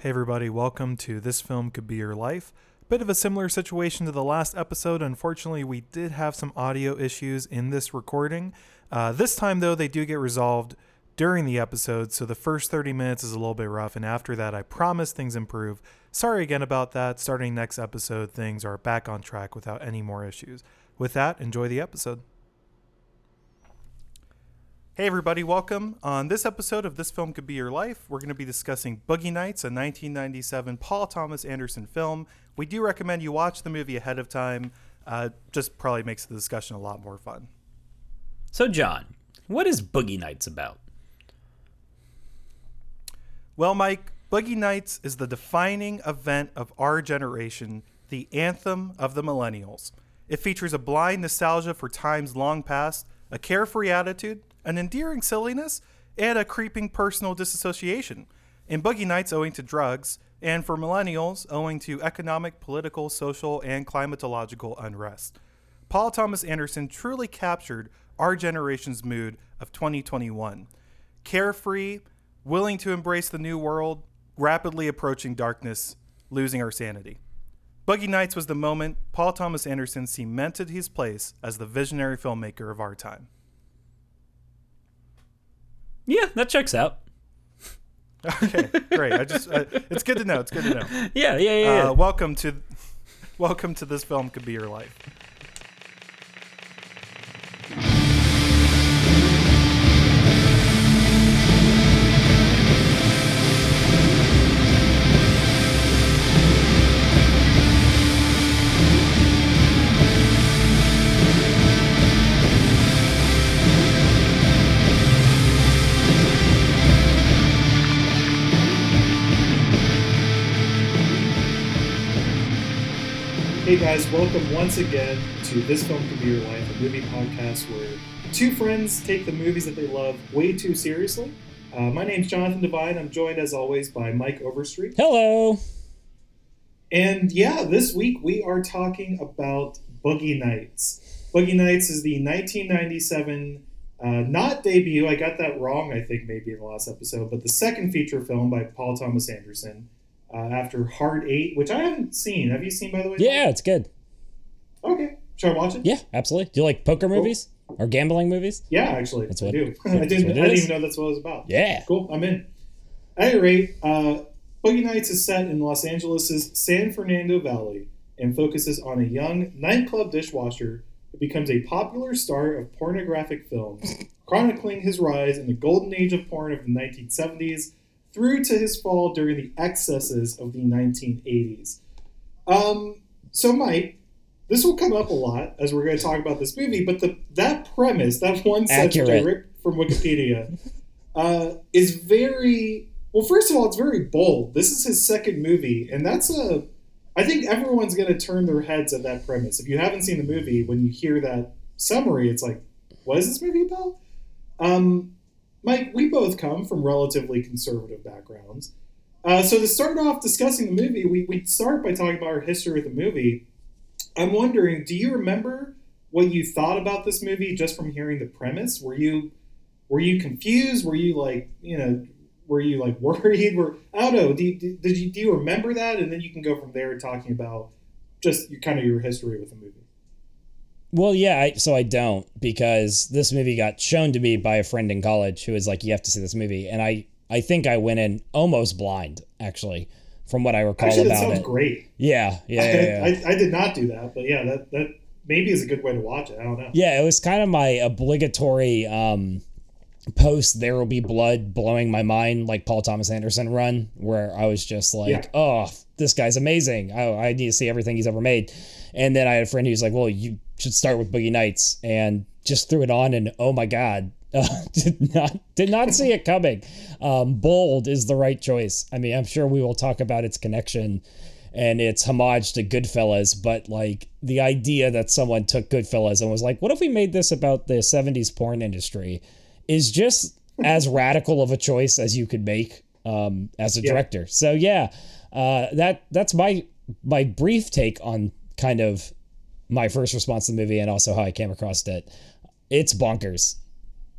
Hey, everybody, welcome to This Film Could Be Your Life. Bit of a similar situation to the last episode. Unfortunately, we did have some audio issues in this recording. Uh, this time, though, they do get resolved during the episode, so the first 30 minutes is a little bit rough, and after that, I promise things improve. Sorry again about that. Starting next episode, things are back on track without any more issues. With that, enjoy the episode. Hey, everybody, welcome. On this episode of This Film Could Be Your Life, we're going to be discussing Boogie Nights, a 1997 Paul Thomas Anderson film. We do recommend you watch the movie ahead of time, uh, just probably makes the discussion a lot more fun. So, John, what is Boogie Nights about? Well, Mike, Boogie Nights is the defining event of our generation, the anthem of the millennials. It features a blind nostalgia for times long past, a carefree attitude, an endearing silliness, and a creeping personal disassociation. In Boogie Nights, owing to drugs, and for millennials, owing to economic, political, social, and climatological unrest. Paul Thomas Anderson truly captured our generation's mood of 2021. Carefree, willing to embrace the new world, rapidly approaching darkness, losing our sanity. Boogie Nights was the moment Paul Thomas Anderson cemented his place as the visionary filmmaker of our time. Yeah, that checks out. Okay, great. I just uh, it's good to know. It's good to know. Yeah, yeah, yeah. yeah. Uh, welcome to welcome to this film could be your life. Hey guys, welcome once again to This Film Could Be Your Life, a movie podcast where two friends take the movies that they love way too seriously. Uh, my name's Jonathan Devine. I'm joined as always by Mike Overstreet. Hello. And yeah, this week we are talking about Boogie Nights. Boogie Nights is the 1997 uh, not debut. I got that wrong, I think, maybe in the last episode, but the second feature film by Paul Thomas Anderson uh, after Hard Eight, which I haven't seen. Have you seen, by the way? Yeah, it's good. Okay. Should I watch it? Yeah, absolutely. Do you like poker movies or gambling movies? Yeah, actually, That's I what- do. I didn't. I didn't even know that's what it was about. Yeah. Cool. I'm in. At any rate, uh, Boogie Nights is set in Los Angeles' San Fernando Valley and focuses on a young nightclub dishwasher who becomes a popular star of pornographic films, chronicling his rise in the golden age of porn of the 1970s through to his fall during the excesses of the 1980s. Um, so, Mike, this will come up a lot as we're going to talk about this movie, but the that premise, that one sentence ripped from Wikipedia, uh, is very well. First of all, it's very bold. This is his second movie, and that's a. I think everyone's going to turn their heads at that premise. If you haven't seen the movie, when you hear that summary, it's like, what is this movie about? Um, Mike, we both come from relatively conservative backgrounds. Uh, so to start off discussing the movie, we, we start by talking about our history with the movie. I'm wondering, do you remember what you thought about this movie just from hearing the premise? Were you were you confused? Were you like, you know, were you like worried? Were I don't know. Do you, did you do you remember that? And then you can go from there talking about just your, kind of your history with the movie. Well, yeah, I, so I don't because this movie got shown to me by a friend in college who was like, "You have to see this movie," and I, I think I went in almost blind, actually, from what I recall Actually, that about sounds it. great. Yeah, yeah, yeah, yeah. I, I did not do that, but yeah, that that maybe is a good way to watch it. I don't know. Yeah, it was kind of my obligatory um, post "There Will Be Blood" blowing my mind, like Paul Thomas Anderson run, where I was just like, Yeah. "Oh, this guy's amazing! I, I need to see everything he's ever made." And then I had a friend who's like, "Well, you should start with Boogie Nights," and just threw it on, and oh my god, uh, did not did not see it coming. Um, bold is the right choice. I mean, I'm sure we will talk about its connection and its homage to Goodfellas, but like the idea that someone took Goodfellas and was like, what if we made this about the 70s porn industry is just as radical of a choice as you could make um, as a Yeah. director. So yeah, uh, that that's my my brief take on kind of my first response to the movie and also how I came across it. It's bonkers.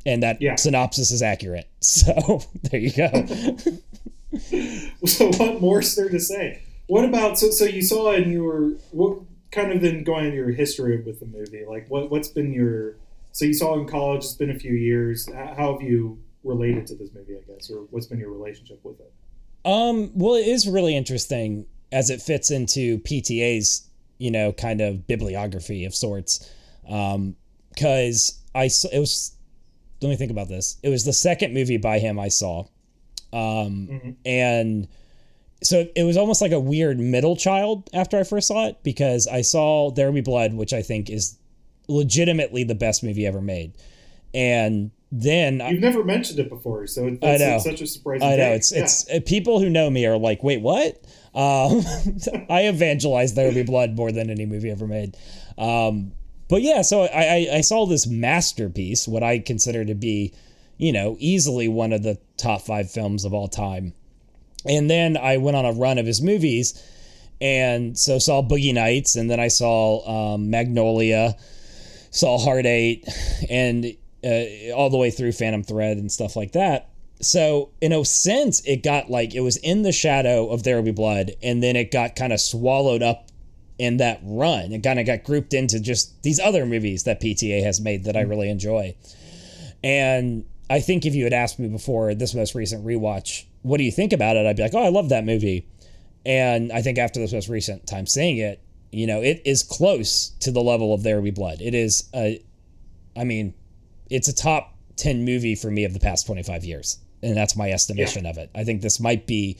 And that Yeah. synopsis is accurate. So there you go. so what more is there to say? What about so so you saw it and you were what kind of then going into your history with the movie? Like what what's been your so you saw it in college? It's been a few years. How have you related to this movie? I guess, or what's been your relationship with it? Um, well, it is really interesting as it fits into PTA's you know kind of bibliography of sorts. Um, because I it was. Let me think about this. It was the second movie by him I saw, um, mm-hmm. and so it was almost like a weird middle child after I first saw it because I saw There Will Be Blood, which I think is legitimately the best movie ever made, and then you've I, never mentioned it before, so it's, I know. such a surprise. I know it's yeah. it's uh, people who know me are like, wait, what? Um, I evangelized There Will Be Blood more than any movie ever made. Um, but yeah, so I, I, I saw this masterpiece, what I consider to be, you know, easily one of the top five films of all time. And then I went on a run of his movies, and so saw Boogie Nights, and then I saw um, Magnolia, saw Hard Eight, and uh, all the way through Phantom Thread and stuff like that. So in a sense, it got like it was in the shadow of There Will Be Blood, and then it got kind of swallowed up in that run. It kind of got grouped into just these other movies that PTA has made that I really enjoy. And I think if you had asked me before this most recent rewatch, what do you think about it? I'd be like, oh, I love that movie. And I think after this most recent time seeing it, you know, it is close to the level of There Will Be Blood. It is a, I mean, it's a top 10 movie for me of the past 25 years. And that's my estimation yeah. of it. I think this might be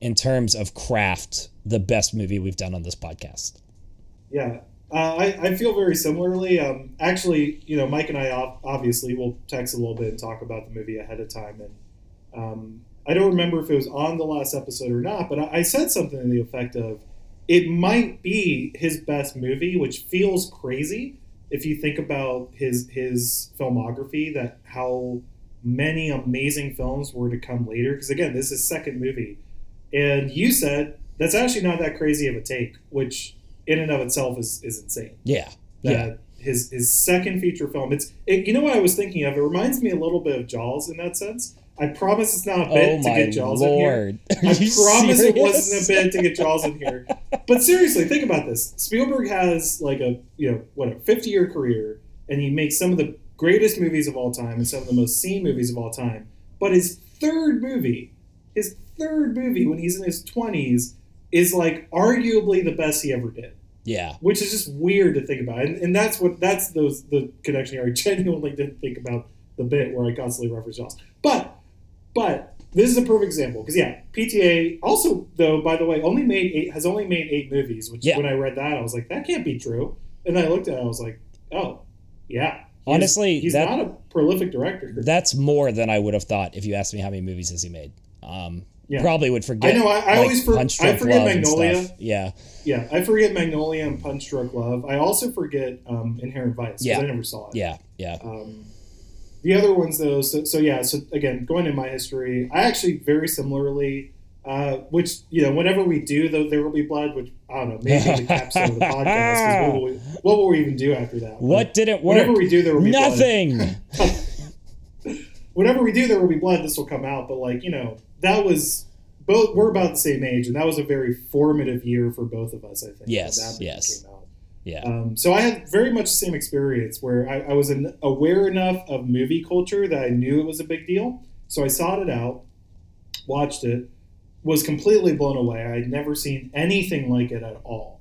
in terms of craft, the best movie we've done on this podcast. Yeah, uh, I, I feel very similarly. Um, actually, you know, Mike and I obviously will text a little bit and talk about the movie ahead of time. And um, I don't remember if it was on the last episode or not, but I, I said something to the effect of it might be his best movie, which feels crazy if you think about his his filmography. That how many amazing films were to come later. Because again, this is second movie and you said that's actually not that crazy of a take, which in and of itself is, is insane. Yeah. That yeah. His his second feature film. It's it, you know what I was thinking of. It reminds me a little bit of Jaws in that sense. I promise it's not a bit oh to get Jaws Lord. in here. I promise serious? it wasn't a bit to get Jaws in here. But seriously, think about this. Spielberg has like a you know what a fifty year career, and he makes some of the greatest movies of all time and some of the most seen movies of all time. But his third movie, his third movie when he's in his 20s is like arguably the best he ever did. Yeah. Which is just weird to think about. And, and that's what that's those the connection here. I genuinely didn't think about the bit where I constantly reference Jaws. But but this is a perfect example because yeah, PTA also though by the way only made eight has only made eight movies. Which yeah. when I read that I was like that can't be true. And I looked at it I was like oh yeah. He's, Honestly, he's that, not a prolific director. That's more than I would have thought if you asked me how many movies has he made. Um, yeah. probably would forget. I know. I, I like, always for, I forget Magnolia. Yeah. Yeah, I forget Magnolia and Punch Drunk Love. I also forget um, Inherent Vice yeah. I never saw it. Yeah, yeah. Um, the other ones though, so, so yeah. So again, going in my history, I actually very similarly. Uh, which you know, whenever we do, though, there will be blood. Which I don't know, maybe the capstone of the podcast. What will, we, what will we even do after that? What but didn't work? Whenever we do, there will be nothing. whenever we do, there will be blood. This will come out, but like you know, that was both we're about the same age, and that was a very formative year for both of us. I think. Yes. yes. Yeah. Um, so I had very much the same experience where I, I was an, aware enough of movie culture that I knew it was a big deal. So I sought it out, watched it, was completely blown away. I had never seen anything like it at all.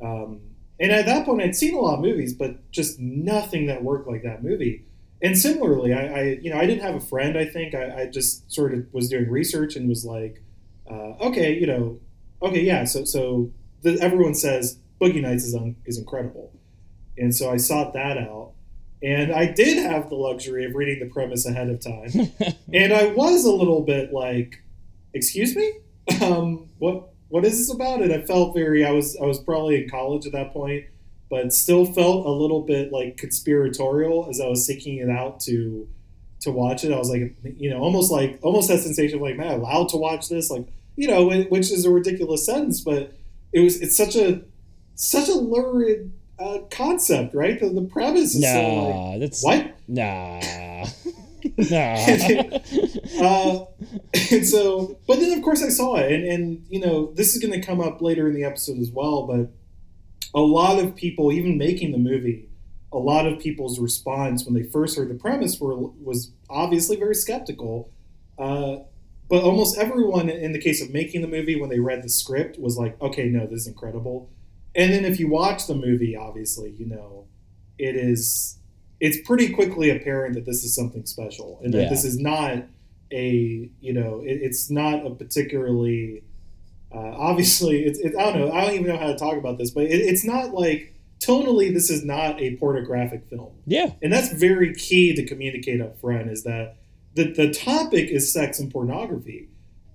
Um, and at that point, I'd seen a lot of movies, but just nothing that worked like that movie and similarly, I, I, you know I didn't have a friend. I think I, I just sort of was doing research and was like, uh, okay, you know, okay, yeah. So so the, everyone says Boogie Nights is un, is incredible, and so I sought that out, and I did have the luxury of reading the premise ahead of time, and I was a little bit like, excuse me, um, what what is this about? And I felt very. I was I was probably in college at that point but still felt a little bit like conspiratorial as I was seeking it out to to watch it. I was like, you know, almost like almost that sensation of like, man, allowed to watch this, like, you know, which is a ridiculous sentence, but it was it's such a such a lurid uh, concept, right? The, the premise is nah, so like, that's what? Nah. uh, and so, but then of course I saw it, and and you know this is going to come up later in the episode as well. But a lot of people, even making the movie, a lot of people's response when they first heard the premise were was obviously very skeptical. Uh, but almost everyone, in the case of making the movie, when they read the script, was like, "Okay, no, this is incredible." And then if you watch the movie, obviously, you know, it is it's pretty quickly apparent that this is something special and that Yeah. this is not a you know it, it's not a particularly uh, obviously it's it, I don't know I don't even know how to talk about this but it, it's not like tonally this is not a pornographic film Yeah. and that's very key to communicate up front is that the, the topic is sex and pornography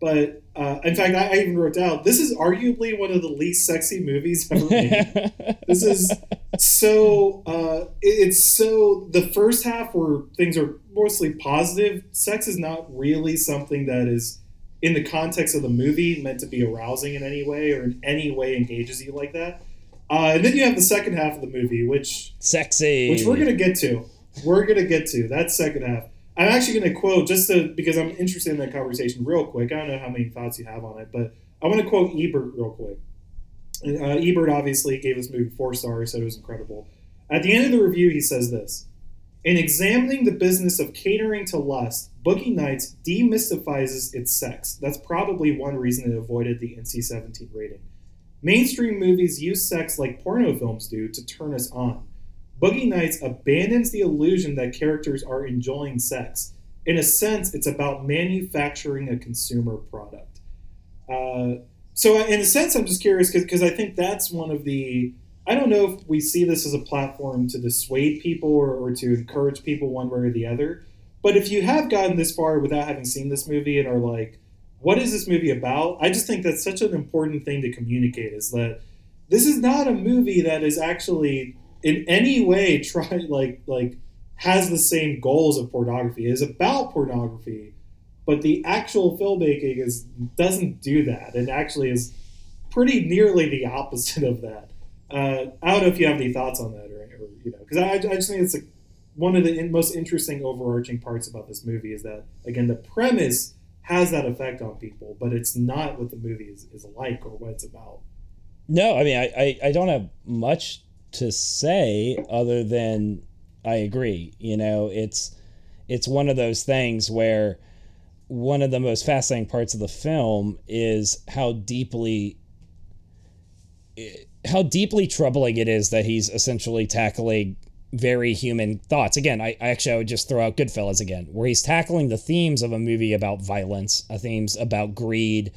but uh, in fact I, I even wrote down this is arguably one of the least sexy movies ever made. This is so uh, it- it's so the first half where things are mostly positive sex is not really something that is in the context of the movie meant to be arousing in any way or in any way engages you like that. Uh, and then you have the second half of the movie which Sexy. which we're gonna get to. We're gonna get to. That second half i'm actually gonna quote just to because i'm interested in that conversation real quick i don't know how many thoughts you have on it but i want to quote ebert real quick uh, Ebert obviously gave this movie four stars, said it was incredible. At the end of the review, he says this In examining the business of catering to lust, Boogie Nights demystifies its sex. That's probably one reason it avoided the NC 17 rating. Mainstream movies use sex like porno films do to turn us on. Boogie Nights abandons the illusion that characters are enjoying sex. In a sense, it's about manufacturing a consumer product. Uh, so in a sense i'm just curious because i think that's one of the i don't know if we see this as a platform to dissuade people or, or to encourage people one way or the other but if you have gotten this far without having seen this movie and are like what is this movie about i just think that's such an important thing to communicate is that this is not a movie that is actually in any way try like like has the same goals of pornography is about pornography but the actual filmmaking is doesn't do that and actually is pretty nearly the opposite of that. Uh, I don't know if you have any thoughts on that, or, or you know, because I, I just think it's one of the in, most interesting overarching parts about this movie is that again the premise has that effect on people, but it's not what the movie is, is like or what it's about. No, I mean, I, I, I don't have much to say other than I agree. You know, it's it's one of those things where one of the most fascinating parts of the film is how deeply how deeply troubling it is that he's essentially tackling very human thoughts. Again, I, I actually I would just throw out Goodfellas again, where he's tackling the themes of a movie about violence, uh, themes about greed,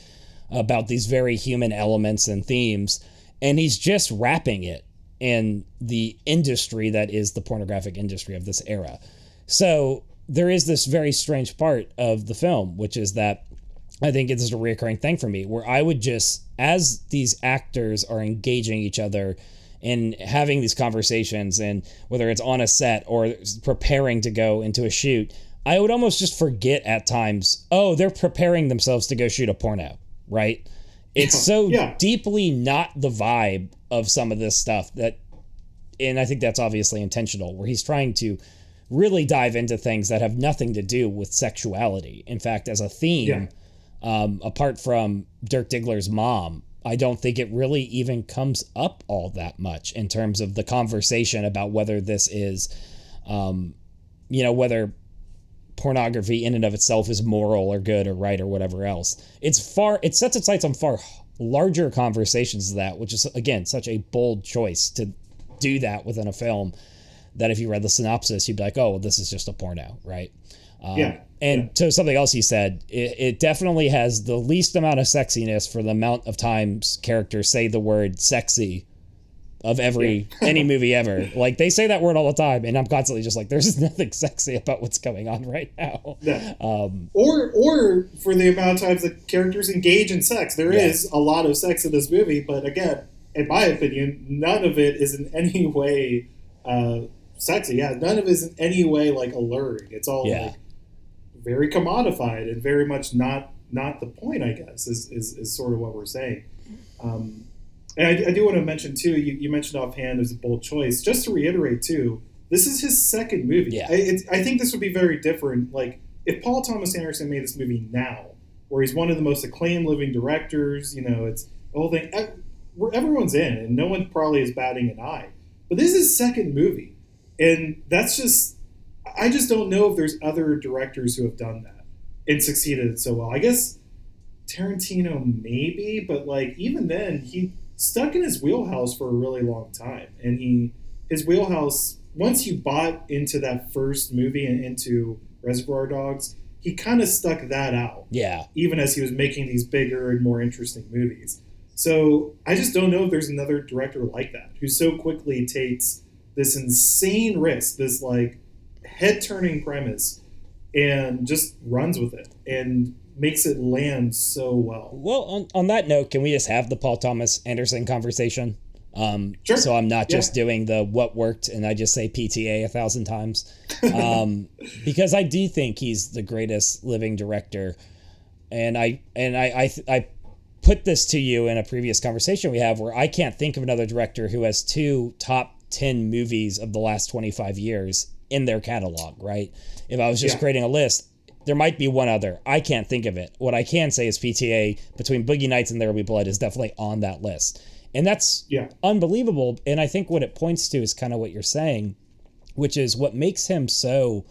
about these very human elements and themes, and he's just wrapping it in the industry that is the pornographic industry of this era. So there is this very strange part of the film, which is that I think it's a recurring thing for me, where I would just, as these actors are engaging each other and having these conversations, and whether it's on a set or preparing to go into a shoot, I would almost just forget at times, oh, they're preparing themselves to go shoot a porno, right? It's so Yeah. deeply not the vibe of some of this stuff that, and I think that's obviously intentional, where he's trying to really dive into things that have nothing to do with sexuality. In fact, as a theme, um, apart from Dirk Diggler's mom, I don't think it really even comes up all that much in terms of the conversation about whether this is, um, you know, whether pornography in and of itself is moral or good or right or whatever else. It's far, it sets its sights on far larger conversations than that, which is, again, such a bold choice to do that within a film that if you read the synopsis, you'd be like, oh, well, this is just a porno, right? Um, Yeah, And yeah. to something else he said, it, it definitely has the least amount of sexiness for the amount of times characters say the word sexy of every any movie ever. Like they say that word all the time, and I'm constantly just like, there's nothing sexy about what's going on right now. Yeah. Um, or or for the amount of times that characters engage in sex. there is Yeah. a lot of sex in this movie, but again, in my opinion, none of it is in any way uh, sexy. Yeah, none of it is in any way like alluring. It's all Yeah. like very commodified and very much not not the point. I guess is is, is sort of what we're saying. Um, and I, I do want to mention too. You, you mentioned offhand as a bold choice. Just to reiterate too, this is his second movie. Yeah. I, it's, I think this would be very different. Like if Paul Thomas Anderson made this movie now, where he's one of the most acclaimed living directors, you know, it's the whole thing. Where everyone's in, and no one probably is batting an eye. But this is his second movie, and that's just. I just don't know if there's other directors who have done that and succeeded so well. I guess Tarantino maybe, but like even then, he stuck in his wheelhouse for a really long time, and he his wheelhouse once you bought into that first movie and into Reservoir Dogs, he kind of stuck that out Yeah. even as he was making these bigger and more interesting movies. So I just don't know if there's another director like that who so quickly takes this insane risk, this like head turning premise, and just runs with it and makes it land so well. Well, on, on that note, can we just have the Paul Thomas Anderson conversation? Um, Sure. So I'm not just Yeah. doing the what worked and I just say PTA a thousand times. Um, because I do think he's the greatest living director. And I and I I, I put this to you in a previous conversation we have where I can't think of another director who has two top 10 movies of the last 25 years in their catalog, right? If I was just Yeah. creating a list, there might be one other. I can't think of it. What I can say is PTA between Boogie Nights and There Will Be Blood is definitely on that list. And that's Yeah. unbelievable. And I think what it points to is kind of what you're saying, which is what makes him so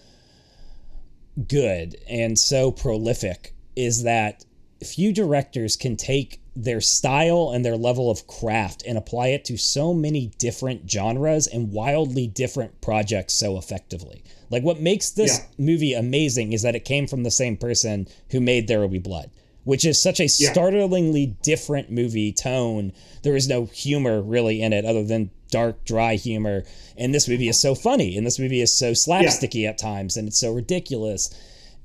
good and so prolific is that few directors can take their style and their level of craft and apply it to so many different genres and wildly different projects so effectively. Like what makes this Yeah. movie amazing is that it came from the same person who made There Will Be Blood, which is such a Yeah. startlingly different movie tone. There is no humor really in it other than dark, dry humor. And this movie is so funny, and this movie is so slapsticky at times, and it's so ridiculous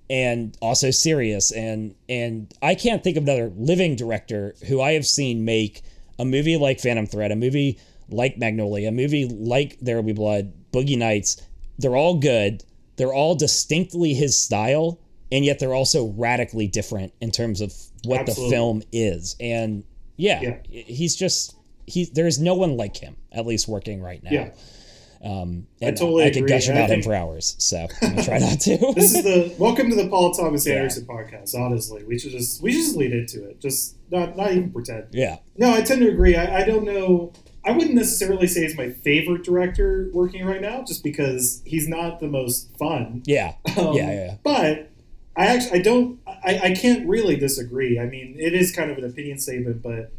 and also serious and and I can't think of another living director who I have seen make a movie like Phantom Thread, a movie like Magnolia, a movie like There Will Be Blood, Boogie Nights. They're all good. They're all distinctly his style, and yet they're also radically different in terms of what Absolutely. the film is. And yeah, Yeah. he's just he. There is no one like him, at least working right now. Yeah. Um, I totally I could agree, gush I about him for hours, so I'm gonna try not to. This is the welcome to the Paul Thomas Yeah. Anderson podcast. Honestly, we should just we should just lead into it. Just not not even pretend. yeah. No, I tend to agree. I, I don't know. I wouldn't necessarily say he's my favorite director working right now, just because he's not the most fun. Yeah. Um, Yeah, yeah. But I actually I don't I, I can't really disagree. I mean, it is kind of an opinion statement, but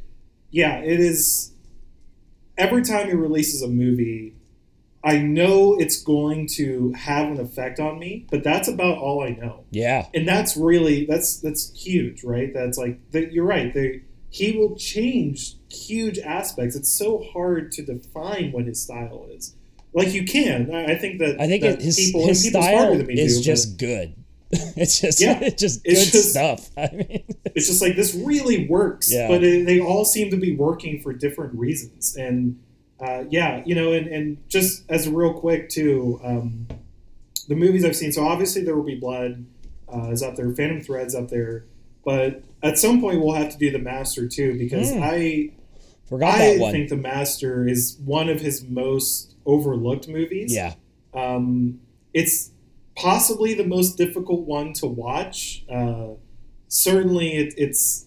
yeah, it is. Every time he releases a movie, I know it's going to have an effect on me, but that's about all I know Yeah. and that's really that's that's huge right that's like that you're right they, he will change huge aspects it's so hard to define what his style is like you can i, I think that I think that it, his people, his style than me is do, just good. it's just Yeah. it's just It's good just- stuff. I mean, it's just like this really works Yeah. but it, they all seem to be working for different reasons and uh, yeah you know and, and just as a real quick too um, the movies i've seen so obviously there will be blood uh, is up there phantom threads up there but at some point we'll have to do the master too because Mm. i forgot I that one. think The Master is one of his most overlooked movies. yeah. Um, it's possibly the most difficult one to watch. Uh, certainly, it, it's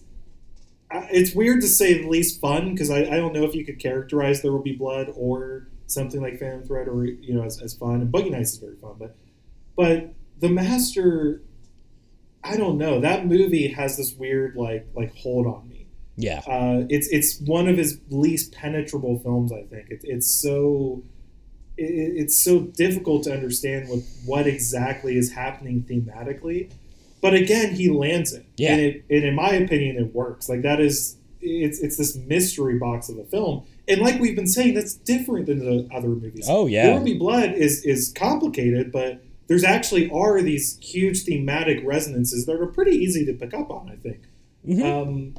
uh, it's weird to say the least fun because I, I don't know if you could characterize There Will Be Blood or something like Phantom Thread or you know as, as fun. And Boogie Nights is very fun, but but The Master, I don't know. That movie has this weird like like hold on me. Yeah. Uh, it's it's one of his least penetrable films. I think it, it's so it, it's so difficult to understand what what exactly is happening thematically. But again, he lands it, Yeah. and, it, and in my opinion, it works. Like that is it's it's this mystery box of a film, and like we've been saying, that's different than the other movies. Oh There yeah. Will Be Blood is is complicated, but there's actually are these huge thematic resonances that are pretty easy to pick up on. I think. Mhm. Um,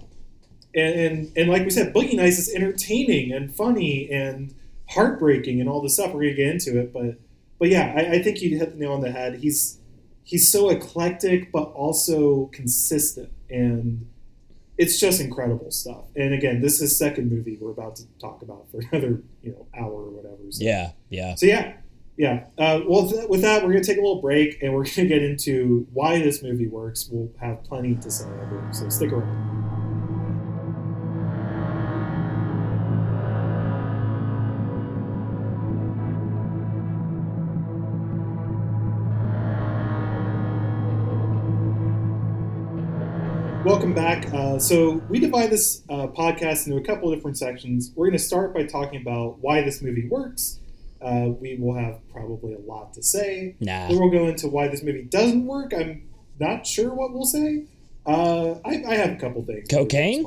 and, and and like we said, Boogie Nights is entertaining and funny and heartbreaking and all this stuff. We're gonna get into it, but but yeah, I, I think you hit the nail on the head. He's he's so eclectic, but also consistent, and it's just incredible stuff. And again, this is second movie we're about to talk about for another you know hour or whatever. So, Yeah. Yeah. so yeah, Yeah. Uh, well, th- with that, we're going to take a little break and we're going to get into why this movie works. We'll have plenty to say, so stick around. Back. Uh, so, we divide this uh, podcast into a couple of different sections. We're going to start by talking about why this movie works. Uh, we will have probably a lot to say. Nah. Then we'll go into why this movie doesn't work. I'm not sure what we'll say. Uh, I, I have a couple things. Cocaine?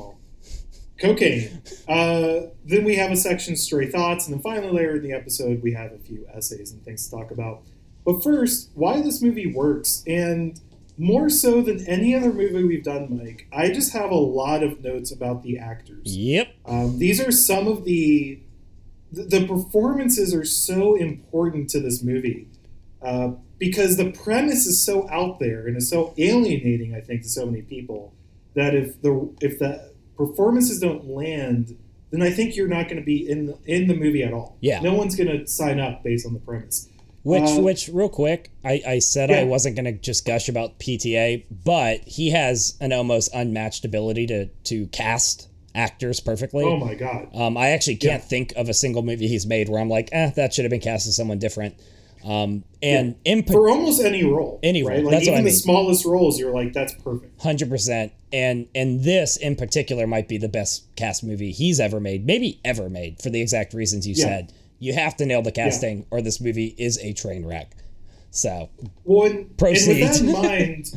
Cocaine. Uh, then we have a section stray thoughts, and then finally later in the episode we have a few essays and things to talk about. But first, why this movie works, and more so than any other movie we've done, Mike. I just have a lot of notes about the actors. Yep. Um, these are some of the the performances are so important to this movie uh, because the premise is so out there and is so alienating. I think to so many people that if the if the performances don't land, then I think you're not going to be in the, in the movie at all. Yeah. no one's going to sign up based on the premise. Which, Uh, which, real quick, I, I said Yeah. I wasn't going to just gush about PTA, but he has an almost unmatched ability to to cast actors perfectly. Oh my god! Um, I actually can't Yeah. think of a single movie he's made where I'm like, eh, that should have been cast as someone different. Um, and in For almost any role, Any right? Like that's what even I the smallest roles, you're like, that's perfect. hundred percent, and and this in particular might be the best cast movie he's ever made, maybe ever made, for the exact reasons you Yeah. said. You have to nail the casting, or this movie is a train wreck. So Well, and, and Proceed. with that in mind,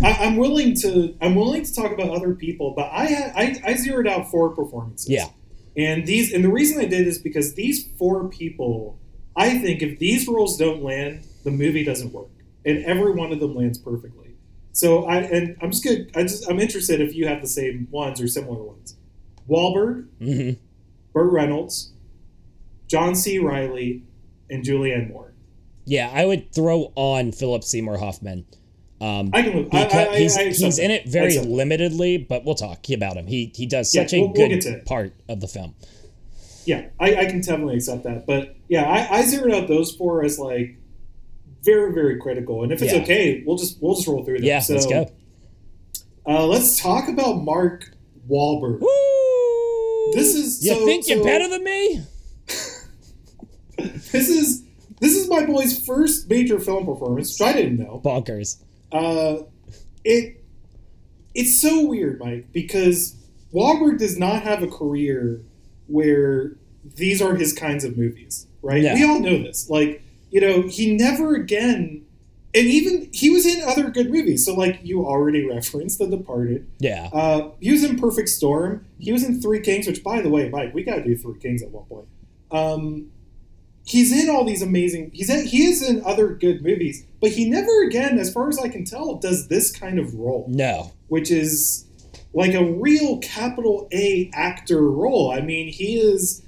I, I'm willing to I'm willing to talk about other people, but I had I, I zeroed out four performances. Yeah. and these and the reason I did is because these four people, I think if these roles don't land, the movie doesn't work, and every one of them lands perfectly. So I and I'm just good. I just I'm interested if you have the same ones or similar ones. Wahlberg, mhm. Burt Reynolds, John C. Reilly, and Julianne Moore. yeah, I would throw on Philip Seymour Hoffman. Um, I can. Because I, I, he's, I he's in it very I accept that. limitedly, but we'll talk about him. He he does Yeah, such a we'll- we'll good to part of the film. Yeah, I, I can definitely accept that. But yeah, I, I zeroed out those four as like very, very critical. And if it's Yeah. okay, we'll just we'll just roll through them. Yeah, so, let's go. Uh, let's talk about Mark Wahlberg. Woo! This is- you so- think you're so- better than me? This is this is my boy's first major film performance, which I didn't know. Bonkers. Uh, it it's so weird, Mike, because Wahlberg does not have a career where these are his kinds of movies, right? No. We all know this. Like, you know, he never again, and even he was in other good movies. So, like you already referenced, The Departed. Yeah. Uh, he was in Perfect Storm. He was in Three Kings, which, by the way, Mike, we got to do Three Kings at one point. Um, he's in all these amazing. He's in, he is in other good movies, but he never again, as far as I can tell, does this kind of role, No. which is like a real capital A actor role. I mean, he is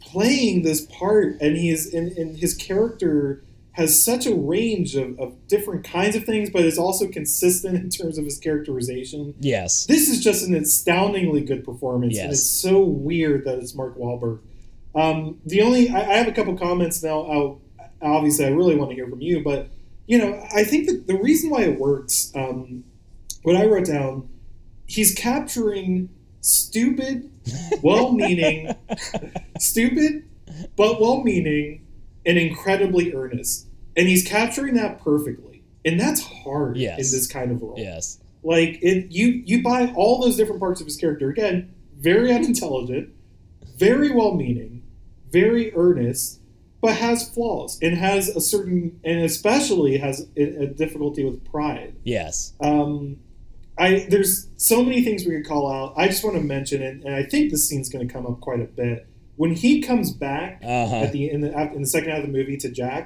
playing this part, and he is, in, and his character has such a range of, of different kinds of things, but is also consistent in terms of his characterization Yes. this is just an astoundingly good performance, and it's so weird that it's Mark Wahlberg. Um, the only I, I have a couple comments now. I'll, obviously, I really want to hear from you, but you know, I think that the reason why it works, um, what I wrote down, he's capturing stupid, well-meaning, stupid, but well-meaning, and incredibly earnest, and he's capturing that perfectly, and that's hard Yes. in this kind of role Yes. like it you you buy all those different parts of his character again very unintelligent very well meaning very earnest but has flaws and has a certain and especially has a, difficulty with pride Yes. um i there's so many things we could call out i just want to mention it and i think this scene's going to come up quite a bit when he comes back Uh huh. at the in the in the second half of the movie to Jack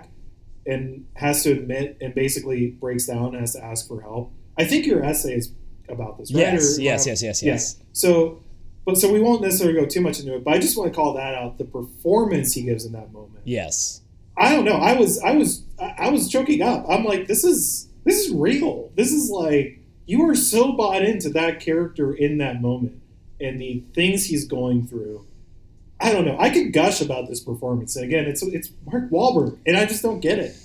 and has to admit and basically breaks down and has to ask for help. I think your essay is about this, right? Yes. Or- Yes. um, Yes. Yes. yeah. Yes. So, but so we won't necessarily go too much into it, but I just want to call that out the performance he gives in that moment. Yes. I don't know. I was I was I was choking up. I'm like, this is this is real. This is like you are so bought into that character in that moment and the things he's going through. I don't know. I could gush about this performance. And again, it's it's Mark Wahlberg, and I just don't get it.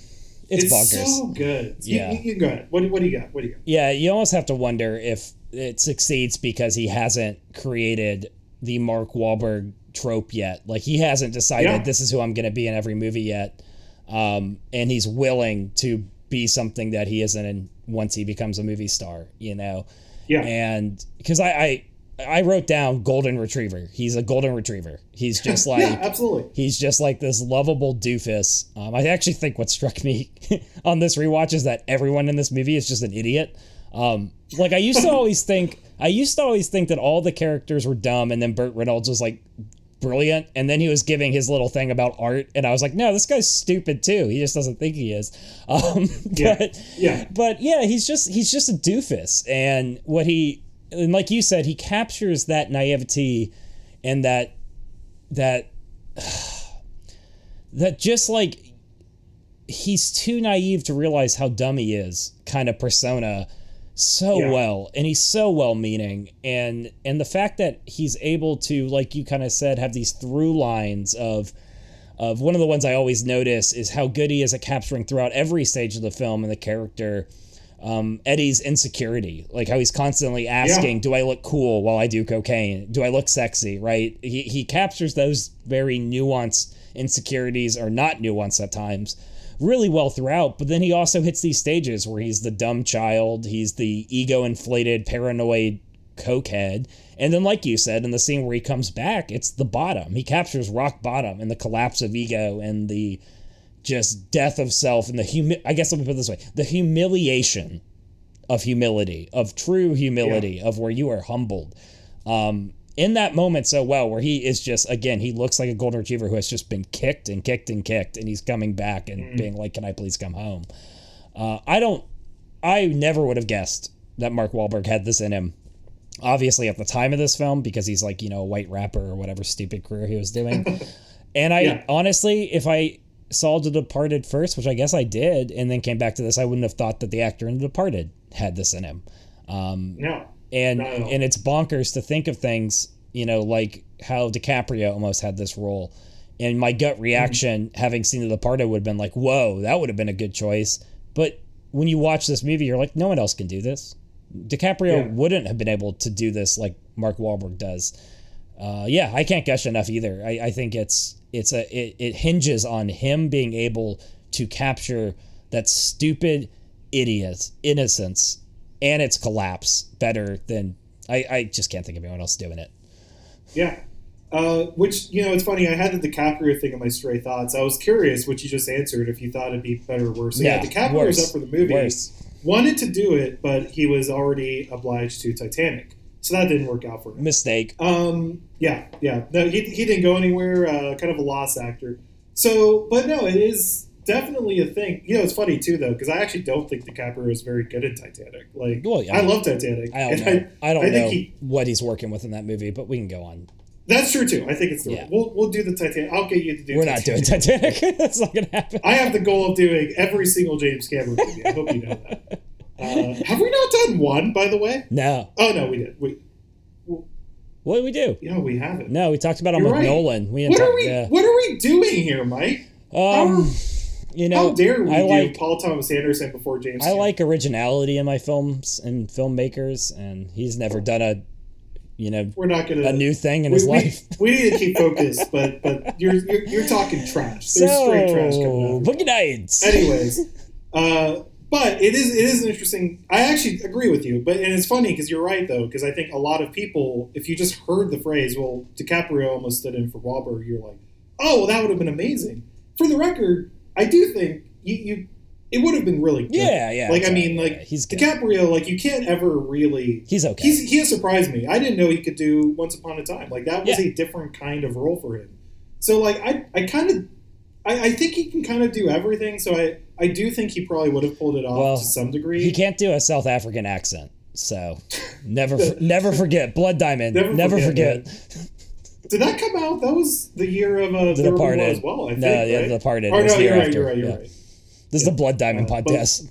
It's, It's, bonkers. so good. Yeah. You, you go ahead. What, what do you got? What do you got? Yeah, you almost have to wonder if it succeeds because he hasn't created the Mark Wahlberg trope yet. Like he hasn't decided Yeah. this is who I'm going to be in every movie yet, um, and he's willing to be something that he isn't in once he becomes a movie star. You know, Yeah. and because I, I I wrote down golden retriever. He's a golden retriever. He's just like yeah, absolutely. He's just like this lovable doofus. Um, I actually think what struck me on this rewatch is that everyone in this movie is just an idiot. Um, like I used to always think, I used to always think that all the characters were dumb, and then Burt Reynolds was like brilliant, and then he was giving his little thing about art, and I was like, no, this guy's stupid too. He just doesn't think he is. Um, Yeah. but Yeah. but yeah, he's just he's just a doofus, and what he and like you said, he captures that naivety and that that that just like he's too naive to realize how dumb he is kind of persona so Yeah. well and he's so well meaning and and the fact that he's able to like you kind of said have these through lines of of one of the ones I always notice is how good he is at capturing throughout every stage of the film and the character um, Eddie's insecurity, like how he's constantly asking, "Do I look cool while I do cocaine? Do I look sexy?" Right? He he captures those very nuanced insecurities, or not nuanced at times, really well throughout. But then he also hits these stages where he's the dumb child, he's the ego inflated, paranoid cokehead. And then, like you said, in the scene where he comes back, it's the bottom. He captures rock bottom and the collapse of ego and the just death of self and the humi- I guess let me put it this way the humiliation of humility, of true humility, of where you are humbled. Um, in that moment so well, where he is just again, he looks like a golden retriever who has just been kicked and kicked and kicked, and he's coming back and being like, "Can I please come home?" Uh, I don't. I never would have guessed that Mark Wahlberg had this in him. Obviously, at the time of this film, because he's like you know a white rapper or whatever stupid career he was doing. and I Yeah. honestly, if I saw The Departed first, which I guess I did, and then came back to this, I wouldn't have thought that the actor in The Departed had this in him. Um, No. And all. and it's bonkers to think of things you know like how DiCaprio almost had this role. And my gut reaction having seen The Departed would have been like whoa that would have been a good choice. But when you watch this movie you're like no one else can do this. DiCaprio Yeah. wouldn't have been able to do this like Mark Wahlberg does. Uh, yeah I can't gush enough either. I, I think it's it's a it, it hinges on him being able to capture that stupid idiot innocence and its collapse better than I, I just can't think of anyone else doing it. Yeah. Uh, which you know, it's funny. I had the DiCaprio thing in my stray thoughts. I was curious, what you just answered, if you thought it'd be better or worse. So yeah, DiCaprio was worse. up for the movie. Worse. Wanted to do it, but he was already obliged to Titanic, so that didn't work out for him. Mistake. Um, yeah, yeah. No, he, he didn't go anywhere. Uh, kind of a lost actor. So, but no, it is definitely a thing. You know, it's funny too, though, because I actually don't think DiCaprio is very good in Titanic. Like, Well, yeah. I love Titanic. I don't know. I, don't I know he- what he's working with in that movie, but we can go on. That's true too. I think it's the Yeah. we'll we'll do the Titanic. I'll get you to do. It. We're not doing Titanic. Titanic. That's not gonna happen. I have the goal of doing every single James Cameron movie. I hope you know that. Uh, have we not done one, by the way? No. Oh no, we did. We, What did we do? know, we haven't. No, we talked about him You're with right. Nolan. We What talk, are we? yeah. What are we doing here, Mike? Um, you know, How dare we I do like Paul Thomas Anderson before James? I Cameron? like originality in my films and filmmakers, and he's never done a, you know, We're not gonna a new thing in we, his we, life. we need to keep focused, but but you're you're, you're talking trash. There's so, straight trash coming out. Boogie Nights. Anyways, uh, but it is it is an interesting. I actually agree with you, but and it's funny because you're right though, because I think a lot of people, if you just heard the phrase, "Well, DiCaprio almost stood in for Wahlberg," you're like, "Oh, well, that would have been amazing." For the record, I do think you, you it would have been really good. Yeah, yeah. Like I mean, like Yeah, he's good. DiCaprio, like you can't ever really. He's okay. He's, he has surprised me. I didn't know he could do Once Upon a Time. Like that was Yeah. a different kind of role for him. So like I, I kind of, I, I think he can kind of do everything. So I, I do think he probably would have pulled it off Well, to some degree. He can't do a South African accent, so never, never forget Blood Diamond. Never Never, forget, forget, Did that come out? That was the year of uh, The Departed. as well. I think. No, yeah, right? The Departed Oh no, you're right. after, You're right. You're yeah. right. This is the Blood Diamond Uh, but- podcast.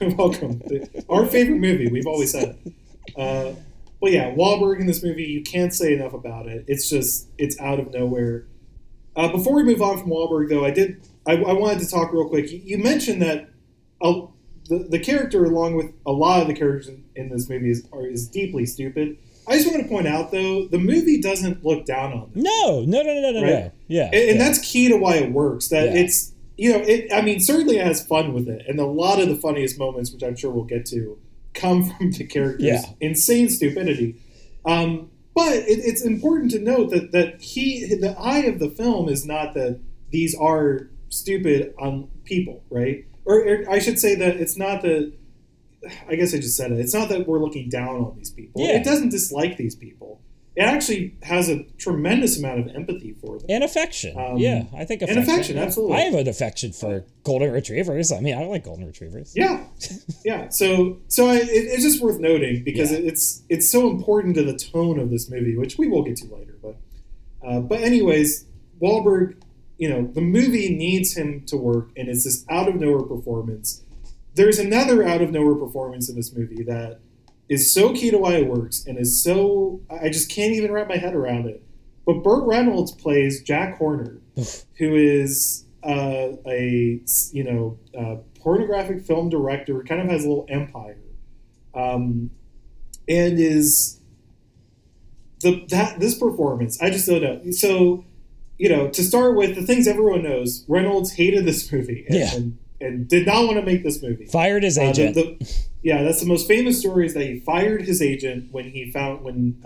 Welcome. Our favorite movie. We've always said it. Uh, but yeah, Wahlberg in this movie, you can't say enough about it. It's just it's out of nowhere. Uh, before we move on from Wahlberg, though, I did I, I wanted to talk real quick. You, you mentioned that uh, the the character, along with a lot of the characters in, in this movie, is are, is deeply stupid. I just want to point out, though, the movie doesn't look down on them, No, no, no, no, no, no. Yeah. and, and yeah. that's key to why it works. That Yeah. it's you know, it. I mean, certainly it has fun with it, and a lot of the funniest moments, which I'm sure we'll get to, come from the characters' Yeah. insane stupidity. Um, but it, it's important to note that that he, the eye of the film, is not that these are stupid on people, right? Or, or I should say that it's not that. I guess I just said it. It's not that we're looking down on these people. Yeah. It doesn't dislike these people. It actually has a tremendous amount of empathy for them. and affection. Um, yeah, I think and affection. affection, yeah. absolutely. I have an affection for golden retrievers. I mean, I like golden retrievers. Yeah, yeah. So, so I, it, it's just worth noting because Yeah. it, it's it's so important to the tone of this movie, which we will get to later. But, uh, but anyways, Wahlberg, you know, the movie needs him to work, and it's this out of nowhere performance. There's another out of nowhere performance in this movie that is so key to why it works, and is so I just can't even wrap my head around it. But Burt Reynolds plays Jack Horner, who is uh, a you know uh, pornographic film director, kind of has a little empire, um, and is the that this performance. I just don't know. So you know, to start with, the things everyone knows, Reynolds hated this movie and, Yeah. and, and did not want to make this movie. Fired his Uh, the- agent. the- yeah, that's the most famous story is that he fired his agent when he found when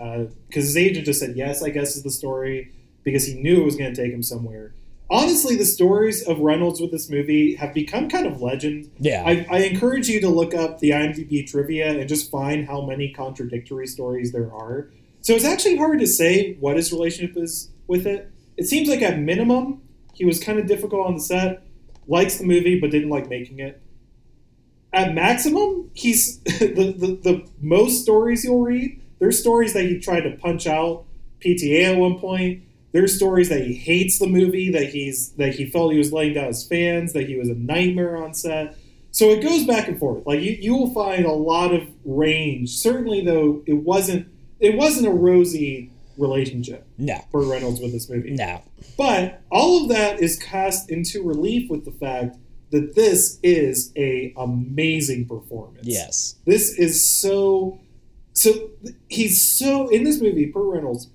because his agent just said yes, I guess is the story because he knew it was going to take him somewhere. Honestly, the stories of Reynolds with this movie have become kind of legend. yeah. I, I encourage you to look up the IMDb trivia and just find how many contradictory stories there are. So it's actually hard to say what his relationship is with it. It seems like at minimum he was kind of difficult on the set, likes the movie but didn't like making it. At maximum, he's the, the, the most stories you'll read. There's stories that he tried to punch out PTA at one point. There's stories that he hates the movie, that he's that he felt he was letting down his fans, that he was a nightmare on set. So it goes back and forth. Like you, you will find a lot of range. Certainly, though, it wasn't it wasn't a rosy relationship no. for Reynolds with this movie. No. But all of that is cast into relief with the fact that this is a amazing performance. Yes. This is so so he's so in this movie, Burt Reynolds,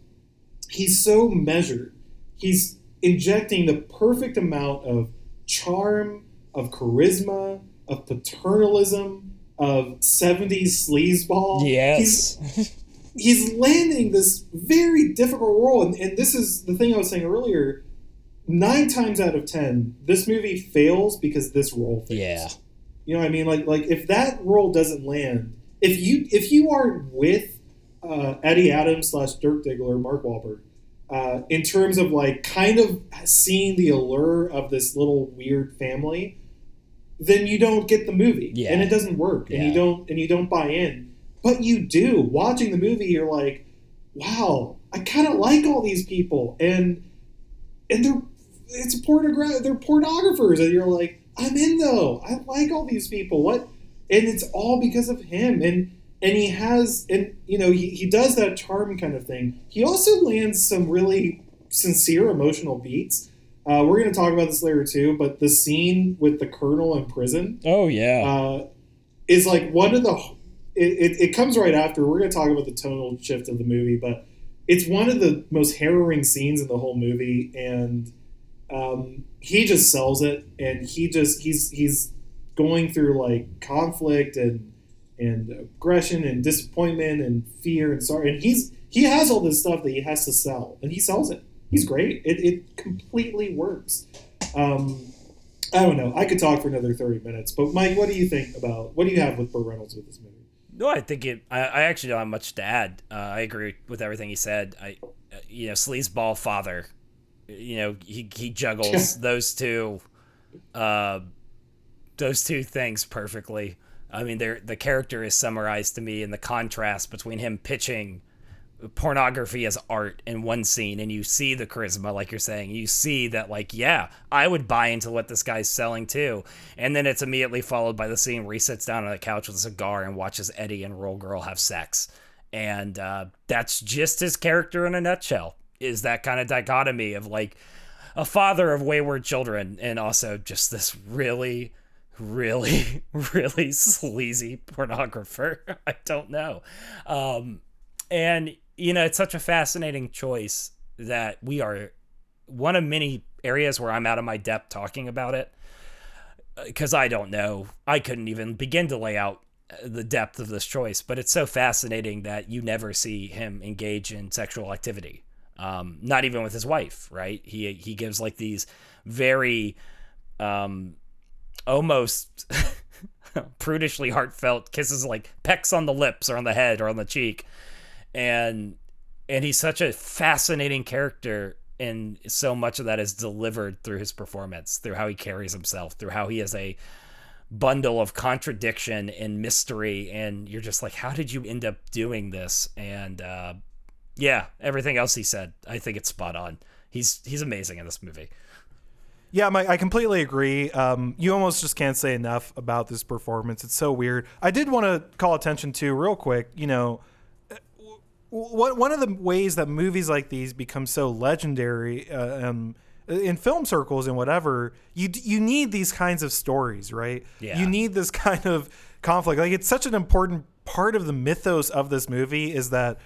he's so measured. He's injecting the perfect amount of charm, of charisma, of paternalism, of 70s sleazeball. He's Yes. he's landing this very difficult role and, and this is the thing i was saying earlier. Nine times out of ten this movie fails because this role fails. Yeah. you know what i mean? Like like if that role doesn't land if you if you are with uh, eddie adams slash dirk diggler mark Wahlberg, uh, in terms of like kind of seeing the allure of this little weird family then you don't get the movie. Yeah. and it doesn't work. And you don't and you don't buy in but you do watching the movie you're like wow i kind of like all these people. And and they're it's pornogra- they're pornographers. And you're like i'm in though. I like all these people. What and it's all because of him. And and he has and you know he, he does that charm kind of thing. He also lands some really sincere emotional beats. Uh, we're going to talk about this later too but the scene with the colonel in prison Oh yeah. uh, is like one of the. It, it, it comes right after. We're going to talk about the tonal shift of the movie, but it's one of the most harrowing scenes in the whole movie, and um, he just sells it, and he just he's he's going through like conflict and and aggression and disappointment and fear and sorrow, and he's he has all this stuff that he has to sell, and he sells it. He's great. It, it completely works. Um, I don't know. I could talk for another thirty minutes, but Mike, what do you think about what do you have with Burt Reynolds with this movie? No, I think it. I, I actually don't have much to add. Uh, I agree with everything he said. I, uh, you know, sleazeball father. You know, he he juggles those two, uh, those two things perfectly. I mean, they the character is summarized to me in the contrast between him pitching pornography as art in one scene and you see the charisma like you're saying you see that like yeah i would buy into what this guy's selling too and then it's immediately followed by the scene where he sits down on the couch with a cigar and watches eddie and roll girl have sex and uh, that's just his character in a nutshell. Is that kind of dichotomy of like a father of wayward children, and also just this really, really, really sleazy pornographer. I don't know, um, and you know, it's such a fascinating choice that we are one of many areas where I'm out of my depth talking about it because I don't know. I couldn't even begin to lay out the depth of this choice, but it's so fascinating that you never see him engage in sexual activity. Um, not even with his wife, right? He he gives like these very um, almost prudishly heartfelt kisses, like pecks on the lips or on the head or on the cheek, and and he's such a fascinating character and so much of that is delivered through his performance through how he carries himself through how he is a bundle of contradiction and mystery and you're just like how did you end up doing this and uh, yeah everything else he said i think it's spot on he's he's amazing in this movie Yeah, Mike, I completely agree. Um, you almost just can't say enough about this performance. It's so weird. I did want to call attention to real quick. You know, one of the ways that movies like these become so legendary uh, um, in film circles and whatever, you you need these kinds of stories, right? Yeah. You need this kind of conflict. Like it's such an important part of the mythos of this movie is that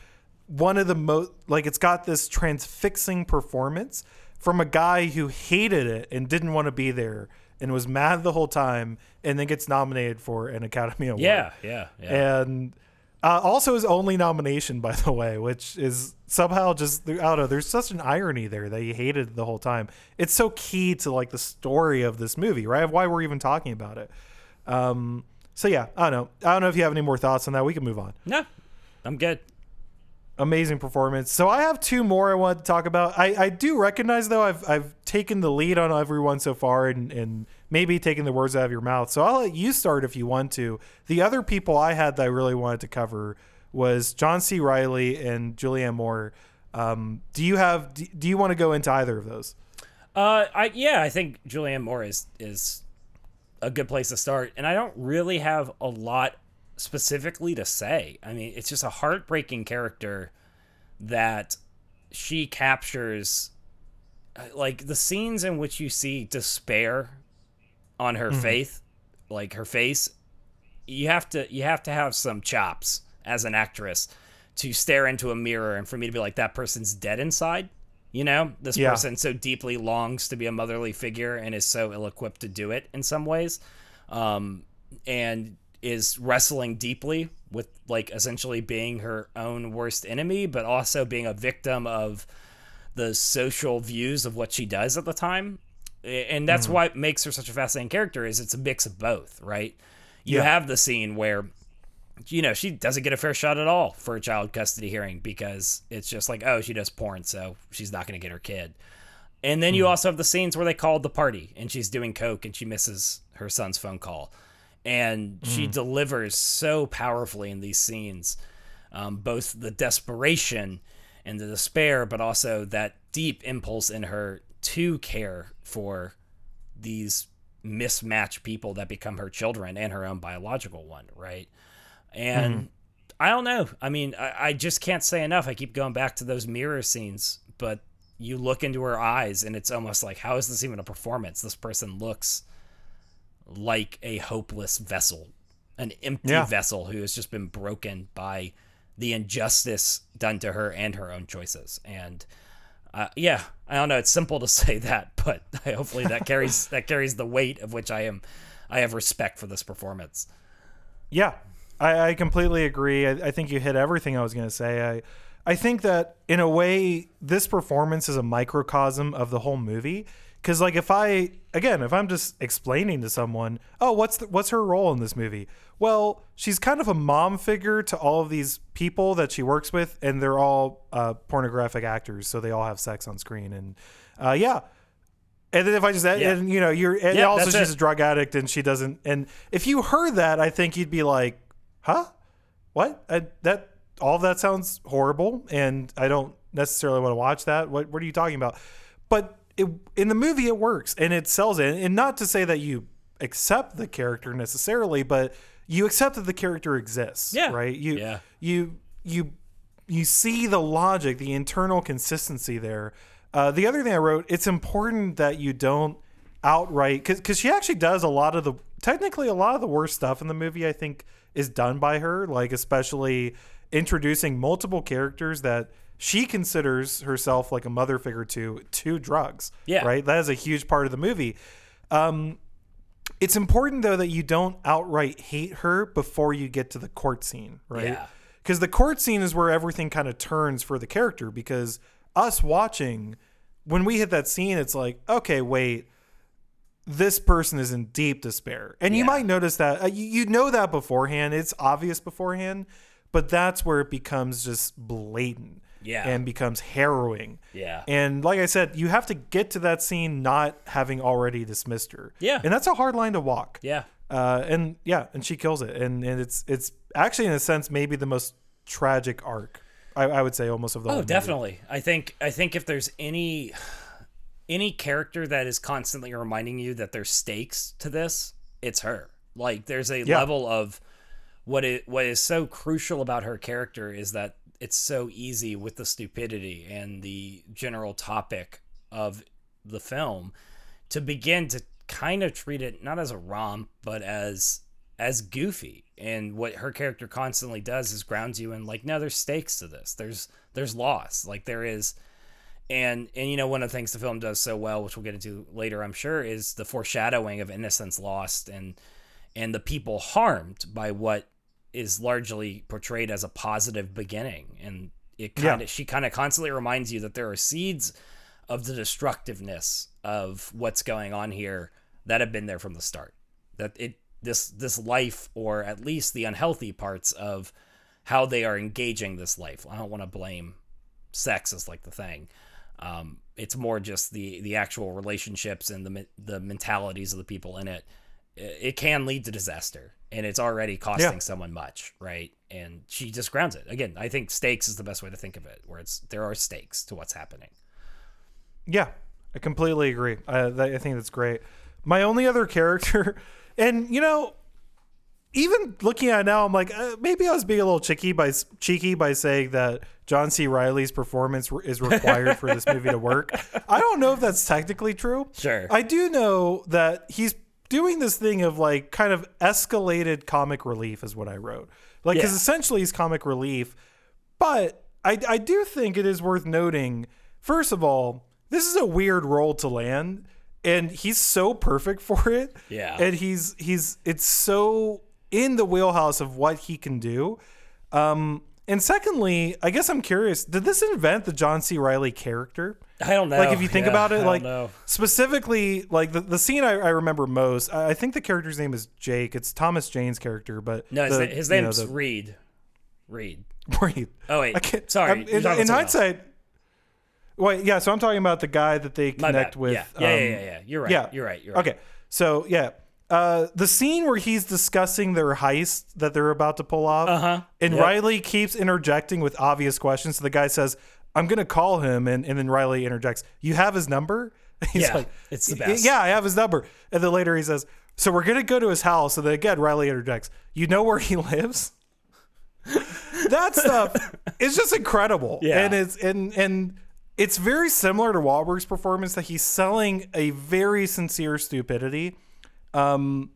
one of the most like it's got this transfixing performance from a guy who hated it and didn't want to be there and was mad the whole time and then gets nominated for an Academy Award. yeah yeah yeah And uh, also his only nomination, by the way, which is somehow just I don't know. There's such an irony there that he hated the whole time. It's so key to like the story of this movie, right? Why we're even talking about it. Um, so yeah, I don't know. I don't know if you have any more thoughts on that. We can move on. no i'm good Amazing performance. So I have two more I want to talk about. I, I do recognize though I've I've taken the lead on everyone so far and, and maybe taking the words out of your mouth. So I'll let you start if you want to. The other people I had that I really wanted to cover was John C. Reilly and Julianne Moore. Um, do you have do, you want to go into either of those? Uh, I yeah, I think Julianne Moore is is a good place to start, and I don't really have a lot specifically to say. I mean, it's just a heartbreaking character that she captures, uh, like the scenes in which you see despair on her faith, like her face. You have to you have to have some chops as an actress to stare into a mirror and for me to be like that person's dead inside. You know, this Yeah. person so deeply longs to be a motherly figure and is so ill equipped to do it in some ways, um, and is wrestling deeply with like essentially being her own worst enemy, but also being a victim of the social views of what she does at the time. And that's mm-hmm. why it makes her such a fascinating character is it's a mix of both, right? You Yeah. have the scene where you know, she doesn't get a fair shot at all for a child custody hearing because it's just like, oh, she does porn, so she's not going to get her kid. And then you mm-hmm. also have the scenes where they called the party and she's doing coke and she misses her son's phone call. And she mm-hmm. delivers so powerfully in these scenes, um, both the desperation and the despair, but also that deep impulse in her to care for these mismatched people that become her children and her own biological one, right? And mm-hmm. I don't know. I mean, I, I just can't say enough. I keep going back to those mirror scenes, but you look into her eyes and it's almost like, how is this even a performance? This person looks like a hopeless vessel, an empty Yeah. vessel who has just been broken by the injustice done to her and her own choices. And uh, yeah, I don't know. It's simple to say that, but hopefully that carries that carries the weight of which I am. I have respect for this performance. Yeah, I, I completely agree. I, I think you hit everything I was going to say. I, I think that in a way, this performance is a microcosm of the whole movie. Because, like, if I again, if I'm just explaining to someone, oh, what's the, what's her role in this movie? Well, she's kind of a mom figure to all of these people that she works with, and they're all uh, pornographic actors, so they all have sex on screen, and uh, yeah. And then if I just Yeah. and you know you're and Yeah, also she's it. a drug addict and she doesn't and if you heard that I think you'd be like, huh, what? I, that all of that sounds horrible and I don't necessarily want to watch that. What what are you talking about? But it, in the movie it works and it sells it and not to say that you accept the character necessarily, but you accept that the character exists. Yeah. Right. You Yeah. you you you see the logic, the internal consistency there. Uh, the other thing I wrote, it's important that you don't outright because she actually does a lot of the technically a lot of the worst stuff in the movie. I think is done by her, like especially introducing multiple characters that she considers herself like a mother figure to to drugs. Yeah. right. That is a huge part of the movie. Um, it's important though that you don't outright hate her before you get to the court scene, right? Yeah. Because the court scene is where everything kind of turns for the character. Because us watching, when we hit that scene, it's like, okay, wait, this person is in deep despair, and you might notice that uh, you, you know that beforehand. It's obvious beforehand, but that's where it becomes just blatant, Yeah. and becomes harrowing. Yeah. And like I said, you have to get to that scene not having already dismissed her. Yeah. And that's a hard line to walk. Yeah. Uh, and yeah, and she kills it. And and it's it's actually in a sense maybe the most tragic arc. I, I would say almost of the whole Oh, definitely. I think I think if there's any any character that is constantly reminding you that there's stakes to this, it's her. Like there's a Yeah. level of what it what is so crucial about her character is that it's so easy with the stupidity and the general topic of the film to begin to kind of treat it not as a romp but as as goofy. And what her character constantly does is grounds you in like no there's stakes to this. There's there's loss. Like there is and and you know one of the things the film does so well which we'll get into later i'm sure is the foreshadowing of innocence lost and and the people harmed by what is largely portrayed as a positive beginning and it kind of Yeah. she kind of constantly reminds you that there are seeds of the destructiveness of what's going on here that have been there from the start. That it this this life or at least the unhealthy parts of how they are engaging this life. I don't want to blame sex as like the thing. Um, it's more just the the actual relationships and the the mentalities of the people in it it can lead to disaster and it's already costing Yeah. someone much right and she just grounds it again i think stakes is the best way to think of it where it's there are stakes to what's happening Yeah, I completely agree. I, I think that's great. My only other character, and you know, even looking at it now, I'm like, uh, maybe I was being a little cheeky by cheeky by saying that John C. Reilly's performance is required for this movie to work. I don't know if that's technically true. Sure. I do know that he's doing this thing of like kind of escalated comic relief, is what I wrote. Like, because Yeah. essentially he's comic relief, but I, I do think it is worth noting. First of all, this is a weird role to land, and he's so perfect for it. Yeah. and he's he's it's so in the wheelhouse of what he can do. Um, and secondly, I guess I'm curious: did this invent the John C. Reilly character? I don't know Like, if you think Yeah, about it, like know. specifically, like the, the scene I, I remember most, I, I think the character's name is Jake. It's Thomas Jane's character, but no his, the- his you know, name's the- reed reed Wait. Oh, wait. I can't, Sorry, in, in someone else. hindsight, wait, yeah. So I'm talking about the guy that they connect with. yeah. Yeah, yeah, um, yeah, yeah. You're right. yeah. You're right. You're right. Okay. So yeah, uh, the scene where he's discussing their heist that they're about to pull off, Uh-huh. and Yep. Reilly keeps interjecting with obvious questions. So the guy says, "I'm gonna call him," and, and then Reilly interjects, "You have his number?" He's Yeah, it's the best. Yeah, I have his number. And then later he says, "So we're gonna go to his house." And then again, Reilly interjects, "You know where he lives?" that stuff is just incredible. Yeah. And it's and and it's very similar to Wahlberg's performance that he's selling a very sincere stupidity. Um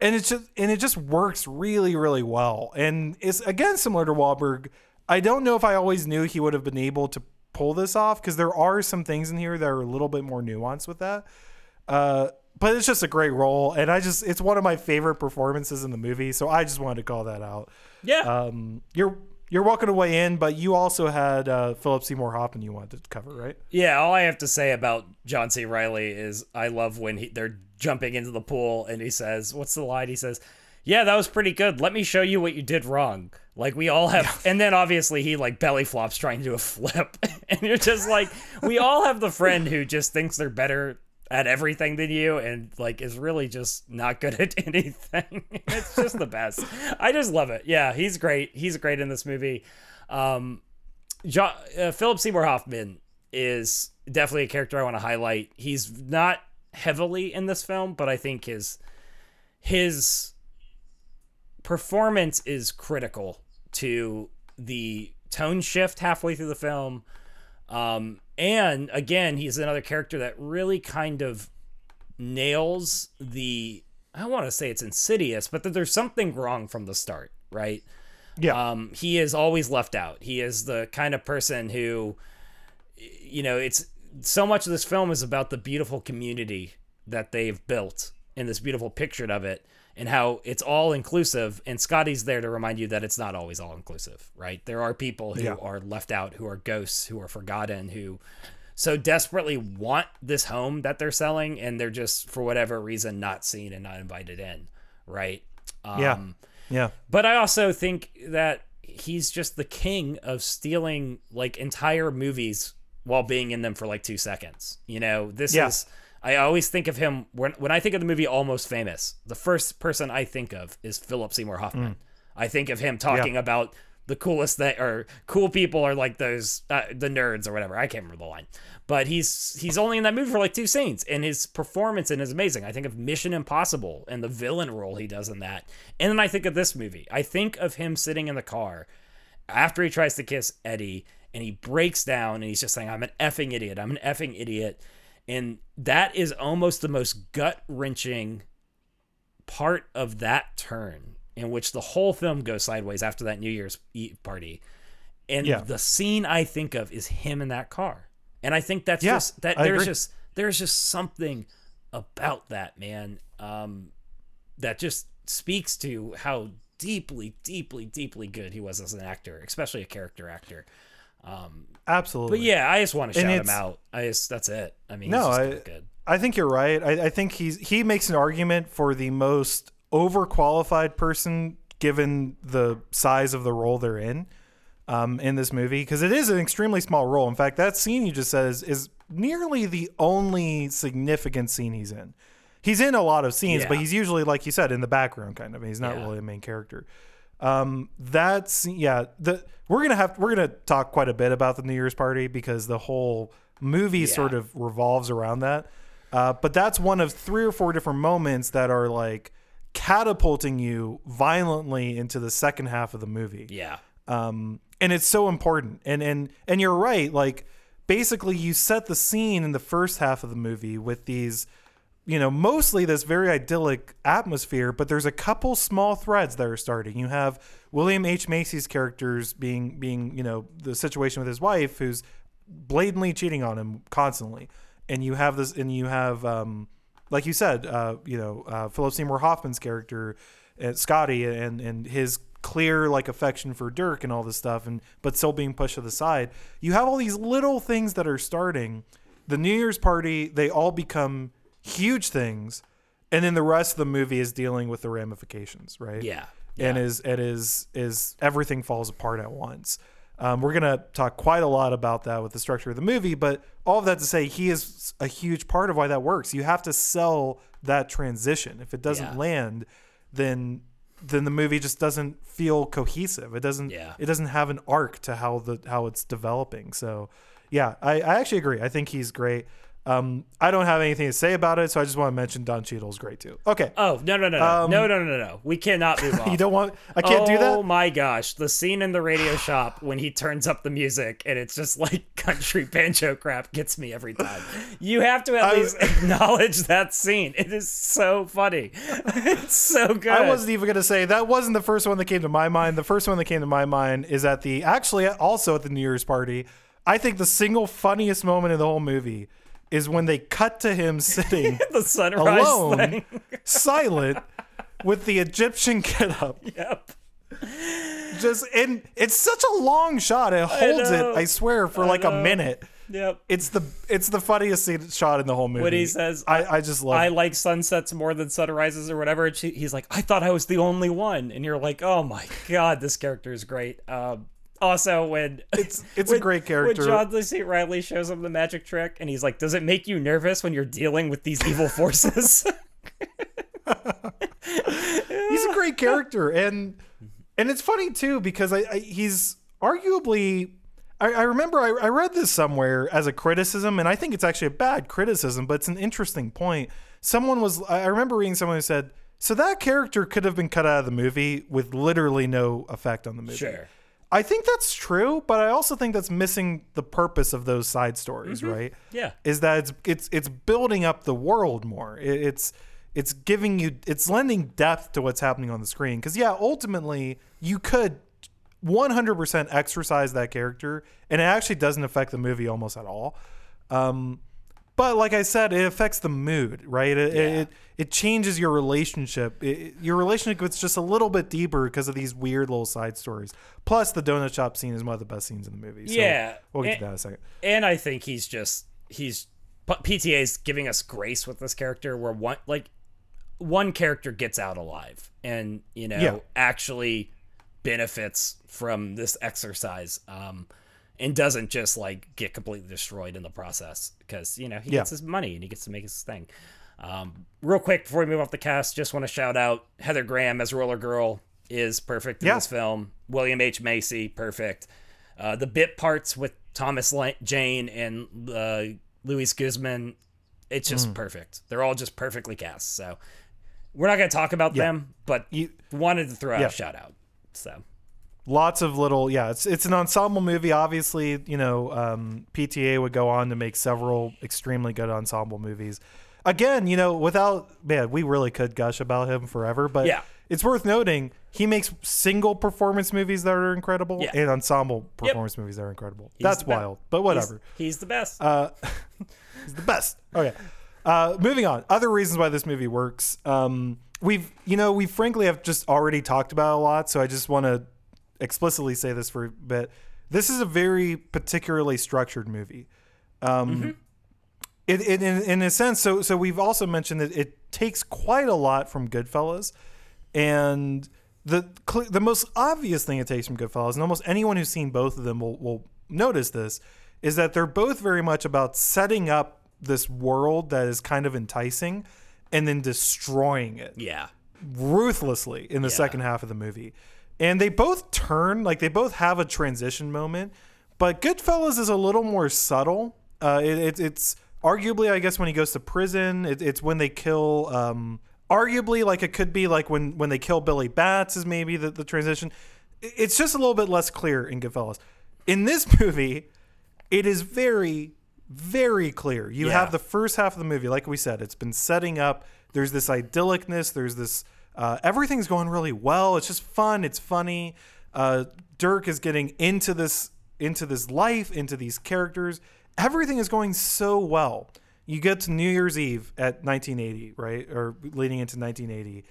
and it's just and it just works really, really well. And it's again similar to Wahlberg. I don't know if I always knew he would have been able to pull this off because there are some things in here that are a little bit more nuanced with that. Uh, but it's just a great role, and I just it's one of my favorite performances in the movie. So I just wanted to call that out. Yeah. Um, you're you're welcome to weigh in, but you also had uh, Philip Seymour Hoffman you wanted to cover, right? Yeah, all I have to say about John C. Reilly is I love when he, they're jumping into the pool and he says, "What's the line?" He says, "Yeah, that was pretty good. Let me show you what you did wrong." Like we all have, and then obviously he like belly flops trying to do a flip, and you're just like, we all have the friend who just thinks they're better at everything than you, and like is really just not good at anything. it's just the best. I just love it. Yeah, he's great. He's great in this movie. Um, John, uh, Philip Seymour Hoffman is definitely a character I want to highlight. He's not heavily in this film, but I think his his performance is critical to the tone shift halfway through the film. Um, and again, he's another character that really kind of nails the. I don't want to say it's insidious, but that there's something wrong from the start, right? Yeah. Um, he is always left out. He is the kind of person who, you know, it's so much of this film is about the beautiful community that they've built and this beautiful picture of it and how it's all inclusive. And Scotty's there to remind you that it's not always all inclusive, right? There are people who Yeah. are left out, who are ghosts, who are forgotten, who so desperately want this home that they're selling and they're just for whatever reason not seen and not invited in, right? Um, yeah. Yeah. but I also think that he's just the king of stealing like entire movies while being in them for like two seconds. You know, this Yeah. is. I always think of him when when I think of the movie Almost Famous. The first person I think of is Philip Seymour Hoffman. I think of him talking about the coolest thing or cool people are like those uh, the nerds or whatever. I can't remember the line, but he's he's only in that movie for like two scenes, and his performance in it is amazing. I think of Mission Impossible and the villain role he does in that, and then I think of this movie. I think of him sitting in the car after he tries to kiss Eddie, and he breaks down and he's just saying, "I'm an effing idiot. I'm an effing idiot," and that is almost the most gut wrenching part of that turn in which the whole film goes sideways after that New Year's Eve party. And Yeah. the scene I think of is him in that car. And I think that's Yeah, just that I there's agree. just there's just something about that man um, that just speaks to how deeply, deeply, deeply good he was as an actor, especially a character actor. Absolutely. But yeah, I just want to shout him out. I just that's it. I mean, No, I- good. I think you're right. I, I think he's he makes an argument for the most overqualified person given the size of the role they're in um, in this movie because it is an extremely small role. In fact, that scene you just said is, is nearly the only significant scene he's in. He's in a lot of scenes, but he's usually like you said in the background, kind of. He's not Yeah. really a main character. Um, that's yeah. The we're gonna have we're gonna talk quite a bit about the New Year's party because the whole movie sort of revolves around that. Uh, but that's one of three or four different moments that are like catapulting you violently into the second half of the movie Yeah. um, and it's so important. And and and you're right. Like basically, you set the scene in the first half of the movie with these, you know, mostly this very idyllic atmosphere. But there's a couple small threads that are starting. You have William H Macy's characters being being you know the situation with his wife who's blatantly cheating on him constantly, and you have this and you have um, like you said, uh, you know, uh, Philip Seymour Hoffman's character, uh, Scotty, and and his clear like affection for Dirk and all this stuff, and but still being pushed to the side. You have all these little things that are starting. The New Year's party, they all become huge things, and then the rest of the movie is dealing with the ramifications, right? Yeah. and is it is is everything falls apart at once. Um, we're gonna talk quite a lot about that with the structure of the movie, but all of that to say, he is a huge part of why that works. You have to sell that transition. If it doesn't Yeah. land, then then the movie just doesn't feel cohesive. It doesn't. Yeah. It doesn't have an arc to how the how it's developing. So, yeah, I, I actually agree. I think he's great. Um, I don't have anything to say about it, so I just want to mention Don Cheadle's great too. Okay. Oh no no no um, no no no no no! We cannot move on. you don't want? I can't oh, do that. Oh my gosh! The scene in the radio shop when he turns up the music and it's just like country banjo crap gets me every time. You have to at I, least acknowledge that scene. It is so funny. it's so good. I wasn't even gonna say that wasn't the first one that came to my mind. The first one that came to my mind is at the actually also at the New Year's party. I think the single funniest moment in the whole movie is when they cut to him sitting the sunrise alone, silent, with the Egyptian getup. Yep. Just and it's such a long shot. It holds it. I swear, for like a minute. Yep. It's the it's the funniest scene, shot in the whole movie. When he says, I, I just love I it. like sunsets more than sunrises or whatever. And she, he's like, I thought I was the only one. And you're like, oh my God, this character is great. Um, also, when It's it's a great character. When John C. Reilly shows him the magic trick, and he's like, "Does it make you nervous when you're dealing with these evil forces?" he's a great character and and it's funny too because I, I he's arguably I, I remember I, I read this somewhere as a criticism and I think it's actually a bad criticism but it's an interesting point someone was I I remember reading someone who said so that character could have been cut out of the movie with literally no effect on the movie Sure. I think that's true, but I also think that's missing the purpose of those side stories, right? Yeah. Is that it's it's it's building up the world more. It, it's it's giving you it's lending depth to what's happening on the screen. Because yeah, ultimately you could 100% exercise that character, and it actually doesn't affect the movie almost at all. Um, but like I said, it affects the mood, right? It it, it changes your relationship. It, your relationship gets just a little bit deeper because of these weird little side stories. Plus, the donut shop scene is one of the best scenes in the movie. So Yeah. we'll get And- to that in a second. and I think he's just he's PTA's giving us grace with this character where one like one character gets out alive and you know Yeah. actually benefits from this exercise um and doesn't just like get completely destroyed in the process because you know he Yeah. gets his money and he gets to make his thing um real quick before we move off the cast just want to shout out heather graham as roller girl is perfect in Yeah. this film william h macy perfect uh, the bit parts with Thomas Jane and uh, Luis Guzman, it's just Mm. perfect. They're all just perfectly cast. So we're not going to talk about them, but You- wanted to throw out Yeah. a shout out. So lots of little yeah it's it's an ensemble movie obviously you know um, pta would go on to make several extremely good ensemble movies again you know without man we really could gush about him forever but Yeah. it's worth noting he makes single performance movies that are incredible Yeah. and ensemble performance movies that are incredible that's the be- wild but he's, whatever he's the best. uh, he's the best. Okay. Uh, moving on. Other reasons why this movie works. Um, we've, you know, we frankly have just already talked about a lot, so I just want to explicitly say this for a bit. This is a very particularly structured movie. Um, it, it, in, in a sense, so so we've also mentioned that it takes quite a lot from Goodfellas, and the the most obvious thing it takes from Goodfellas, and almost anyone who's seen both of them will will notice this, is that they're both very much about setting up this world that is kind of enticing, and then destroying it yeah. ruthlessly in the Yeah. second half of the movie. And they both turn, like they both have a transition moment, but Goodfellas is a little more subtle. Uh, it, it, it's arguably, I guess, when he goes to prison, it, it's when they kill. Um, arguably, like it could be like when when they kill Billy Batts is maybe the, the transition. It's just a little bit less clear in Goodfellas. In this movie, it is very, very clear. You Yeah. have the first half of the movie, like we said, it's been setting up. There's this idyllicness. There's this. Uh, everything's going really well. It's just fun. It's funny. Uh, Dirk is getting into this into this life, into these characters. Everything is going so well. You get to New Year's Eve at 1980, right, or leading into 1980,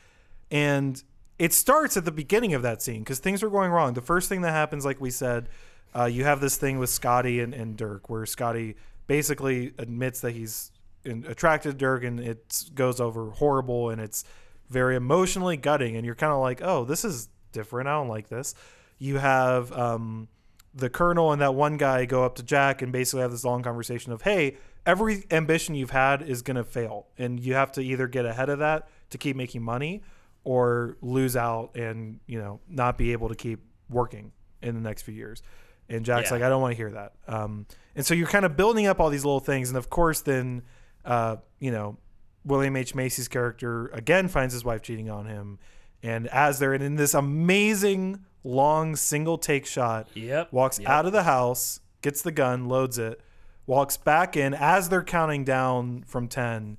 and it starts at the beginning of that scene because things are going wrong. The first thing that happens, like we said, uh, you have this thing with Scotty and, and Dirk, where Scotty basically admits that he's in, attracted to Dirk, and it goes over horrible, and it's very emotionally gutting, and you're kind of like, oh, this is different. I don't like this. You have um, the colonel and that one guy go up to Jack and basically have this long conversation of, hey, every ambition you've had is going to fail, and you have to either get ahead of that to keep making money or lose out and you know not be able to keep working in the next few years. And Jack's Yeah. like, I don't want to hear that. Um, and so you're kind of building up all these little things, and of course, then uh, you know William H Macy's character again finds his wife cheating on him, and as they're in this amazing long single take shot, Yep. walks Yep. out of the house, gets the gun, loads it, walks back in as they're counting down from 10,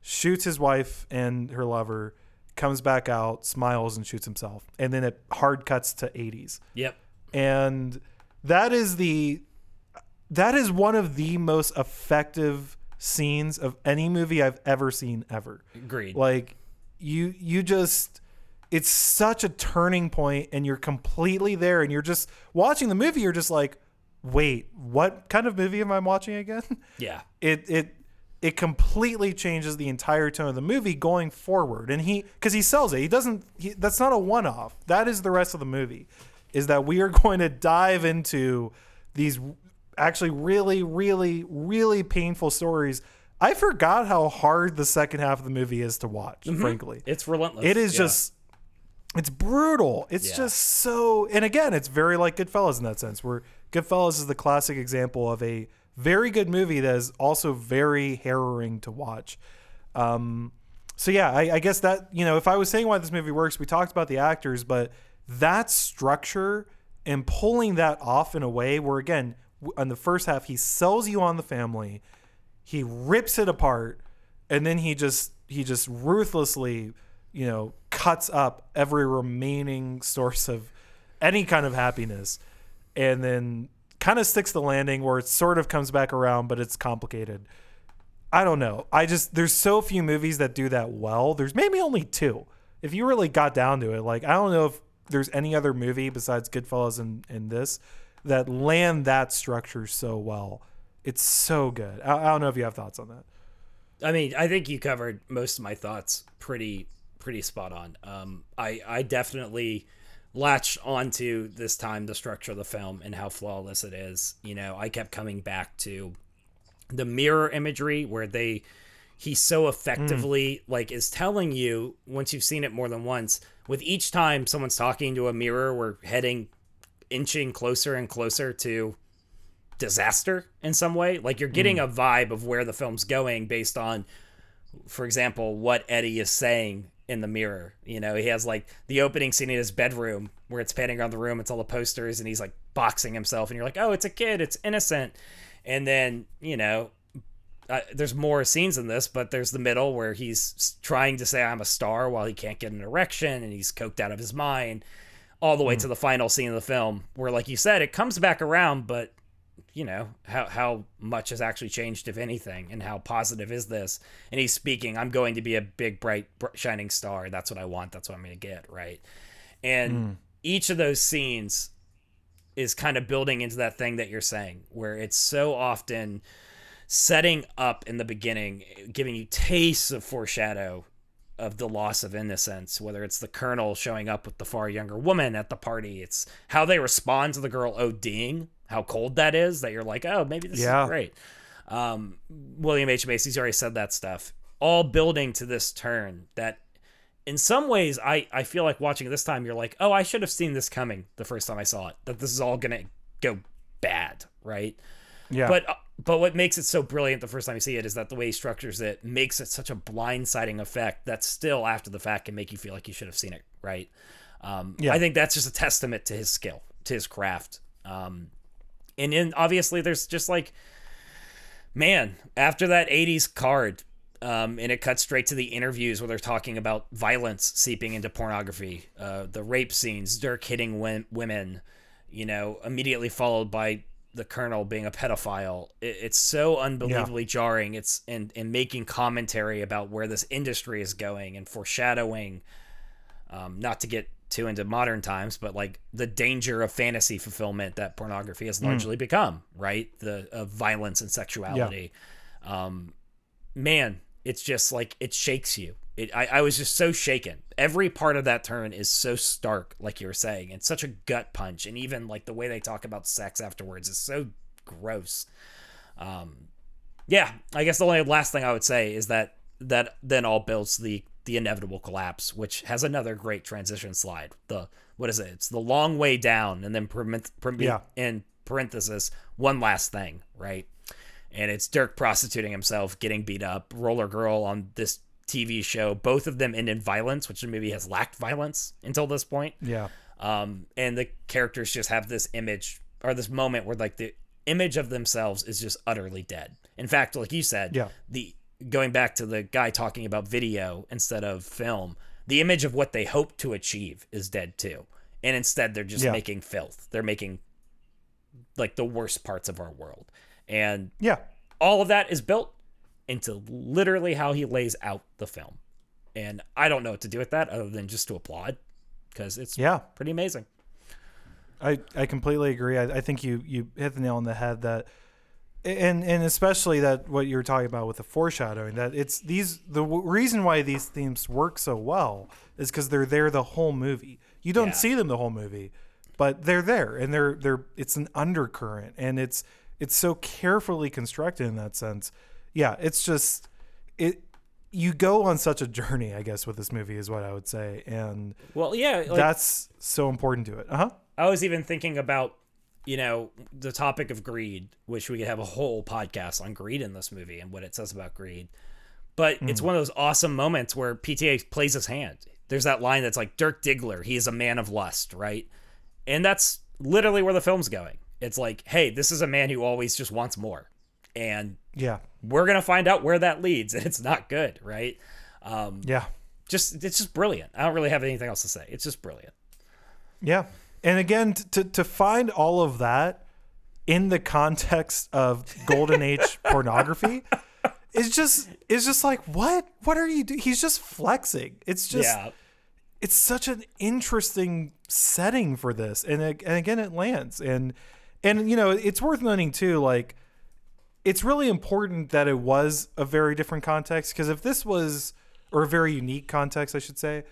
shoots his wife and her lover, comes back out, smiles, and shoots himself. And then it hard cuts to 80s. Yep. And that is the that is one of the most effective scenes of any movie I've ever seen ever. Agreed. like you you just it's such a turning point and you're completely there and you're just watching the movie you're just like wait what kind of movie am i watching again? Yeah. it it it completely changes the entire tone of the movie going forward. And he because he sells it. He doesn't he, that's not a one-off. That is the rest of the movie is that we are going to dive into these actually really really really painful stories i forgot how hard the second half of the movie is to watch frankly It's relentless. it is Yeah. just it's brutal. It's Yeah. just so and again, it's very like Goodfellas in that sense, where Goodfellas is the classic example of a very good movie that is also very harrowing to watch. Um, so yeah, I, I guess that you know, if I was saying why this movie works, we talked about the actors, but that structure and pulling that off in a way where again on the first half he sells you on the family he rips it apart and then he just he just ruthlessly you know cuts up every remaining source of any kind of happiness and then kind of sticks the landing where it sort of comes back around but it's complicated. I don't know. I just there's so few movies that do that well. There's maybe only two. If you really got down to it like i don't know if there's any other movie besides goodfellas and, and this that land that structure so well it's so good I, I don't know if you have thoughts on that I mean, I think you covered most of my thoughts pretty pretty spot on. Um, I I definitely latched onto this time the structure of the film and how flawless it is. You know, I kept coming back to the mirror imagery where they he so effectively like is telling you once you've seen it more than once with each time someone's talking to a mirror we're heading inching closer and closer to disaster in some way. Like you're getting a vibe of where the film's going based on, for example, what Eddie is saying in the mirror. You know, he has like the opening scene in his bedroom where it's panning around the room, it's all the posters, and he's like boxing himself, and you're like, oh, it's a kid, it's innocent. And then, you know, uh, there's more scenes in this, but there's the middle where he's trying to say I'm a star while he can't get an erection and he's coked out of his mind, all the way mm-hmm. to the final scene of the film where, like you said, it comes back around, but you know how how much has actually changed, if anything, and how positive is this? And he's speaking, I'm going to be a big, bright, br- shining star. That's what I want. That's what I'm going to get, right? And mm. each of those scenes is kind of building into that thing that you're saying, where it's so often setting up in the beginning, giving you tastes of foreshadow of the loss of innocence, whether it's the colonel showing up with the far younger woman at the party, it's how they respond to the girl ODing, how cold that is, that you're like, oh, maybe this Yeah. is great. Um, William H. Macy's already said that stuff, all building to this turn that in some ways I, I feel like watching it this time you're like oh i should have seen this coming the first time i saw it that this is all gonna go bad right yeah but but what makes it so brilliant the first time you see it is that the way he structures it makes it such a blindsiding effect that still after the fact can make you feel like you should have seen it right um, Yeah. i think that's just a testament to his skill to his craft um, and then obviously there's just like man after that 80s card um, and it cuts straight to the interviews where they're talking about violence seeping into pornography uh, the rape scenes dirk hitting wom- women you know immediately followed by the colonel being a pedophile it, it's so unbelievably jarring it's and, and making commentary about where this industry is going and foreshadowing um, not to get too into modern times, but like the danger of fantasy fulfillment that pornography has largely become, right? The of violence and sexuality. Um, man, it's just like it shakes you. It, I, I was just so shaken. Every part of that turn is so stark, like you were saying, and such a gut punch. And even like the way they talk about sex afterwards is so gross. Um, yeah, I guess the only last thing I would say is that that then all builds the the inevitable collapse, which has another great transition slide. The what is it? It's the long way down, and then Yeah. in parenthesis one last thing, right? And it's Dirk prostituting himself, getting beat up, Roller Girl on this TV show. Both of them end in violence, which the movie has lacked violence until this point yeah um, and the characters just have this image or this moment where like the image of themselves is just utterly dead. In fact, like you said, Yeah. the going back to the guy talking about video instead of film, the image of what they hope to achieve is dead too. And instead they're just Yeah. making filth. They're making like the worst parts of our world. And yeah all of that is built into literally how he lays out the film. And I don't know what to do with that other than just to applaud because it's yeah pretty amazing. I, I completely agree. I, I think you, you hit the nail on the head that, and and especially that what you're talking about with the foreshadowing that it's these the w- reason why these themes work so well is because they're there the whole movie. You don't Yeah. see them the whole movie, but they're there and they're they're it's an undercurrent and it's it's so carefully constructed in that sense. Yeah, it's just it. You go on such a journey, I guess, with this movie is what I would say, and Well, yeah, like, that's so important to it. Uh huh. I was even thinking about, you know, the topic of greed, which we could have a whole podcast on greed in this movie and what it says about greed. But it's one of those awesome moments where PTA plays his hand. There's that line that's like Dirk Diggler, he is a man of lust, right? And that's literally where the film's going. It's like, hey, this is a man who always just wants more, and Yeah. We're gonna find out where that leads, and it's not good, right? Um, Yeah. just it's just brilliant. I don't really have anything else to say. It's just brilliant. Yeah. And again, to to find all of that in the context of golden age pornography is just it's just like what? What are you doing? He's just flexing. It's just yeah, it's such an interesting setting for this. And and again it lands. And and you know, it's worth noting too like it's really important that it was a very different context because if this was or a very unique context, I should say,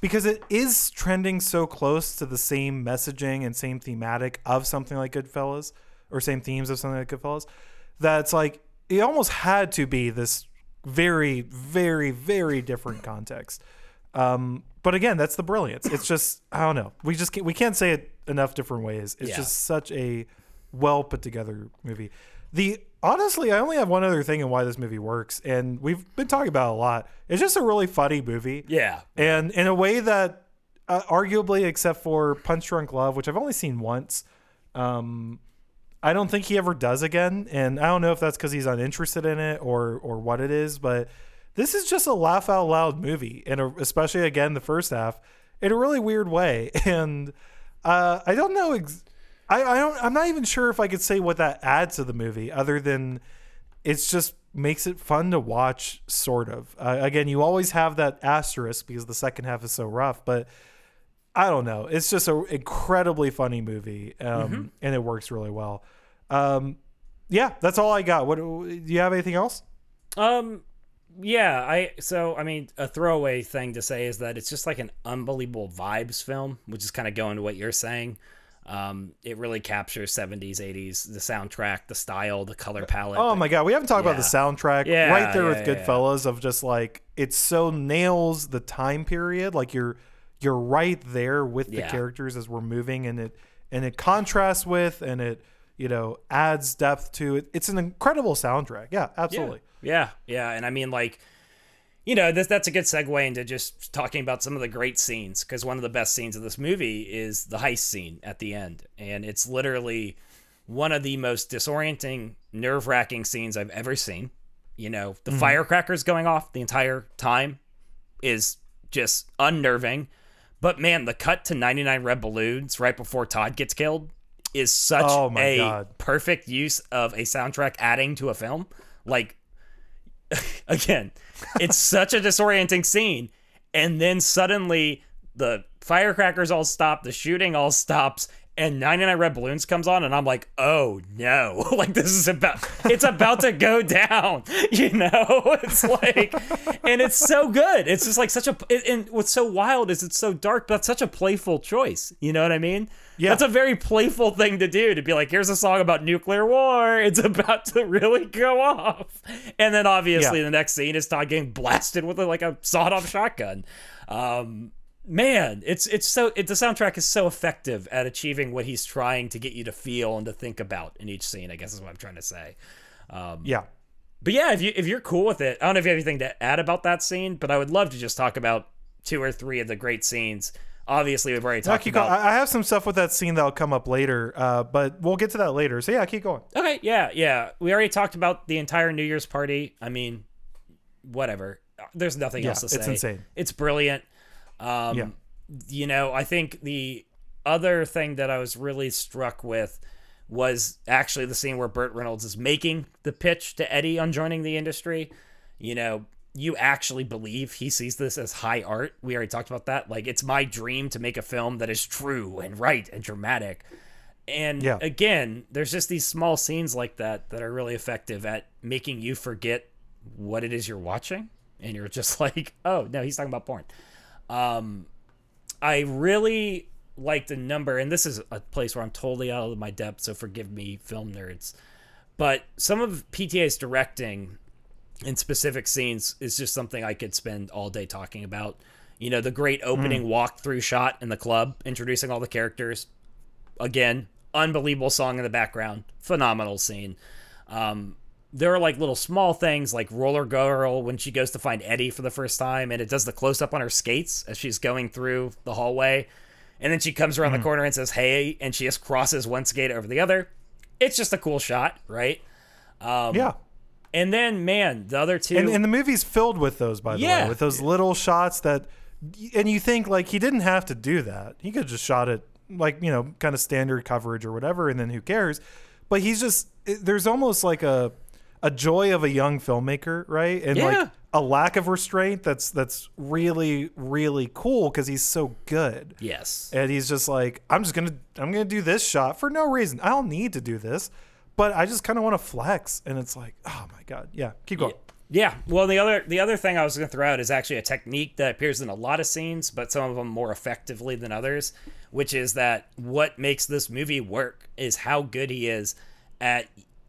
because it is trending so close to the same messaging and same thematic of something like Goodfellas or same themes of something like Goodfellas, that it's like it almost had to be this very, very, very different context. Um, but again, that's the brilliance. It's just I don't know. We just can't, we can't say it enough different ways. It's Yeah. just such a well put together movie. The honestly, I only have one other thing in why this movie works, and we've been talking about it a lot. It's just a really funny movie, yeah, and in a way that, uh, arguably, except for Punch Drunk Love, which I've only seen once, um, I don't think he ever does again. And I don't know if that's because he's uninterested in it or or what it is, but this is just a laugh out loud movie, and a, especially again the first half in a really weird way. And uh, I don't know. Ex- I, I don't. I'm not even sure if I could say what that adds to the movie, other than it's just makes it fun to watch. Sort of. Uh, again, you always have that asterisk because the second half is so rough, but. I don't know. It's just an incredibly funny movie, um, and it works really well. Um, yeah, that's all I got. What do you have? Anything else? Um, yeah, I so I mean a throwaway thing to say is that it's just like an unbelievable vibes film, which is kind of going to what you're saying. Um, it really captures 70s, 80s, the soundtrack, the style, the color palette. Oh my god, we haven't talked about the soundtrack Yeah, right there yeah, with yeah, Goodfellas of just like it so nails the time period. Like you're you're right there with the Yeah. characters as we're moving, and it and it contrasts with and it you know adds depth to it. It's an incredible soundtrack. Yeah, absolutely. Yeah, yeah, and I mean like, you know, this that's a good segue into just talking about some of the great scenes because one of the best scenes of this movie is the heist scene at the end, and it's literally one of the most disorienting, nerve wracking scenes I've ever seen. You know, the mm-hmm. firecrackers going off the entire time is just unnerving. But man, the cut to 99 red balloons right before Todd gets killed is such Oh a God. perfect use of a soundtrack adding to a film. Like again, it's such a disorienting scene. And then suddenly the firecrackers all stop, the shooting all stops and 99 red balloons comes on and I'm like, "Oh no." like this is about it's about to go down, you know? It's like and it's so good. It's just like such a and what's so wild is it's so dark, but it's such a playful choice. You know what I mean? Yeah. That's a very playful thing to do to be like, here's a song about nuclear war. It's about to really go off. And then obviously Yeah. the next scene is Todd getting blasted with like a sawed off shotgun. Um, man, it's it's so it, the soundtrack is so effective at achieving what he's trying to get you to feel and to think about in each scene. I guess is what I'm trying to say. Um, Yeah. But yeah, if you if you're cool with it, I don't know if you have anything to add about that scene, but I would love to just talk about two or three of the great scenes. Obviously, we've already talked keep about. going. I I have some stuff with that scene that'll come up later, uh, but we'll get to that later. So yeah, keep going. Okay, yeah, yeah. We already talked about the entire New Year's party. I mean, whatever. There's nothing Yeah, else to say. it's insane. It's brilliant. Um, Yeah. You know, I think the other thing that I was really struck with was actually the scene where Burt Reynolds is making the pitch to Eddie on joining the industry. You know, you actually believe he sees this as high art. We already talked about that. Like, it's my dream to make a film that is true and right and dramatic. And Yeah. again, there's just these small scenes like that that are really effective at making you forget what it is you're watching. And you're just like, oh, no, he's talking about porn. Um, I really like the number, and this is a place where I'm totally out of my depth, so forgive me, film nerds. But some of PTA's directing in specific scenes is just something I could spend all day talking about. You know, the great opening walkthrough shot in the club, introducing all the characters. Again, unbelievable song in the background, phenomenal scene. Um, there are like little small things like Roller Girl when she goes to find Eddie for the first time and it does the close up on her skates as she's going through the hallway. and then she comes around the hmm. corner and says hey and she just crosses one skate over the other it's just a cool shot right um, yeah. and then man the other two And, and the movie's filled with those, by the Yeah. way, with those little shots that, and you think like he didn't have to do that. He could just shot it like you know, kind of standard coverage or whatever, and then who cares? But he's just there's almost like a a joy of a young filmmaker, right? And Yeah. like a lack of restraint that's that's really really cool because he's so good. yes and he's just like i'm just gonna i'm gonna do this shot for no reason i don't need to do this but i just kind of want to flex and it's like oh my god yeah keep going Yeah. Well, the other the other thing I was going to throw out is actually a technique that appears in a lot of scenes, but some of them more effectively than others, which is that what makes this movie work is how good he is at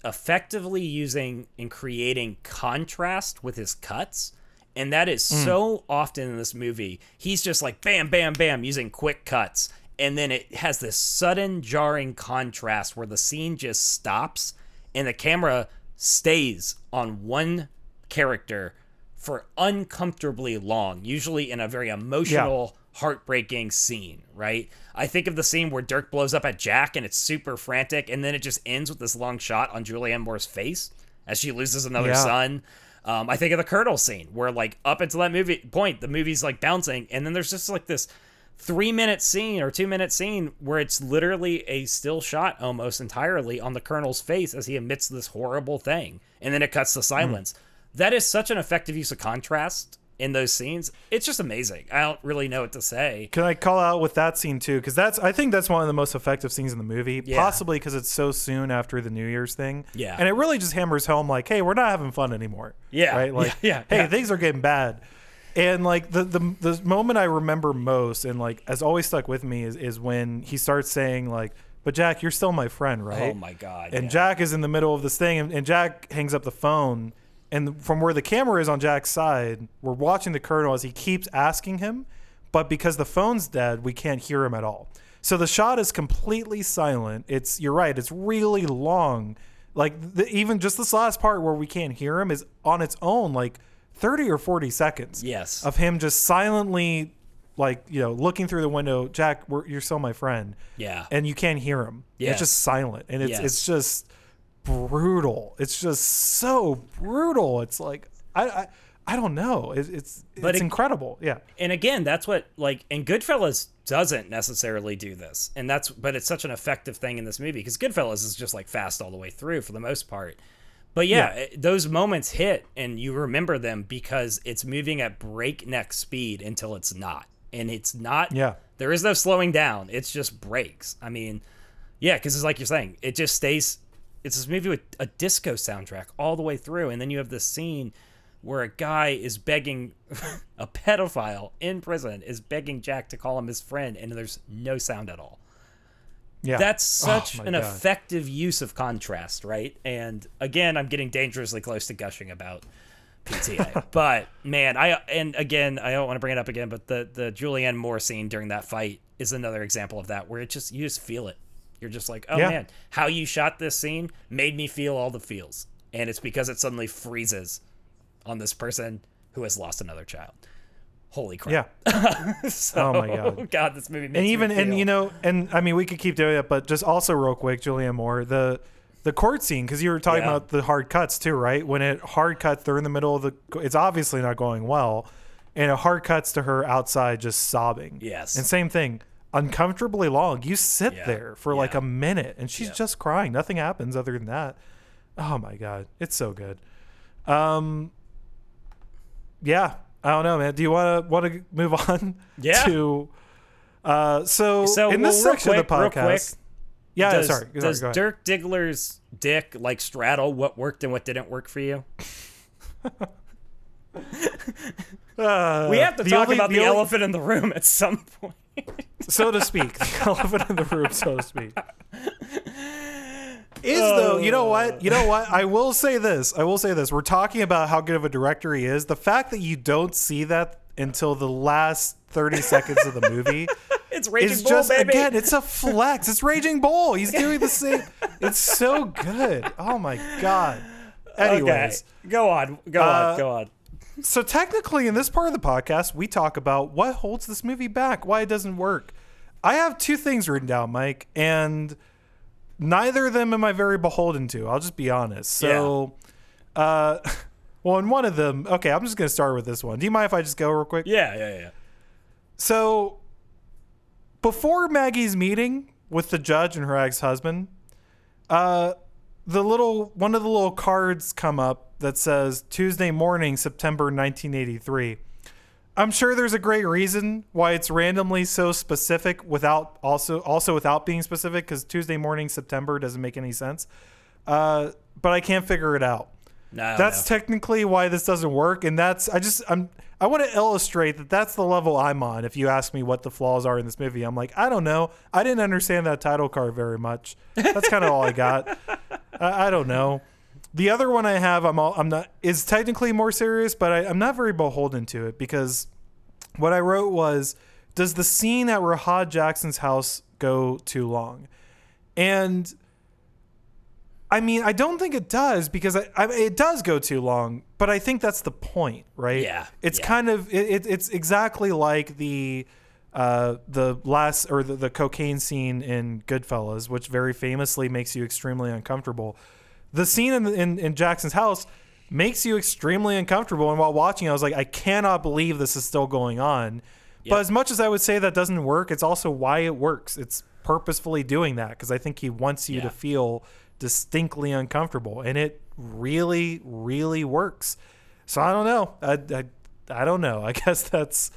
effectively using and creating contrast with his cuts. And that is hmm. so often in this movie. He's just like bam, bam, bam, using quick cuts. And then it has this sudden jarring contrast where the scene just stops and the camera stays on one character for uncomfortably long, usually in a very emotional, heartbreaking scene, right? I think of the scene where Dirk blows up at Jack and it's super frantic, and then it just ends with this long shot on Julianne Moore's face as she loses another Yeah. son. Um, I think of the Colonel scene where, like, up until that movie point, the movie's like bouncing, and then there's just like this three minute scene or two minute scene where it's literally a still shot almost entirely on the colonel's face as he emits this horrible thing and then it cuts to silence that is such an effective use of contrast in those scenes it's just amazing i don't really know what to say can i call out with that scene too because that's i think that's one of the most effective scenes in the movie Yeah. possibly because it's so soon after the new year's thing Yeah. and it really just hammers home like hey we're not having fun anymore Yeah. right like Yeah, yeah, hey yeah. things are getting bad and like the, the the moment i remember most and like has always stuck with me is, is when he starts saying like but jack you're still my friend right oh my god and yeah. Jack is in the middle of this thing, and, and Jack hangs up the phone. And from where the camera is on Jack's side, we're watching the colonel as he keeps asking him, but because the phone's dead, we can't hear him at all. So the shot is completely silent. It's you're right. It's really long. Like the, even just this last part where we can't hear him is on its own like 30 or 40 seconds. Yes. Of him just silently, like you know, looking through the window. Jack, we're, you're still my friend Yeah. and you can't hear him. Yes. It's just silent, and it's Yes. it's just brutal. It's just so brutal. It's like I I, I don't know. It, it's But it's it- incredible. Yeah, and again that's what like and goodfellas doesn't necessarily do this and that's but it's such an effective thing in this movie because goodfellas is just like fast all the way through for the most part but yeah, it- those moments hit and you remember them because it's moving at breakneck speed until it's not and it's not Yeah. there is no slowing down it's just breaks i mean yeah because it's like you're saying it just stays it's this movie with a disco soundtrack all the way through and then you have this scene where a guy is begging a pedophile in prison is begging jack to call him his friend and there's no sound at all yeah. that's Oh, such my an God. effective use of contrast right and again i'm getting dangerously close to gushing about pta but man i and again i don't want to bring it up again but the the julianne moore scene during that fight is another example of that where it just you just feel it you're just like oh Yeah. man how you shot this scene made me feel all the feels and it's because it suddenly freezes on this person who has lost another child holy crap Yeah, so, Oh my God. god this movie makes and even and you know, and I mean, we could keep doing it, but just also real quick, Julianne Moore, the the court scene because you were talking Yeah. about the hard cuts too, right? When it hard cuts, they're in the middle of the. It's obviously not going well, and it hard cuts to her outside just sobbing. Yes. and same thing, uncomfortably long. You sit Yeah. there for like a minute, and she's Yeah. just crying. Nothing happens other than that. Oh my god, it's so good. Um, yeah, I don't know, man. Do you want to want to move on? Yeah. To, uh, so, So, in this well, real section of the quick- podcast, yeah, does, sorry, sorry, does. Dirk Diggler's dick like straddle what worked and what didn't work for you? Uh, We have to talk only- about the, only- elephant in the room at some point. So to speak, the elephant in the room, so to speak. Is though, you know what? You know what? I will say this. I will say this. We're talking about how good of a director he is. The fact that you don't see that until the last 30 seconds of the movie It's Raging is Bull, just baby. again, it's a flex. It's Raging Bull. He's doing the same. It's so good. Oh my god. Anyways, okay, go on, go Uh, on, go on. So technically in this part of the podcast we talk about what holds this movie back why it doesn't work I have two things written down, Mike, and neither of them am I very beholden to. I'll just be honest. So, uh, well, in one of them, okay, I'm just going to start with this one. Do you mind if I just go real quick? Yeah, yeah, yeah. So, before Maggie's meeting with the judge and her ex-husband, uh, the little one of the little cards come up that says Tuesday morning, September 1983. I'm sure there's a great reason why it's randomly so specific without also also without being specific because Tuesday morning September doesn't make any sense. Uh, but I can't figure it out. No, That's no. technically why this doesn't work, and that's I just I'm I want to illustrate that that's the level I'm on. If you ask me what the flaws are in this movie, I'm like I don't know. I didn't understand that title card very much. That's kind of all I got. I, I don't know. The other one I have, I'm all, I'm not is technically more serious, but I, I'm not very beholden to it because what I wrote was, does the scene at Rahad Jackson's house go too long? And I mean, I don't think it does because I, I, it does go too long, but I think that's the point, right? Yeah, It's yeah. kind of it, it, it's exactly like the uh, the last or the, the cocaine scene in Goodfellas, which very famously makes you extremely uncomfortable. The scene in, in in Jackson's house makes you extremely uncomfortable, and while watching, I was like, I cannot believe this is still going on. But as much as I would say that doesn't work, it's also why it works. It's purposefully doing that because I think he wants you Yeah. to feel distinctly uncomfortable, and it really, really works. So I don't know. I, I, I don't know. I guess that's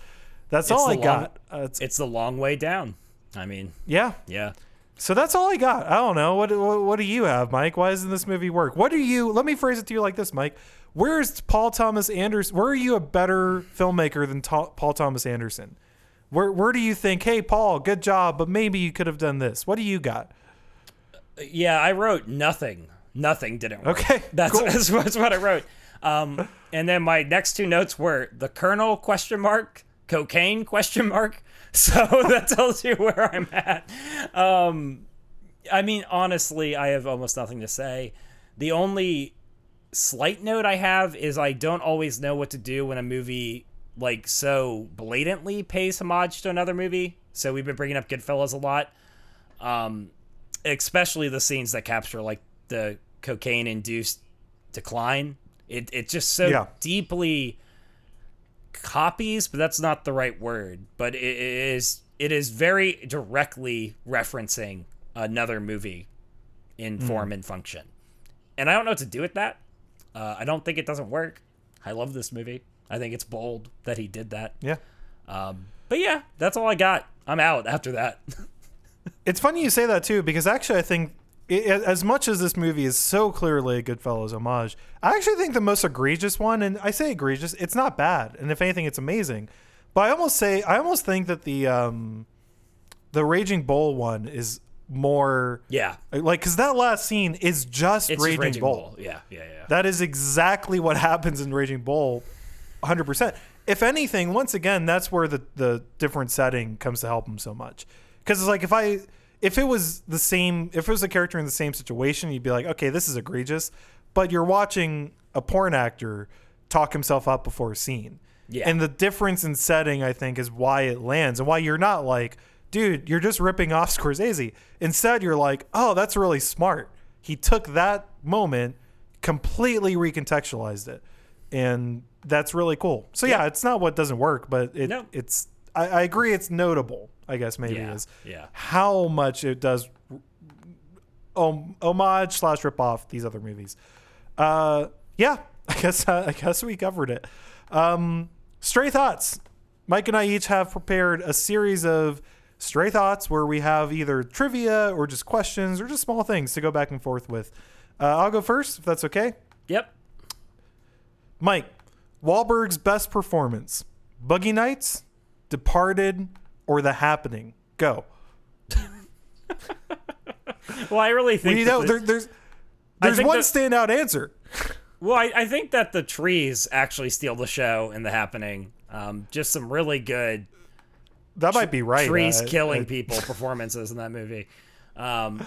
that's all I long- got. Uh, it's, It's the long way down. I mean, yeah. yeah. So that's all I got. I don't know. What, what what do you have, Mike? Why doesn't this movie work? What do you? Let me phrase it to you like this, Mike. Where is Paul Thomas Anderson? Where are you a better filmmaker than Ta- Paul Thomas Anderson? Where where do you think? Hey, Paul, good job, but maybe you could have done this. What do you got? Yeah, I wrote nothing. Nothing didn't work. Okay, That's, cool. that's, that's what I wrote. Um, and then my next two notes were the Colonel question mark, cocaine question mark. So that tells you where I'm at. Um, I mean, honestly, I have almost nothing to say. The only slight note I have is I don't always know what to do when a movie like so blatantly pays homage to another movie. So we've been bringing up Goodfellas a lot, um, especially the scenes that capture like the cocaine induced decline. It it just so Yeah. deeply copies, but that's not the right word. But it, it is it is very directly referencing another movie in form and function. And I don't know what to do with that. Uh, I don't think it doesn't work. I love this movie. I think it's bold that he did that. Yeah. Um, but yeah, that's all I got. I'm out after that. It's funny you say that too, because actually, I think it, as much as this movie is so clearly a Goodfellas homage, I actually think the most egregious one, and I say egregious, it's not bad, and if anything, it's amazing. But I almost say, I almost think that the um, the Raging Bull one is more yeah, like because that last scene is just, it's Raging, Raging Bull. Bull. Yeah, yeah, yeah. That is exactly what happens in Raging Bull, 100%. If anything, once again, that's where the, the different setting comes to help him so much. Because it's like if I, if it was the same, if it was a character in the same situation, you'd be like, okay, this is egregious. But you're watching a porn actor talk himself up before a scene. Yeah. And the difference in setting, I think, is why it lands and why you're not like, dude, you're just ripping off Scorsese. Instead, you're like, oh, that's really smart. He took that moment, completely recontextualized it, and that's really cool. So yeah, it's not what doesn't work, but it, No. it's. I, I agree, it's notable. I guess maybe Yeah, is yeah. how much it does om- homage slash rip off these other movies. Uh, yeah, I guess I guess we covered it. Um, stray thoughts. Mike and I each have prepared a series of stray thoughts where we have either trivia or just questions or just small things to go back and forth with. Uh, I'll go first if that's okay. Yep. Mike, Wahlberg's best performance: Boogie Nights, Departed, or The Happening. Go. Well, I really think You know, there, there's there's one that- standout answer. Well, I, I think that the trees actually steal the show in the happening. Um, just some really good That might be right. trees Uh, killing uh, people performances in that movie. Um,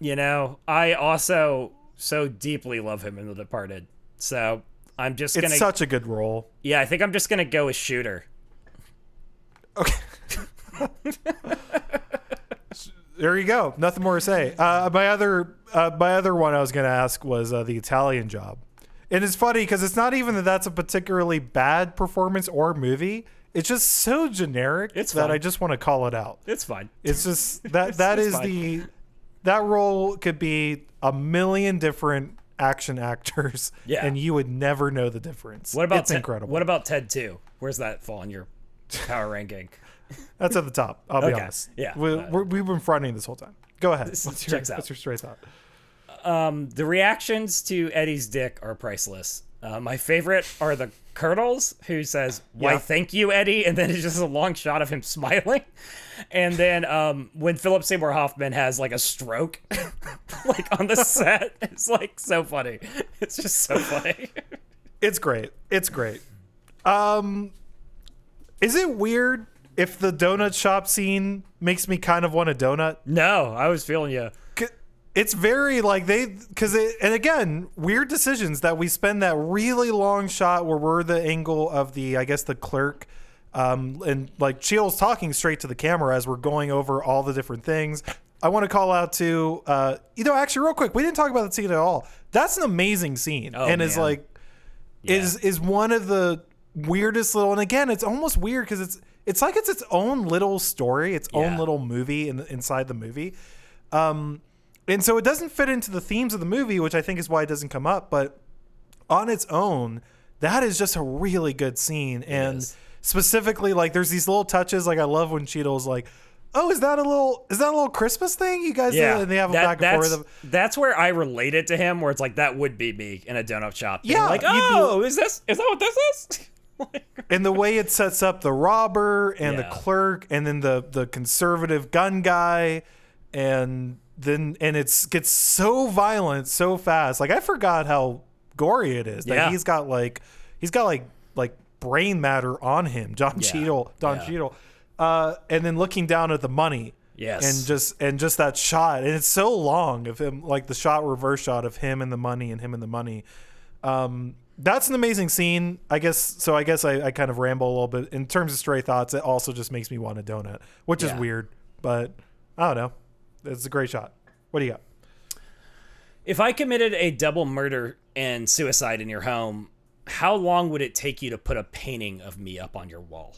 you know, I also so deeply love him in The Departed. So I'm just It's gonna, such a good role. yeah, I think I'm just gonna go with Shooter. Okay. there you go. Nothing more to say. Uh, my other uh, my other one I was going to ask was uh, the Italian Job, and it's funny because it's not even that that's a particularly bad performance or movie. It's just so generic It's that fine. I just want to call it out. It's fine. It's just that that it's is fine. the that role could be a million different action actors, Yeah. and you would never know the difference. What about it's Ted- incredible? What about Ted Two? Where's that fall in your power ranking? That's at the top. I'll be Okay. honest. Yeah. we, Uh, we're, we've been fronting this whole time. Go ahead. This What's your, checks out. what's your straight thought? The reactions to Eddie's dick are priceless. Uh, my favorite are the Colonels, who says, "Why, Yeah. thank you, Eddie," and then it's just a long shot of him smiling. And then um, when Philip Seymour Hoffman has like a stroke, like on the set, it's like so funny. It's just so funny. It's great. It's great. Um, is it weird if the donut shop scene makes me kind of want a donut? no, I was feeling you. It's very like they because it and again weird decisions that we spend that really long shot where we're the angle of the I guess the clerk. Um, and like Cheadle's talking straight to the camera as we're going over all the different things. I want to call out to, uh, you know, actually, real quick, we didn't talk about the scene at all. That's an amazing scene, Oh, and is man. like is is one of the weirdest little and again it's almost weird because it's it's like it's its own little story its own little movie in, inside the movie. Um and so it doesn't fit into the themes of the movie which i think is why it doesn't come up but on its own that is just a really good scene. And specifically like there's these little touches like i love when cheadle's like oh is that a little is that a little christmas thing you guys Yeah, and they have a that- back and that's, forth that's where I related to him, where it's like that would be me in a donut shop. Yeah, like oh, is this is that what this is? and the way it sets up the robber and Yeah. the clerk and then the the conservative gun guy and then and it's gets so violent so fast like i forgot how gory it is that Yeah. he's got like he's got like like brain matter on him john Yeah. cheadle don Yeah. cheadle uh and then looking down at the money Yes. and just and just that shot and it's so long of him like the shot reverse shot of him and the money and him and the money um that's an amazing scene. I guess so i guess i, I kind of ramble a little bit. In terms of stray thoughts it also just makes me want a donut which is weird but i don't know. It's a great shot. What do you got? If I committed a double murder and suicide in your home, how long would it take you to put a painting of me up on your wall?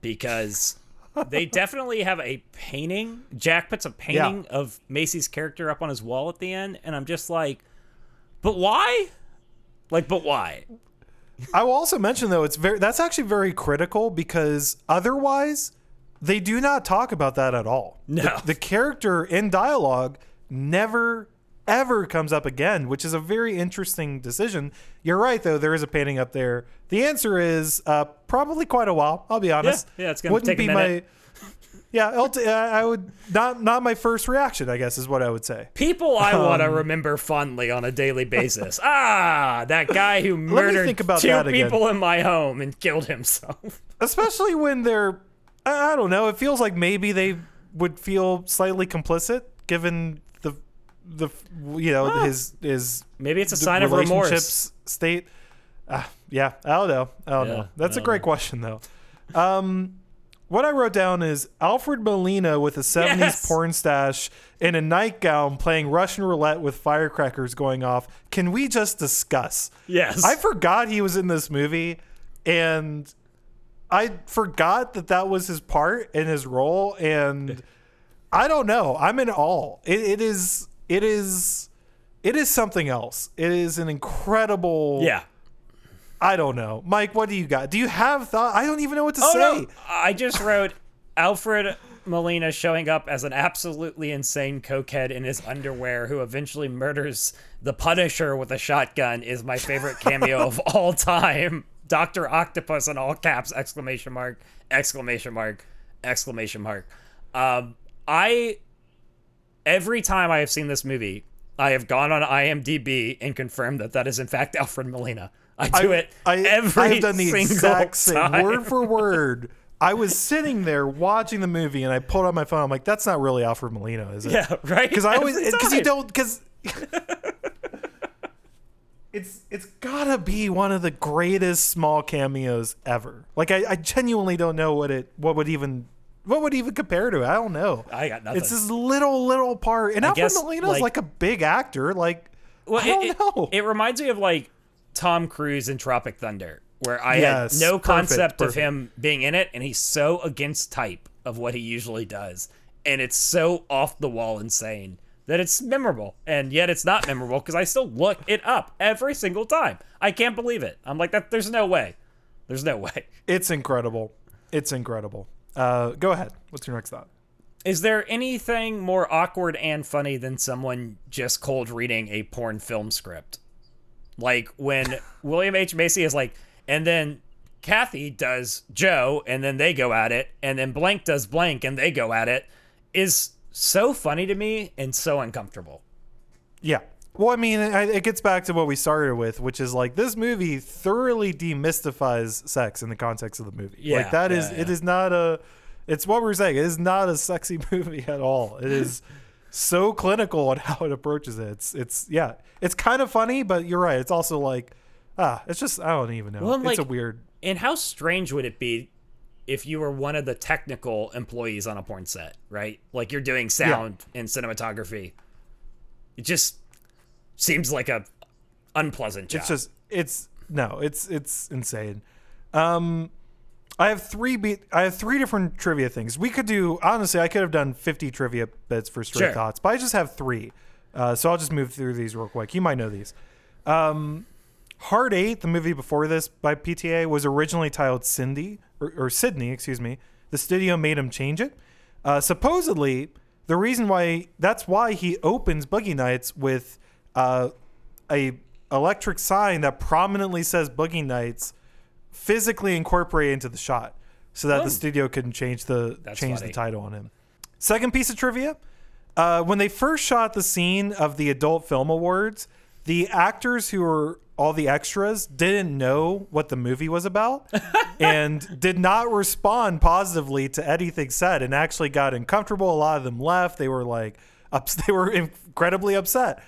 Because they definitely have a painting. Jack puts a painting of Macy's character up on his wall at the end, and I'm just like, but why? Like, but why? I will also mention though it's very that's actually very critical because otherwise they do not talk about that at all. No. The, the character in dialogue never ever comes up again, which is a very interesting decision. You're right though, there is a painting up there. The answer is uh, probably quite a while, I'll be honest. yeah, it's gonna Wouldn't take a be minute. my Yeah, I would not not my first reaction, I guess is what I would say. People I want to Um, remember fondly on a daily basis. ah, that guy who murdered two people in my home and killed himself. especially when they're I don't know. It feels like maybe they would feel slightly complicit given the the you know his his Maybe it's a sign of remorse. state. Ah, yeah, I don't know. I don't Yeah, know. That's I a great question though. Um, what I wrote down is Alfred Molina with a 70s Yes! porn stash in a nightgown playing Russian roulette with firecrackers going off. Can we just discuss? Yes. I forgot he was in this movie, and I forgot that that was his part and his role. And I don't know. I'm in awe. It, it is. It is. It is something else. It is an incredible. yeah. I don't know, Mike. What do you got? Do you have thought? I don't even know what to Oh say. no! I just wrote Alfred Molina showing up as an absolutely insane cokehead in his underwear who eventually murders the Punisher with a shotgun is my favorite cameo of all time. Doctor Octopus in all caps! Exclamation mark! Exclamation mark! Exclamation mark! Um, I every time I have seen this movie, I have gone on IMDb and confirmed that that is in fact Alfred Molina. I do it I, every I have done the single exact same time. word for word. I was sitting there watching the movie, and I pulled out my phone. I'm like, "That's not really Alfred Molina, is it?" Yeah, right. because I always because you don't because it's it's gotta be one of the greatest small cameos ever. Like I, I genuinely don't know what it what would even what would even compare to it? I don't know. I got nothing. It's this little little part, and Alfred guess, Molina's like- like, a big actor. Like, Well, I don't it, know. It, it reminds me of like Tom Cruise in Tropic Thunder, where I Yes, had no perfect, concept of him being in it, and he's so against type of what he usually does, and it's so off the wall insane that it's memorable, and yet it's not memorable because I still look it up every single time. I can't believe it. I'm like that. There's no way. There's no way. it's incredible. It's incredible. Uh, go ahead. What's your next thought? Is there anything more awkward and funny than someone just cold reading a porn film script? Like when William H. Macy is like, and then Kathy does Joe, and then they go at it, and then blank does blank, and they go at it, is so funny to me and so uncomfortable. Yeah. Well, I mean, it, gets back to what we started with, which is like this movie thoroughly demystifies sex in the context of the movie. Yeah, like that is yeah, it yeah. is not a. It's what we're saying. It is not a sexy movie at all. It is so clinical on how it approaches it. It's it's yeah. It's kind of funny, but you're right. It's also like ah, it's just I don't even know. Well, it's like- a weird. And how strange would it be if you were one of the technical employees on a porn set, right? Like you're doing sound and cinematography. It just seems like a unpleasant job. It's just it's no, it's it's insane. Um I have three be- I have three different trivia things. We could do honestly, I could have done 50 trivia bits for straight Sure. thoughts, but I just have 3. Uh, so I'll just move through these real quick. You might know these. Um Hard 8, the movie before this by PTA was originally titled Cindy or, or Sydney, excuse me. The studio made him change it. Uh, supposedly, the reason why that's why he opens Boogie Nights with uh, a electric sign that prominently says Boogie Nights physically incorporated into the shot so that Oh. the studio couldn't change the That's change funny. the title on him. Second piece of trivia. Uh, when they first shot the scene of the adult film awards, the actors who were all the extras didn't know what the movie was about and did not respond positively to anything said and actually got uncomfortable. A lot of them left. They were like, ups- they were incredibly upset.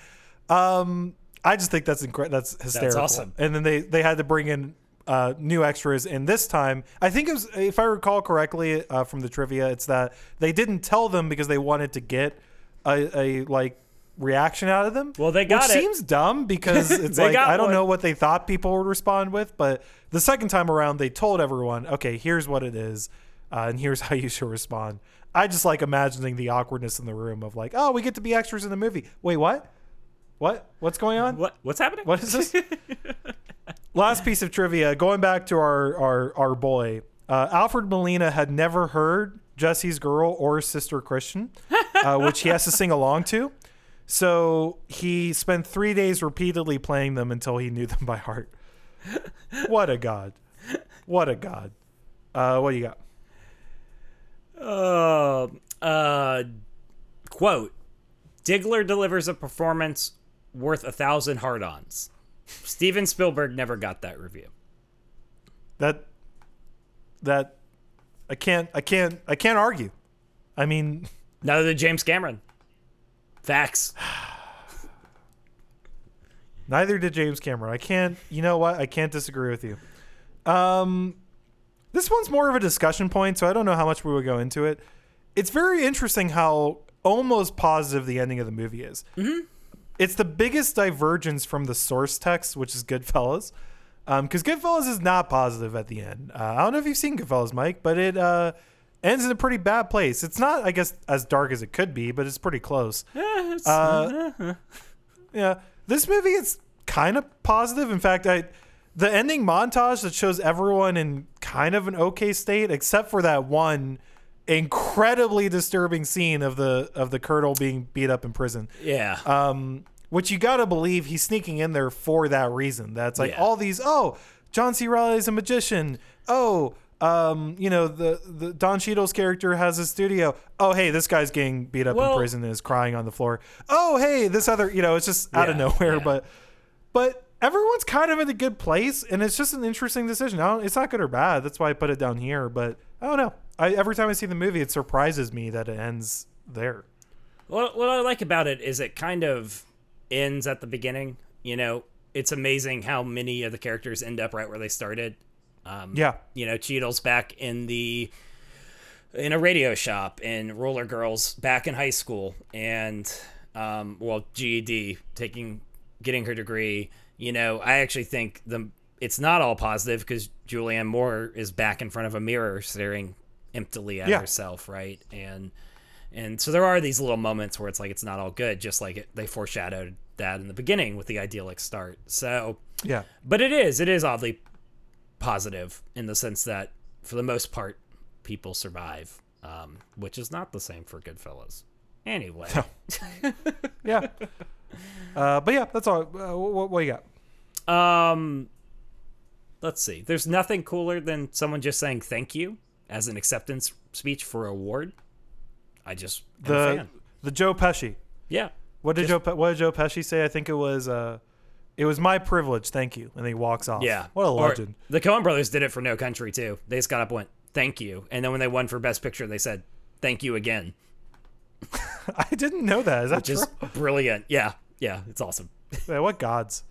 Um, I just think that's incre- that's hysterical. That's awesome. And then they they had to bring in uh, new extras, and this time I think it was, if I recall correctly uh, from the trivia, it's that they didn't tell them because they wanted to get a, a like reaction out of them. Well, they got which it. seems dumb because it's like I don't one. know what they thought people would respond with, but the second time around they told everyone, okay, here's what it is, uh, and here's how you should respond. I just like imagining the awkwardness in the room of like, oh, we get to be extras in the movie. Wait, what? What? What's going on? what what's happening? What is this? Last piece of trivia. Going back to our our our boy, uh, Alfred Molina had never heard Jessie's Girl or Sister Christian, uh, which he has to sing along to. So he spent three days repeatedly playing them until he knew them by heart. What a god! What a god! Uh, what do you got? Uh, uh, quote: Diggler delivers a performance worth a thousand hard-ons. Steven Spielberg never got that review. That that I can't I can't I can't argue. I mean, Neither did James Cameron. Facts. Neither did James Cameron. I can't. You know what? I can't disagree with you. Um, this one's more of a discussion point, so I don't know how much we would go into it. It's very interesting how almost positive the ending of the movie is. Mm-hmm. It's the biggest divergence from the source text, which is Goodfellas, because Goodfellas is not positive at the end. Uh, I don't know if you've seen Goodfellas, Mike, but it uh, ends in a pretty bad place. It's not, I guess, as dark as it could be, but it's pretty close. Uh, yeah, this movie is kind of positive. In fact, I the ending montage that shows everyone in kind of an okay state, except for that one incredibly disturbing scene of the of the Colonel being beat up in prison. Yeah. Um, which you got to believe he's sneaking in there for that reason. That's like Yeah. all these. Oh, John C. Reilly is a magician. Oh. Um, you know the the Don Cheadle's character has a studio. Oh, hey, this guy's getting beat up Well- in prison and is crying on the floor. Oh, hey, this other, you know, it's just out of nowhere. yeah. But but everyone's kind of in a good place, and it's just an interesting decision. I don't, it's not good or bad. That's why I put it down here. But I don't know. I, every time I see the movie, it surprises me that it ends there. What, what I like about it is it kind of ends at the beginning. You know, it's amazing how many of the characters end up right where they started. Um, Yeah. You know, Cheadle's back in the in a radio shop in Roller Girls back in high school, and um, well, GED, taking getting her degree. You know, I actually think the it's not all positive because Julianne Moore is back in front of a mirror staring emptily at Yeah. herself, right? And and so there are these little moments where it's like it's not all good, just like it, they foreshadowed that in the beginning with the idyllic start. So, Yeah. but it is it is oddly positive in the sense that for the most part people survive, um, which is not the same for Goodfellas. Anyway, Yeah. uh, but yeah, that's all. Uh, what, what you got? um, let's see. There's nothing cooler than someone just saying thank you as an acceptance speech for an award. I just The the Joe Pesci. Yeah. What did Joe Pe- What did Joe Pesci say? I think it was. Uh, it was my privilege. Thank you. And he walks off. Yeah. What a Or legend. the Coen brothers did it for No Country too. They just got up and went, thank you. And then when they won for Best Picture, they said, thank you again. I didn't know that. Is that true? Just brilliant. Yeah. Yeah. It's awesome. Yeah, what gods?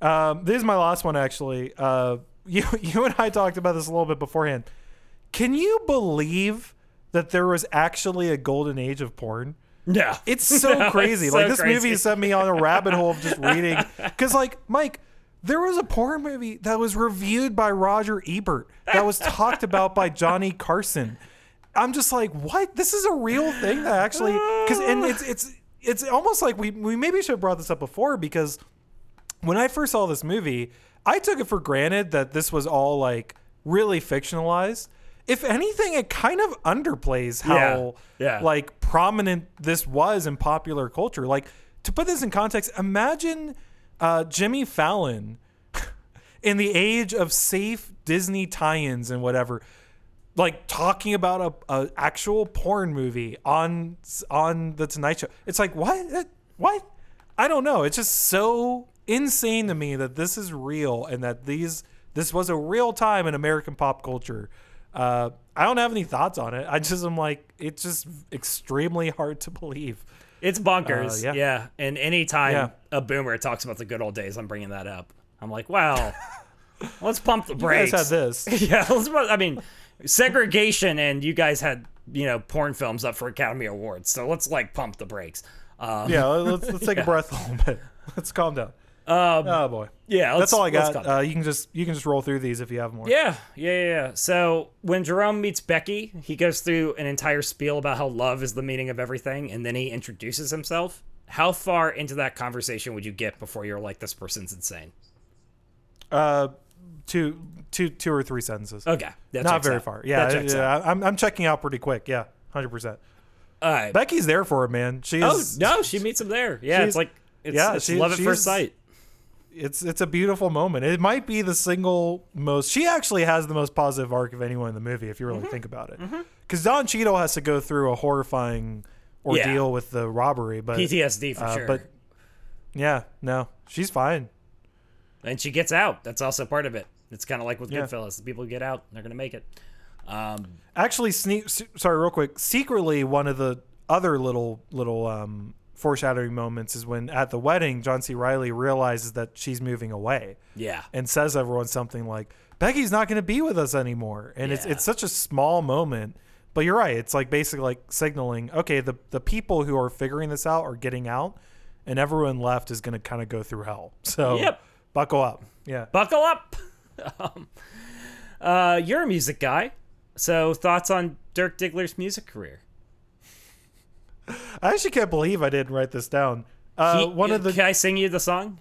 Um, this is my last one, actually. Uh, you you and I talked about this a little bit beforehand. Can you believe that there was actually a golden age of porn? Yeah. It's so No, it's crazy. so like this crazy. movie sent me on a rabbit hole of just reading. Because like Mike, there was a porn movie that was reviewed by Roger Ebert that was talked about by Johnny Carson. I'm just like, what? This is a real thing that actually because and it's it's it's almost like we we maybe should have brought this up before because when I first saw this movie, I took it for granted that this was all like really fictionalized. If anything, it kind of underplays how Yeah, yeah. like prominent this was in popular culture. Like to put this in context, imagine uh, Jimmy Fallon in the age of safe Disney tie-ins and whatever, like talking about a, a actual porn movie on on the Tonight Show. It's like what? What? I don't know. It's just so insane to me that this is real and that these this was a real time in American pop culture. Uh, I don't have any thoughts on it. I just am like it's just extremely hard to believe. It's bonkers. Uh, yeah. yeah. And anytime Yeah. a boomer talks about the good old days, I'm bringing that up. I'm like, wow, let's pump the You brakes. guys had this. yeah. Let's, I mean, segregation and you guys had, you know, porn films up for Academy Awards. So let's like pump the brakes. Um, Yeah, let's let's take a breath a little bit. Let's calm down. oh boy, yeah. that's all I got. Uh, you can just you can just roll through these if you have more. Yeah, yeah, yeah. So when Jerome meets Becky, he goes through an entire spiel about how love is the meaning of everything, and then he introduces himself. How far into that conversation would you get before you're like, this person's insane? Uh, two two two or three sentences. Okay, Not very out. far. Yeah, that checks out. yeah. I'm I'm checking out pretty quick. Yeah, hundred percent. All right. Becky's there for it, man. She oh no, she meets him there. Yeah, it's like it's, yeah, it's she- love at first sight. It's it's a beautiful moment. It might be the single most. She actually has the most positive arc of anyone in the movie, if you Mm-hmm. really think about it. Because Don Cheadle has to go through a horrifying ordeal Yeah. with the robbery, but PTSD for uh, sure. But yeah, no, she's fine. and she gets out. That's also part of it. It's kind of like with Yeah. Goodfellas. The people who get out, they're gonna make it. Um, Actually, sneak. Sorry, real quick. Secretly, one of the other little little um, foreshadowing moments is when at the wedding, John C. Reilly realizes that she's moving away yeah, and says everyone something like, "Becky's not going to be with us anymore." And it's it's such a small moment, but you're right. It's like basically like signaling, okay, the the people who are figuring this out are getting out, and everyone left is going to kind of go through hell. So Yep. buckle up. Yeah. buckle up. um, uh, you're a music guy, so thoughts on Dirk Diggler's music career? I actually can't believe I didn't write this down. Uh, He- one of the Can I sing you the song?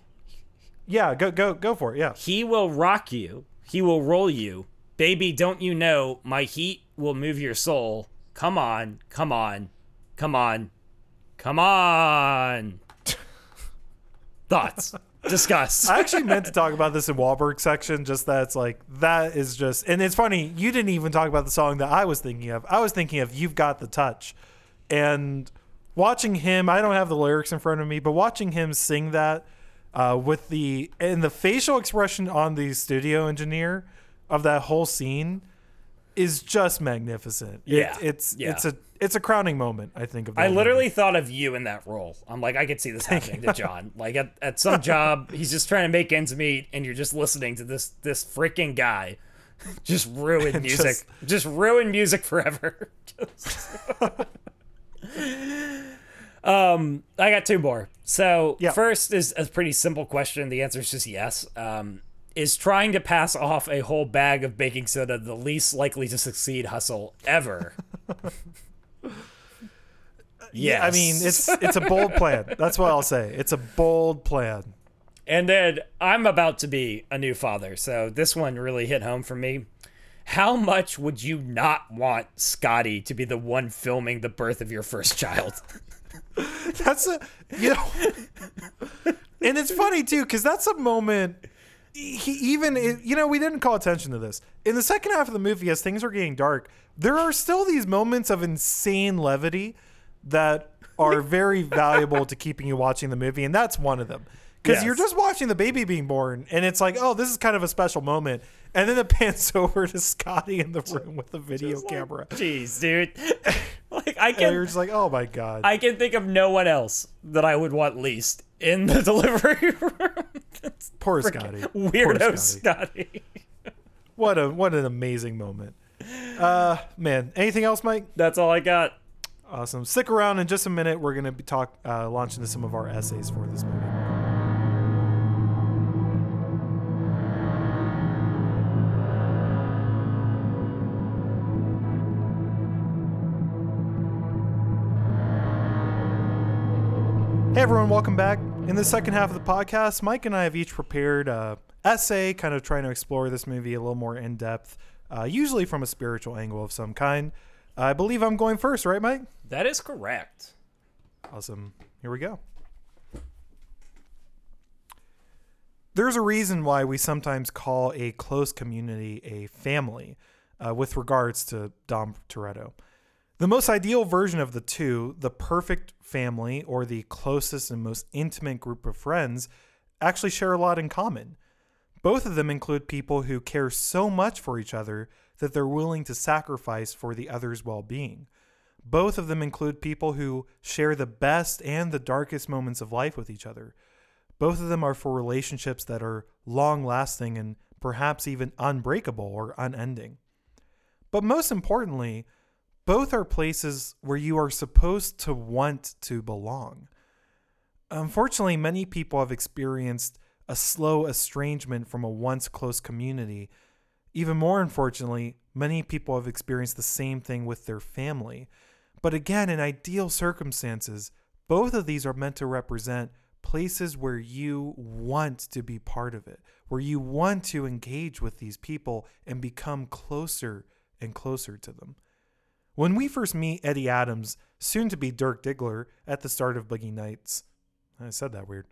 yeah, go go go for it. Yeah. He will rock you. He will roll you. Baby, don't you know my heat will move your soul? Come on, come on, come on, come on. Thoughts? Discuss. I actually meant to talk about this in Wahlberg section, just that it's like that is just and it's funny, you didn't even talk about the song that I was thinking of. I was thinking of You've Got the Touch. And watching him, I don't have the lyrics in front of me, but watching him sing that uh, with the and the facial expression on the studio engineer of that whole scene is just magnificent. It- Yeah, it's yeah. it's a it's a crowning moment, I think of that I movie. literally thought of you in that role. I'm like, I could see this happening to John. Like at, at some job, he's just trying to make ends meet, and you're just listening to this this freaking guy just ruin music. Just, ruin music forever. Um, I got two more. So Yeah. first is a pretty simple question. The answer is just yes. Um, is trying to pass off a whole bag of baking soda the least likely to succeed hustle ever? yes. I mean, it's it's a bold plan. That's what I'll say. It's a bold plan. And then I'm about to be a new father, so this one really hit home for me. How much would you not want Scotty to be the one filming the birth of your first child? That's a you know, and it's funny too because that's a moment. He even you know we didn't call attention to this in the second half of the movie as things are getting dark. There are still these moments of insane levity that are very valuable to keeping you watching the movie, and that's one of them. Because Yes. you're just watching the baby being born, and it's like, oh, this is kind of a special moment, and then it pans over to Scotty in the room with the video camera, Jeez, dude. like I can. and you're just like, oh my god. I can think of no one else that I would want least in the delivery room. Poor Scotty. Poor Weirdo Scotty. Scotty. What a what an amazing moment. Uh man, anything else, Mike? That's all I got. Awesome. Stick around in just a minute. We're gonna be talk uh, launch into some of our essays for this movie. Everyone, welcome back. In the second half of the podcast, Mike and I have each prepared a essay, kind of trying to explore this movie a little more in depth, uh, usually from a spiritual angle of some kind. I believe I'm going first, right, Mike? That is correct. Awesome. Here we go. There's a reason why we sometimes call a close community a family uh, with regards to Dom Toretto. The most ideal version of the two, the perfect family or the closest and most intimate group of friends, actually share a lot in common. Both of them include people who care so much for each other that they're willing to sacrifice for the other's well being. Both of them include people who share the best and the darkest moments of life with each other. Both of them are for relationships that are long lasting and perhaps even unbreakable or unending. But most importantly, both are places where you are supposed to want to belong. Unfortunately, many people have experienced a slow estrangement from a once close community. Even more unfortunately, many people have experienced the same thing with their family. But again, in ideal circumstances, both of these are meant to represent places where you want to be part of it, where you want to engage with these people and become closer and closer to them. When we first meet Eddie Adams, soon to be Dirk Diggler, at the start of Boogie Nights, I said that weird.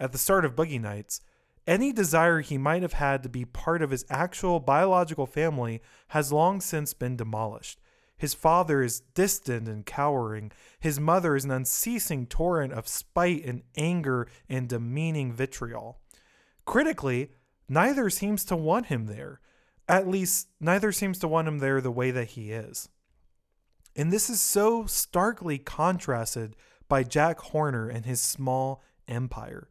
At the start of Boogie Nights, any desire he might have had to be part of his actual biological family has long since been demolished. His father is distant and cowering. His mother is an unceasing torrent of spite and anger and demeaning vitriol. Critically, neither seems to want him there. At least, neither seems to want him there the way that he is. And this is so starkly contrasted by Jack Horner and his small empire.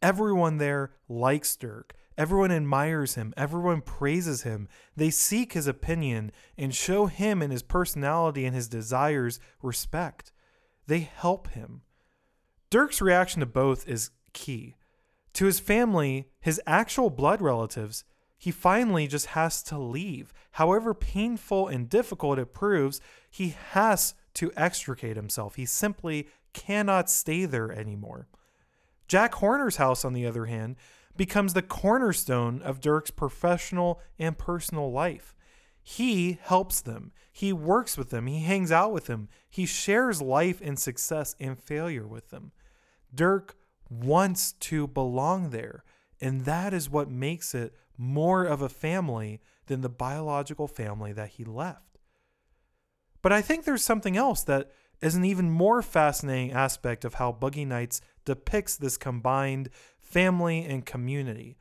Everyone there likes Dirk. Everyone admires him. Everyone praises him. They seek his opinion and show him and his personality and his desires respect. They help him. Dirk's reaction to both is key. To his family, his actual blood relatives, he finally just has to leave. However painful and difficult it proves, he has to extricate himself. He simply cannot stay there anymore. Jack Horner's house, on the other hand, becomes the cornerstone of Dirk's professional and personal life. He helps them. He works with them. He hangs out with them. He shares life and success and failure with them. Dirk wants to belong there, and that is what makes it more of a family than the biological family that he left. But I think there's something else that is an even more fascinating aspect of how Boogie Nights depicts this combined family and community.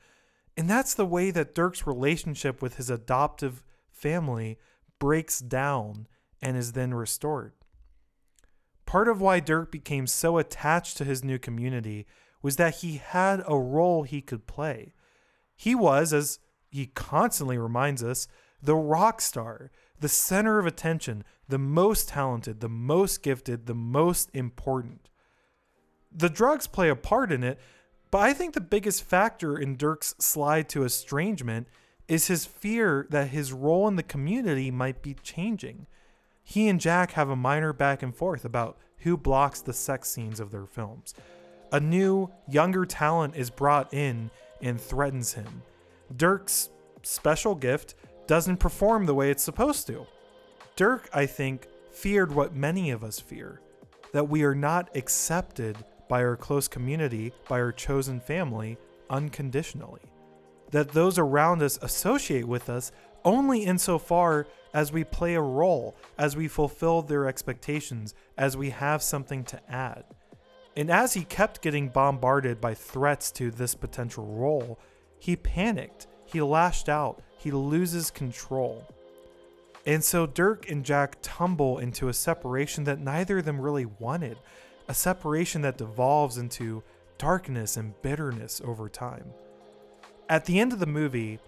And that's the way that Dirk's relationship with his adoptive family breaks down and is then restored. Part of why Dirk became so attached to his new community was that he had a role he could play. He was, as he constantly reminds us, the rock star, the center of attention, the most talented, the most gifted, the most important. The drugs play a part in it, but I think the biggest factor in Dirk's slide to estrangement is his fear that his role in the community might be changing. He and Jack have a minor back and forth about who blocks the sex scenes of their films. A new, younger talent is brought in and threatens him. Dirk's special gift doesn't perform the way it's supposed to. Dirk, I think, feared what many of us fear that we are not accepted by our close community, by our chosen family, unconditionally. That those around us associate with us only insofar as we play a role, as we fulfill their expectations, as we have something to add. And as he kept getting bombarded by threats to this potential role, he panicked, he lashed out, he loses control. And so Dirk and Jack tumble into a separation that neither of them really wanted, a separation that devolves into darkness and bitterness over time. At the end of the movie,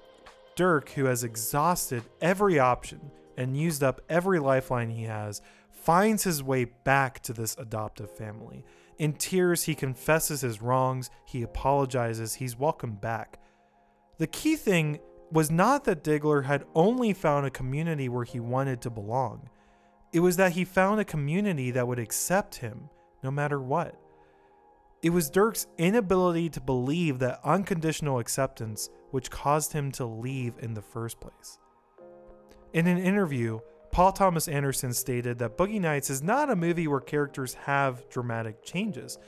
Dirk, who has exhausted every option and used up every lifeline he has, finds his way back to this adoptive family. In tears, he confesses his wrongs, he apologizes, he's welcomed back. The key thing was not that Diggler had only found a community where he wanted to belong, it was that he found a community that would accept him no matter what. It was Dirk's inability to believe that unconditional acceptance which caused him to leave in the first place. In an interview, Paul Thomas Anderson stated that Boogie Nights is not a movie where characters have dramatic changes.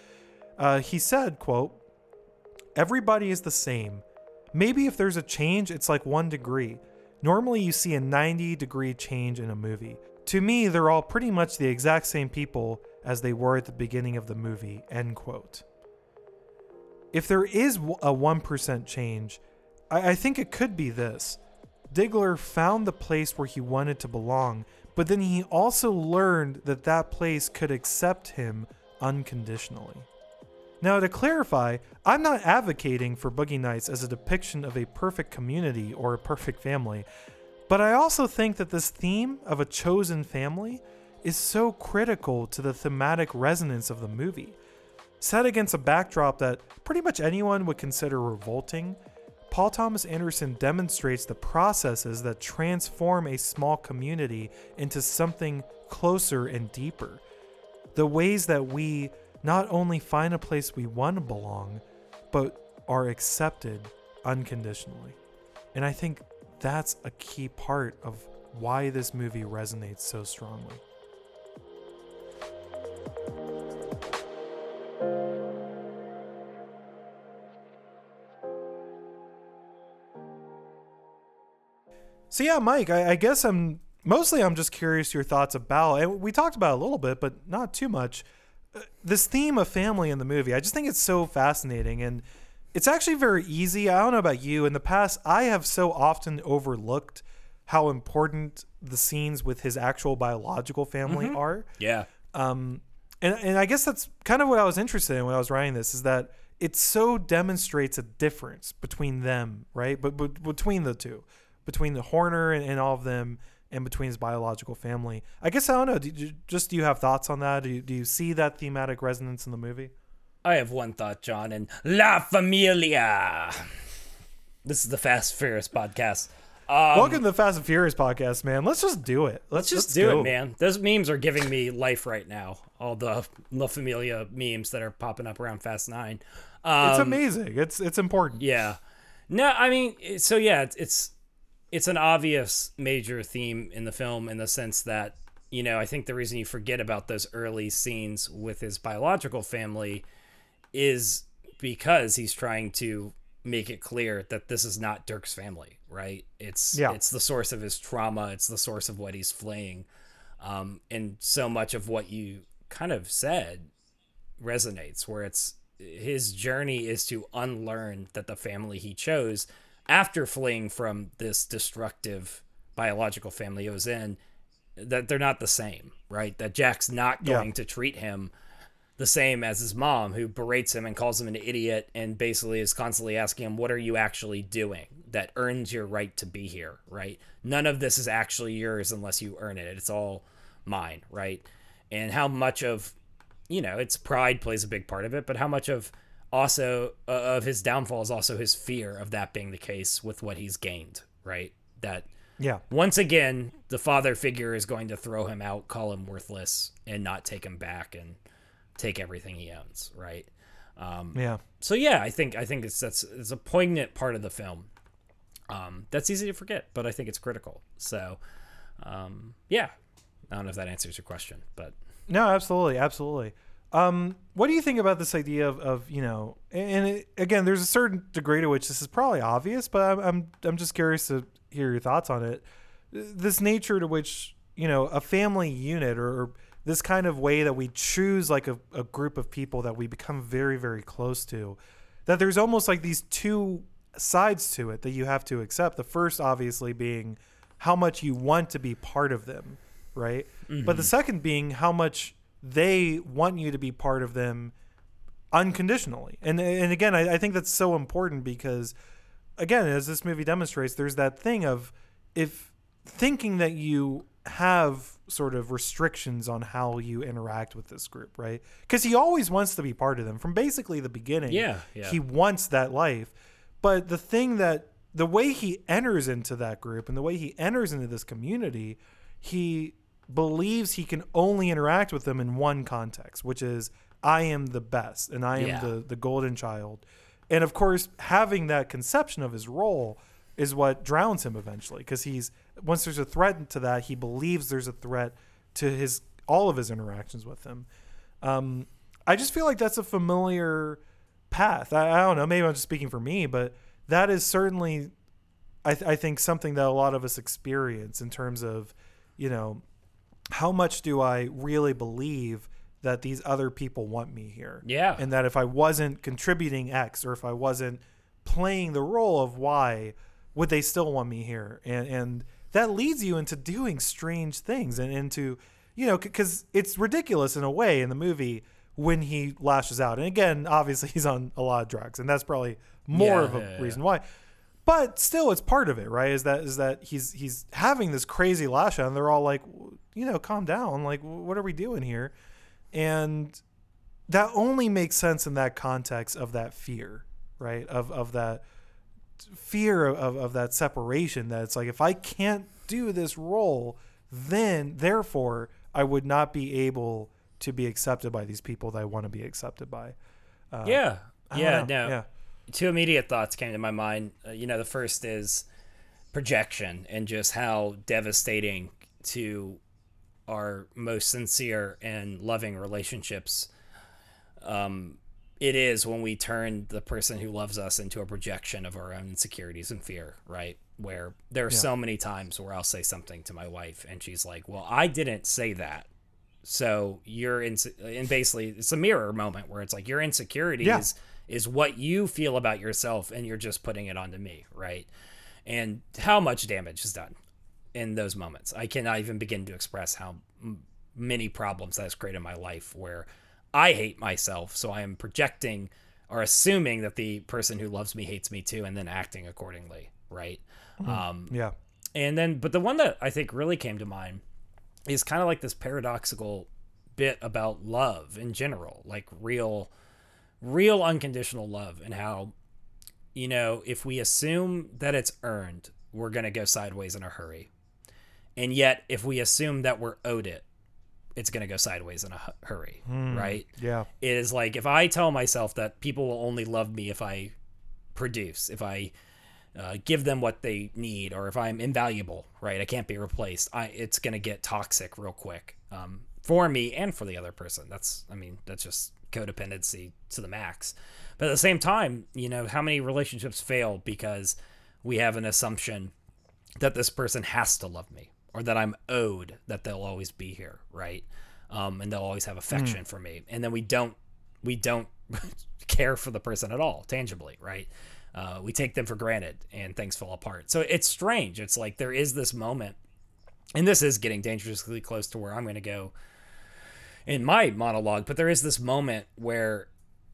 Uh, he said, quote, Everybody is the same. Maybe if there's a change, it's like one degree. Normally, you see a 90 degree change in a movie. To me, they're all pretty much the exact same people as they were at the beginning of the movie. End quote. If there is a 1% change, I, I think it could be this. Diggler found the place where he wanted to belong, but then he also learned that that place could accept him unconditionally. Now, to clarify, I'm not advocating for Boogie Nights as a depiction of a perfect community or a perfect family, but I also think that this theme of a chosen family is so critical to the thematic resonance of the movie. Set against a backdrop that pretty much anyone would consider revolting, Paul Thomas Anderson demonstrates the processes that transform a small community into something closer and deeper. The ways that we not only find a place we want to belong, but are accepted unconditionally. And I think that's a key part of why this movie resonates so strongly. So yeah, Mike, I, I, guess I'm mostly I'm just curious your thoughts about, and we talked about a little bit, but not too much. Uh, this theme of family in the movie, I just think it's so fascinating, and it's actually very easy. I don't know about you. In the past, I have so often overlooked how important the scenes with his actual biological family mm-hmm. are. Yeah. Um, and and I guess that's kind of what I was interested in when I was writing this is that it so demonstrates a difference between them, right? But, but between the two between the Horner and, and all of them and between his biological family. I guess I don't know. Do you, just do you have thoughts on that? Do you, do you see that thematic resonance in the movie? I have one thought, John, and La Familia. This is the Fast Furious podcast. Um, Welcome to the Fast and Furious podcast, man. Let's just do it. Let's, let's just let's do go. it, man. Those memes are giving me life right now. All the La Familia memes that are popping up around Fast Nine. Um, it's amazing. It's it's important. Yeah. No, I mean, so yeah, it's, it's it's an obvious major theme in the film in the sense that you know I think the reason you forget about those early scenes with his biological family is because he's trying to make it clear that this is not Dirk's family, right? It's yeah. it's the source of his trauma, it's the source of what he's fleeing. Um, and so much of what you kind of said resonates where it's his journey is to unlearn that the family he chose after fleeing from this destructive biological family he was in that they're not the same, right? That Jack's not going yeah. to treat him the same as his mom, who berates him and calls him an idiot and basically is constantly asking him, What are you actually doing? that earns your right to be here, right? None of this is actually yours unless you earn it. It's all mine, right? And how much of, you know, it's pride plays a big part of it, but how much of also uh, of his downfall is also his fear of that being the case with what he's gained, right? That Yeah. once again, the father figure is going to throw him out, call him worthless, and not take him back and take everything he owns, right? Um, Yeah. so yeah, I think I think it's that's it's a poignant part of the film. Um, that's easy to forget, but I think it's critical. So, um, yeah, I don't know if that answers your question, but No, absolutely, absolutely. Um, what do you think about this idea of, of you know, and it, again, there's a certain degree to which this is probably obvious, but I'm, I'm I'm just curious to hear your thoughts on it. This nature to which you know a family unit or, or this kind of way that we choose like a, a group of people that we become very very close to, that there's almost like these two sides to it that you have to accept. The first, obviously, being how much you want to be part of them, right? But the second being how much they want you to be part of them unconditionally. And and again, I, I think that's so important because again, as this movie demonstrates, there's that thing of if thinking that you have sort of restrictions on how you interact with this group, right? Because he always wants to be part of them from basically the beginning. Yeah, yeah. He wants that life. But the thing that the way he enters into that group and the way he enters into this community, he believes he can only interact with them in one context, which is I am the best and I am Yeah. the the golden child. And of course, having that conception of his role is what drowns him eventually because he's once there's a threat to that, he believes there's a threat to his all of his interactions with him. Um, I just feel like that's a familiar path. I, I don't know. Maybe I'm just speaking for me, but that is certainly, I, th- I think, something that a lot of us experience in terms of, you know, how much do I really believe that these other people want me here? Yeah. And that if I wasn't contributing X or if I wasn't playing the role of Y, would they still want me here? And and that leads you into doing strange things and into, you know, because it's ridiculous in a way in the movie when he lashes out. And again, obviously he's on a lot of drugs, and that's probably more Yeah, of a yeah, yeah. reason why. But still, it's part of it, right? Is that is that he's he's having this crazy lash out, and they're all like, you know, calm down. Like, what are we doing here? And that only makes sense in that context of that fear, right? Of of that fear of, of that separation that it's like if I can't do this role, then therefore I would not be able to be accepted by these people that I want to be accepted by. Uh, yeah, yeah, know. no. Yeah. Two immediate thoughts came to my mind. Uh, you know, the first is projection and just how devastating to our most sincere and loving relationships um, it is when we turn the person who loves us into a projection of our own insecurities and fear, right? Where there are so many times where I'll say something to my wife and she's like, "Well, I didn't say that." So you're in, and basically it's a mirror moment where it's like your insecurities Yeah. Is what you feel about yourself, and you're just putting it onto me, right? And how much damage is done in those moments. I cannot even begin to express how many problems that has created in my life where I hate myself, so I am projecting or assuming that the person who loves me hates me too, and then acting accordingly, right? Um, Yeah. and then, but the one that I think really came to mind is kind of like this paradoxical bit about love in general, like real, real unconditional love, and how, you know, if we assume that it's earned, we're going to go sideways in a hurry. And yet, if we assume that we're owed it, it's going to go sideways in a hu- hurry, right? Yeah. It is like if I tell myself that people will only love me if I produce, if I uh, give them what they need, or if I'm invaluable, right? I can't be replaced. I it's gonna get toxic real quick um, for me and for the other person. That's I mean that's just codependency to the max. But at the same time, you know how many relationships fail because we have an assumption that this person has to love me or that I'm owed that they'll always be here, right? Um, and they'll always have affection for me. And then we don't we don't care for the person at all, tangibly, right? Uh, we take them for granted and things fall apart. So it's strange. It's like there is this moment, and this is getting dangerously close to where I'm going to go in my monologue, but there is this moment where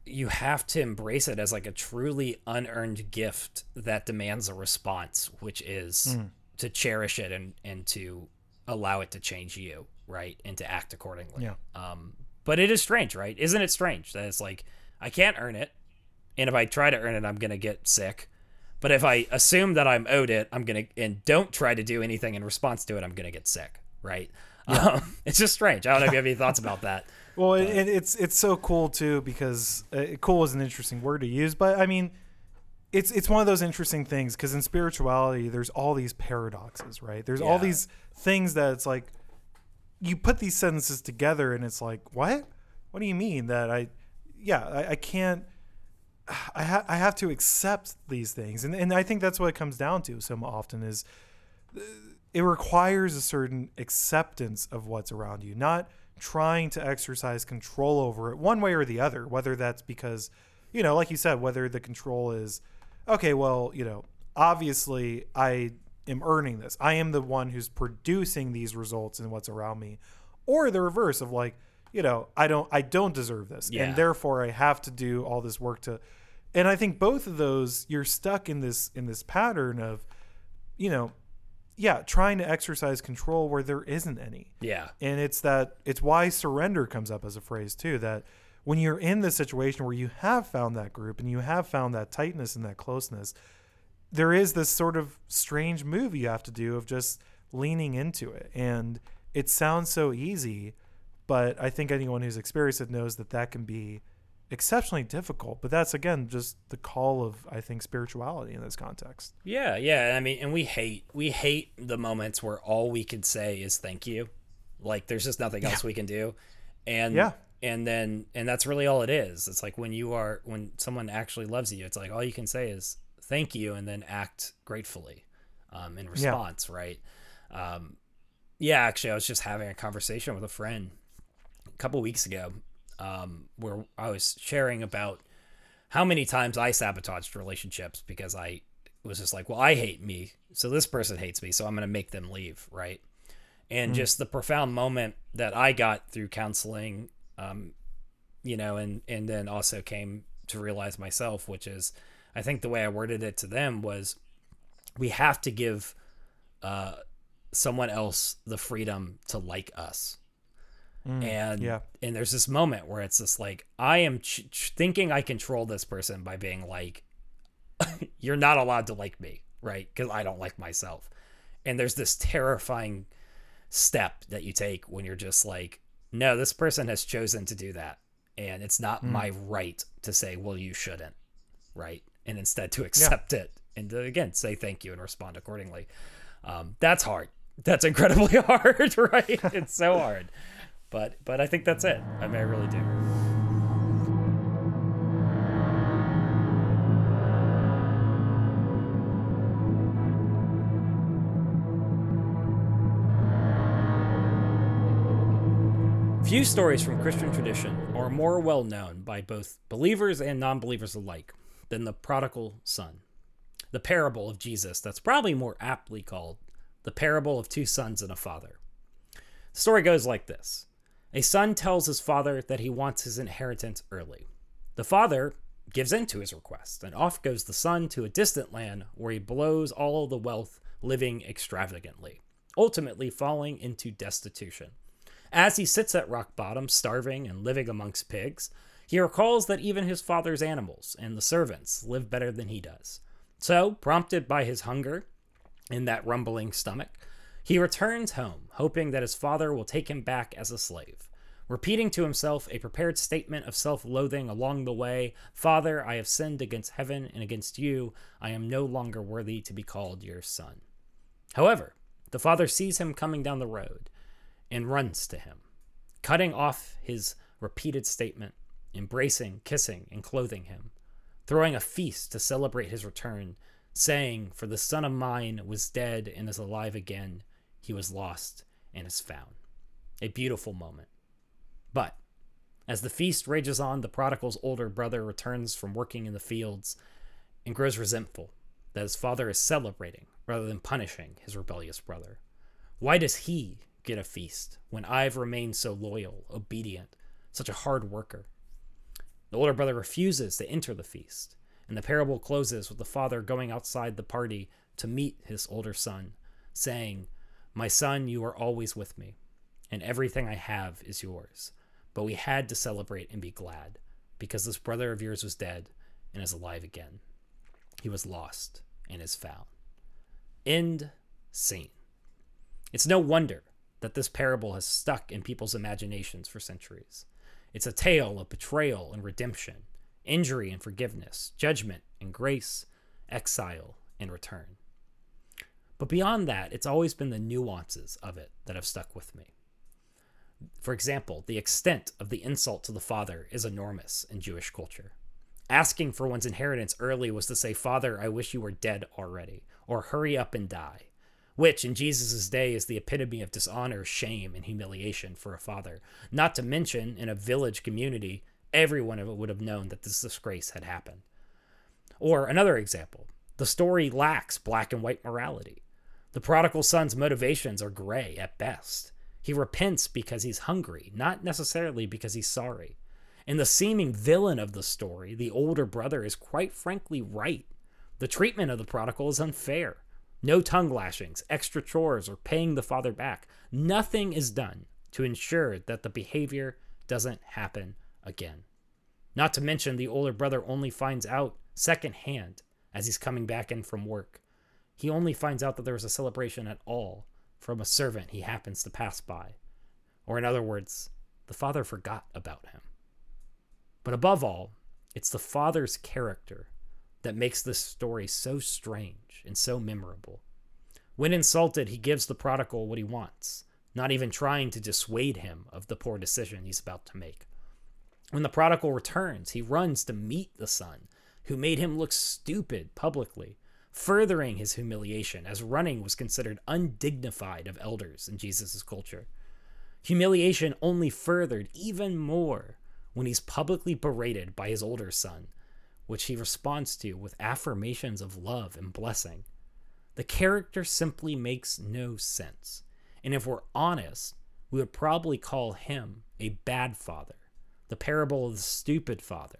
you have to embrace it as like a truly unearned gift that demands a response, which is Hmm. to cherish it and and to allow it to change you, right, and to act accordingly. Yeah. Um, but it is strange, right? Isn't it strange that it's like I can't earn it, and if I try to earn it, I'm gonna get sick. But if I assume that I'm owed it, I'm gonna and don't try to do anything in response to it, I'm gonna get sick, right? Um, it's just strange. I don't know if you have any thoughts about that. Well, it, it, it's it's so cool too because uh, cool is an interesting word to use, but I mean, it's it's one of those interesting things because in spirituality, there's all these paradoxes, right? There's all these things that it's like you put these sentences together, and it's like, what? What do you mean that I? Yeah, I, I can't. I ha- I have to accept these things, and and I think that's what it comes down to so often is it requires a certain acceptance of what's around you, not trying to exercise control over it one way or the other, whether that's because, you know, like you said, whether the control is, okay, well, you know, obviously I am earning this. I am the one who's producing these results and what's around me. Or the reverse of like, you know, I don't I don't deserve this. Yeah. And therefore I have to do all this work to and I think both of those you're stuck in this in this pattern of, you know, yeah, trying to exercise control where there isn't any. Yeah. And it's that it's why surrender comes up as a phrase too. That when you're in this situation where you have found that group and you have found that tightness and that closeness, there is this sort of strange move you have to do of just leaning into it. And it sounds so easy, but I think anyone who's experienced it knows that that can be exceptionally difficult. But that's again just the call of I think spirituality in this context. Yeah, yeah. I mean, and we hate we hate the moments where all we can say is thank you. Like there's just nothing else we can do. And Yeah. and then and that's really all it is. It's like when you are when someone actually loves you, it's like all you can say is thank you and then act gratefully um, in response, right? Um, yeah, actually, I was just having a conversation with a friend a couple weeks ago um, where I was sharing about how many times I sabotaged relationships because I was just like, well, I hate me, so this person hates me, so I'm going to make them leave, right? And just the profound moment that I got through counseling, um, you know, and and then also came to realize myself, which is, I think the way I worded it to them was, we have to give uh, someone else the freedom to like us and yeah. and there's this moment where it's just like I am ch- ch- thinking I control this person by being like, you're not allowed to like me, right? Because I don't like myself. And there's this terrifying step that you take when you're just like, no, this person has chosen to do that, and it's not my right to say, well, you shouldn't, right? And instead to accept it and to again say thank you and respond accordingly. Um, that's hard. That's incredibly hard, right? It's so hard but but I think that's it. I mean, I really do. Few stories from Christian tradition are more well known by both believers and non believers alike than the prodigal son, the parable of Jesus, that's probably more aptly called the parable of two sons and a father. The story goes like this A son tells his father that he wants his inheritance early. The father gives in to his request, and off goes the son to a distant land where he blows all the wealth living extravagantly, ultimately falling into destitution. As he sits at rock bottom, starving and living amongst pigs, he recalls that even his father's animals and the servants live better than he does. So, prompted by his hunger in that rumbling stomach, he returns home, hoping that his father will take him back as a slave. Repeating to himself a prepared statement of self loathing along the way Father, I have sinned against heaven and against you. I am no longer worthy to be called your son. However, the father sees him coming down the road and runs to him, cutting off his repeated statement, embracing, kissing, and clothing him, throwing a feast to celebrate his return, saying, For the son of mine was dead and is alive again. He was lost and is found. A beautiful moment. But as the feast rages on, the prodigal's older brother returns from working in the fields and grows resentful that his father is celebrating rather than punishing his rebellious brother. Why does he get a feast when I've remained so loyal, obedient, such a hard worker? The older brother refuses to enter the feast, and the parable closes with the father going outside the party to meet his older son, saying, My son, you are always with me, and everything I have is yours. But we had to celebrate and be glad, because this brother of yours was dead and is alive again. He was lost and is found. End scene. It's no wonder that this parable has stuck in people's imaginations for centuries. It's a tale of betrayal and redemption, injury and forgiveness, judgment and grace, exile and return. But beyond that, it's always been the nuances of it that have stuck with me. For example, the extent of the insult to the father is enormous in Jewish culture. Asking for one's inheritance early was to say, Father, I wish you were dead already, or hurry up and die which in Jesus' day is the epitome of dishonor, shame, and humiliation for a father. Not to mention, in a village community, everyone would have known that this disgrace had happened. Or another example the story lacks black and white morality. The prodigal son's motivations are gray at best. He repents because he's hungry, not necessarily because he's sorry. And the seeming villain of the story, the older brother, is quite frankly right. The treatment of the prodigal is unfair. No tongue lashings, extra chores, or paying the father back. Nothing is done to ensure that the behavior doesn't happen again. Not to mention, the older brother only finds out secondhand as he's coming back in from work. He only finds out that there was a celebration at all from a servant he happens to pass by. Or, in other words, the father forgot about him. But above all, it's the father's character that makes this story so strange and so memorable. When insulted, he gives the prodigal what he wants, not even trying to dissuade him of the poor decision he's about to make. When the prodigal returns, he runs to meet the son, who made him look stupid publicly, furthering his humiliation, as running was considered undignified of elders in Jesus' culture. Humiliation only furthered even more when he's publicly berated by his older son which he responds to with affirmations of love and blessing. The character simply makes no sense. And if we're honest, we would probably call him a bad father, the parable of the stupid father,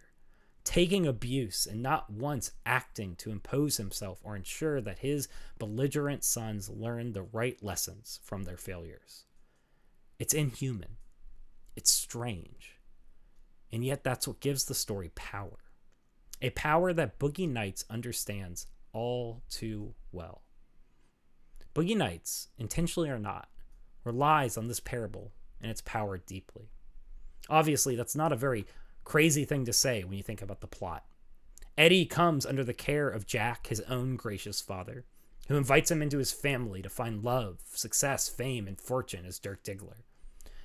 taking abuse and not once acting to impose himself or ensure that his belligerent sons learn the right lessons from their failures. It's inhuman. It's strange. And yet, that's what gives the story power a power that Boogie Nights understands all too well. Boogie Nights, intentionally or not, relies on this parable and its power deeply. Obviously, that's not a very crazy thing to say when you think about the plot. Eddie comes under the care of Jack, his own gracious father, who invites him into his family to find love, success, fame, and fortune as Dirk Diggler.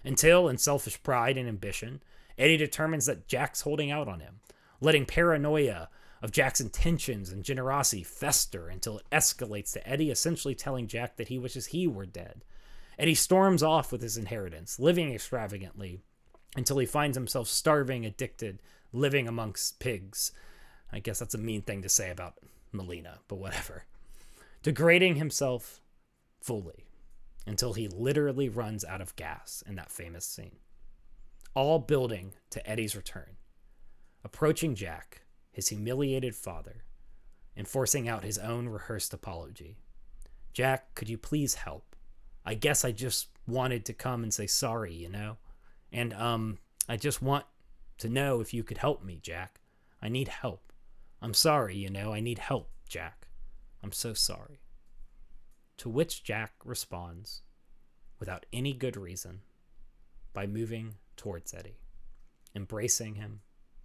Until, in selfish pride and ambition, Eddie determines that Jack's holding out on him, letting paranoia of Jack's intentions and generosity fester until it escalates to Eddie essentially telling Jack that he wishes he were dead. Eddie storms off with his inheritance, living extravagantly until he finds himself starving, addicted, living amongst pigs. I guess that's a mean thing to say about Melina, but whatever. Degrading himself fully until he literally runs out of gas in that famous scene. All building to Eddie's return approaching Jack, his humiliated father, and forcing out his own rehearsed apology. Jack, could you please help? I guess I just wanted to come and say sorry, you know? And, um, I just want to know if you could help me, Jack. I need help. I'm sorry, you know, I need help, Jack. I'm so sorry. To which Jack responds, without any good reason, by moving towards Eddie, embracing him,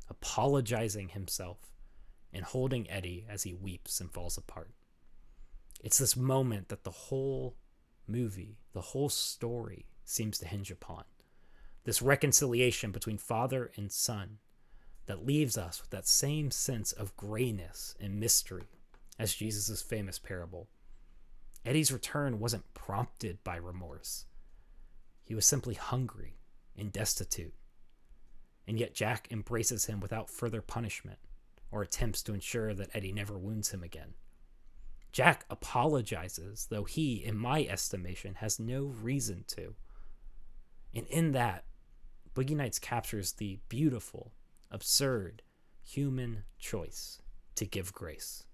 apologizing himself, and holding Eddie as he weeps and falls apart. It's this moment that the whole movie, the whole story seems to hinge upon. This reconciliation between father and son that leaves us with that same sense of grayness and mystery as Jesus' famous parable. Eddie's return wasn't prompted by remorse. He was simply hungry and destitute and yet Jack embraces him without further punishment or attempts to ensure that Eddie never wounds him again. Jack apologizes, though he, in my estimation, has no reason to. And in that, Boogie Nights captures the beautiful, absurd, human choice to give grace.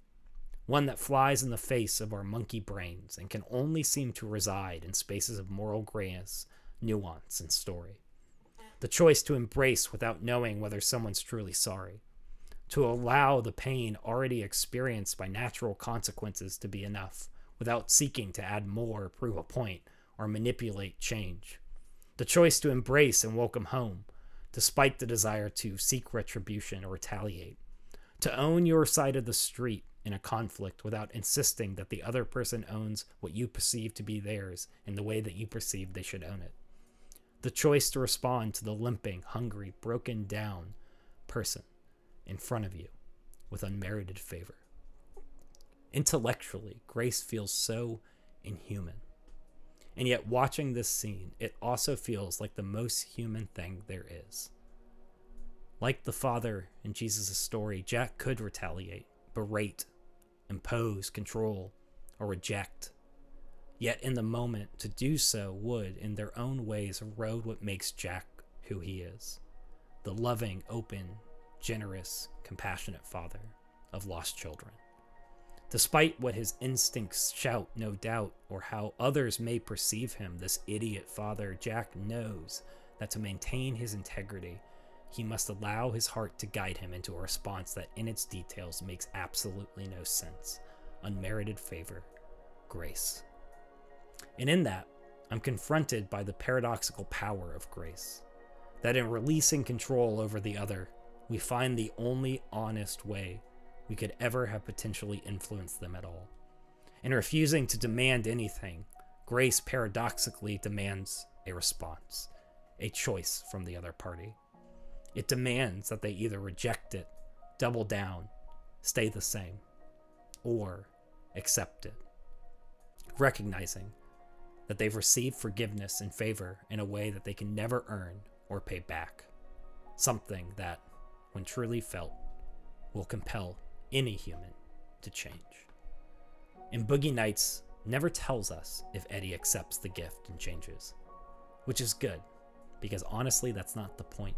One that flies in the face of our monkey brains and can only seem to reside in spaces of moral grayness, nuance, and story. The choice to embrace without knowing whether someone's truly sorry. To allow the pain already experienced by natural consequences to be enough without seeking to add more, prove a point, or manipulate change. The choice to embrace and welcome home, despite the desire to seek retribution or retaliate. To own your side of the street in a conflict without insisting that the other person owns what you perceive to be theirs in the way that you perceive they should own it. The choice to respond to the limping, hungry, broken down person in front of you with unmerited favor. Intellectually, Grace feels so inhuman. And yet, watching this scene, it also feels like the most human thing there is. Like the father in Jesus' story, Jack could retaliate, berate, impose, control, or reject. Yet, in the moment, to do so would, in their own ways, erode what makes Jack who he is the loving, open, generous, compassionate father of lost children. Despite what his instincts shout, no doubt, or how others may perceive him, this idiot father, Jack knows that to maintain his integrity, he must allow his heart to guide him into a response that, in its details, makes absolutely no sense. Unmerited favor, grace. And in that, I'm confronted by the paradoxical power of grace. That in releasing control over the other, we find the only honest way we could ever have potentially influenced them at all. In refusing to demand anything, grace paradoxically demands a response, a choice from the other party. It demands that they either reject it, double down, stay the same, or accept it, recognizing that they've received forgiveness and favor in a way that they can never earn or pay back. Something that, when truly felt, will compel any human to change. And Boogie Nights never tells us if Eddie accepts the gift and changes, which is good, because honestly, that's not the point.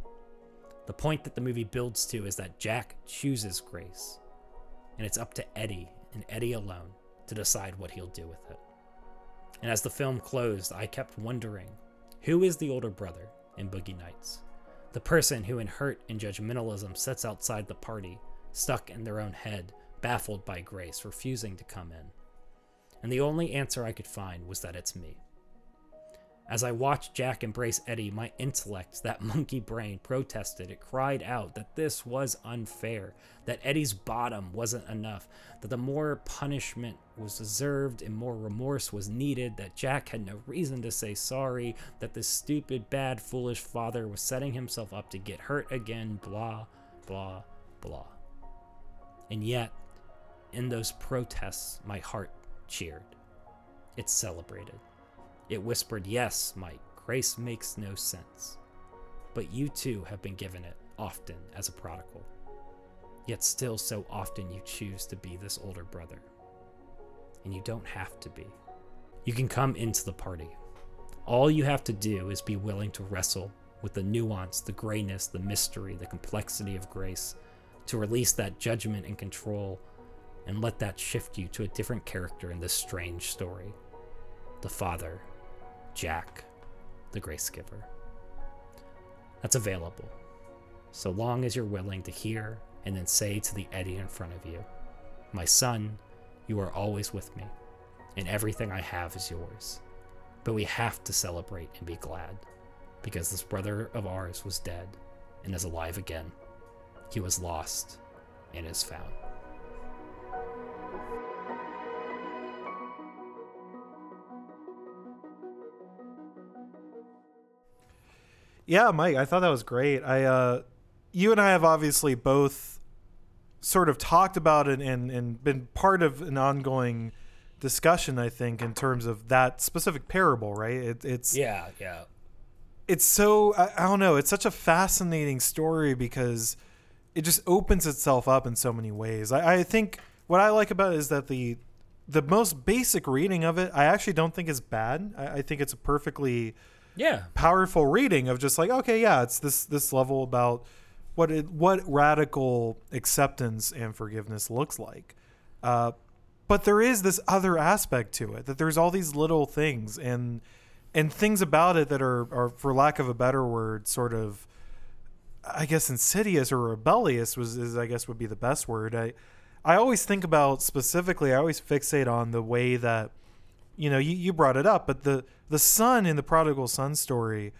The point that the movie builds to is that Jack chooses Grace, and it's up to Eddie and Eddie alone to decide what he'll do with it. And as the film closed, I kept wondering who is the older brother in Boogie Nights? The person who, in hurt and judgmentalism, sits outside the party stuck in their own head, baffled by Grace, refusing to come in. And the only answer I could find was that it's me. As I watched Jack embrace Eddie, my intellect, that monkey brain, protested. It cried out that this was unfair, that Eddie's bottom wasn't enough, that the more punishment was deserved and more remorse was needed, that Jack had no reason to say sorry, that this stupid, bad, foolish father was setting himself up to get hurt again, blah, blah, blah. And yet, in those protests, my heart cheered. It celebrated. It whispered, Yes, Mike, grace makes no sense. But you too have been given it, often as a prodigal. Yet still, so often you choose to be this older brother. And you don't have to be. You can come into the party. All you have to do is be willing to wrestle with the nuance, the grayness, the mystery, the complexity of grace to release that judgment and control and let that shift you to a different character in this strange story the father, Jack, the grace giver. That's available, so long as you're willing to hear and then say to the Eddie in front of you, My son, you are always with me, and everything I have is yours. But we have to celebrate and be glad, because this brother of ours was dead and is alive again. He was lost and is found. Yeah, Mike, I thought that was great. I, uh, you and I have obviously both sort of talked about it and, and been part of an ongoing discussion. I think in terms of that specific parable, right? It, it's Yeah, yeah. it's so I, I don't know. It's such a fascinating story because it just opens itself up in so many ways. I, I think what I like about it is that the the most basic reading of it, I actually don't think is bad. I, I think it's a perfectly Yeah. powerful reading of just like okay yeah it's this this level about what it, what radical acceptance and forgiveness looks like. Uh, but there is this other aspect to it that there's all these little things and and things about it that are, are for lack of a better word, sort of, I guess, insidious or rebellious was is I guess would be the best word. I I always think about specifically. I always fixate on the way that you know you, you brought it up, but the the son in the prodigal son story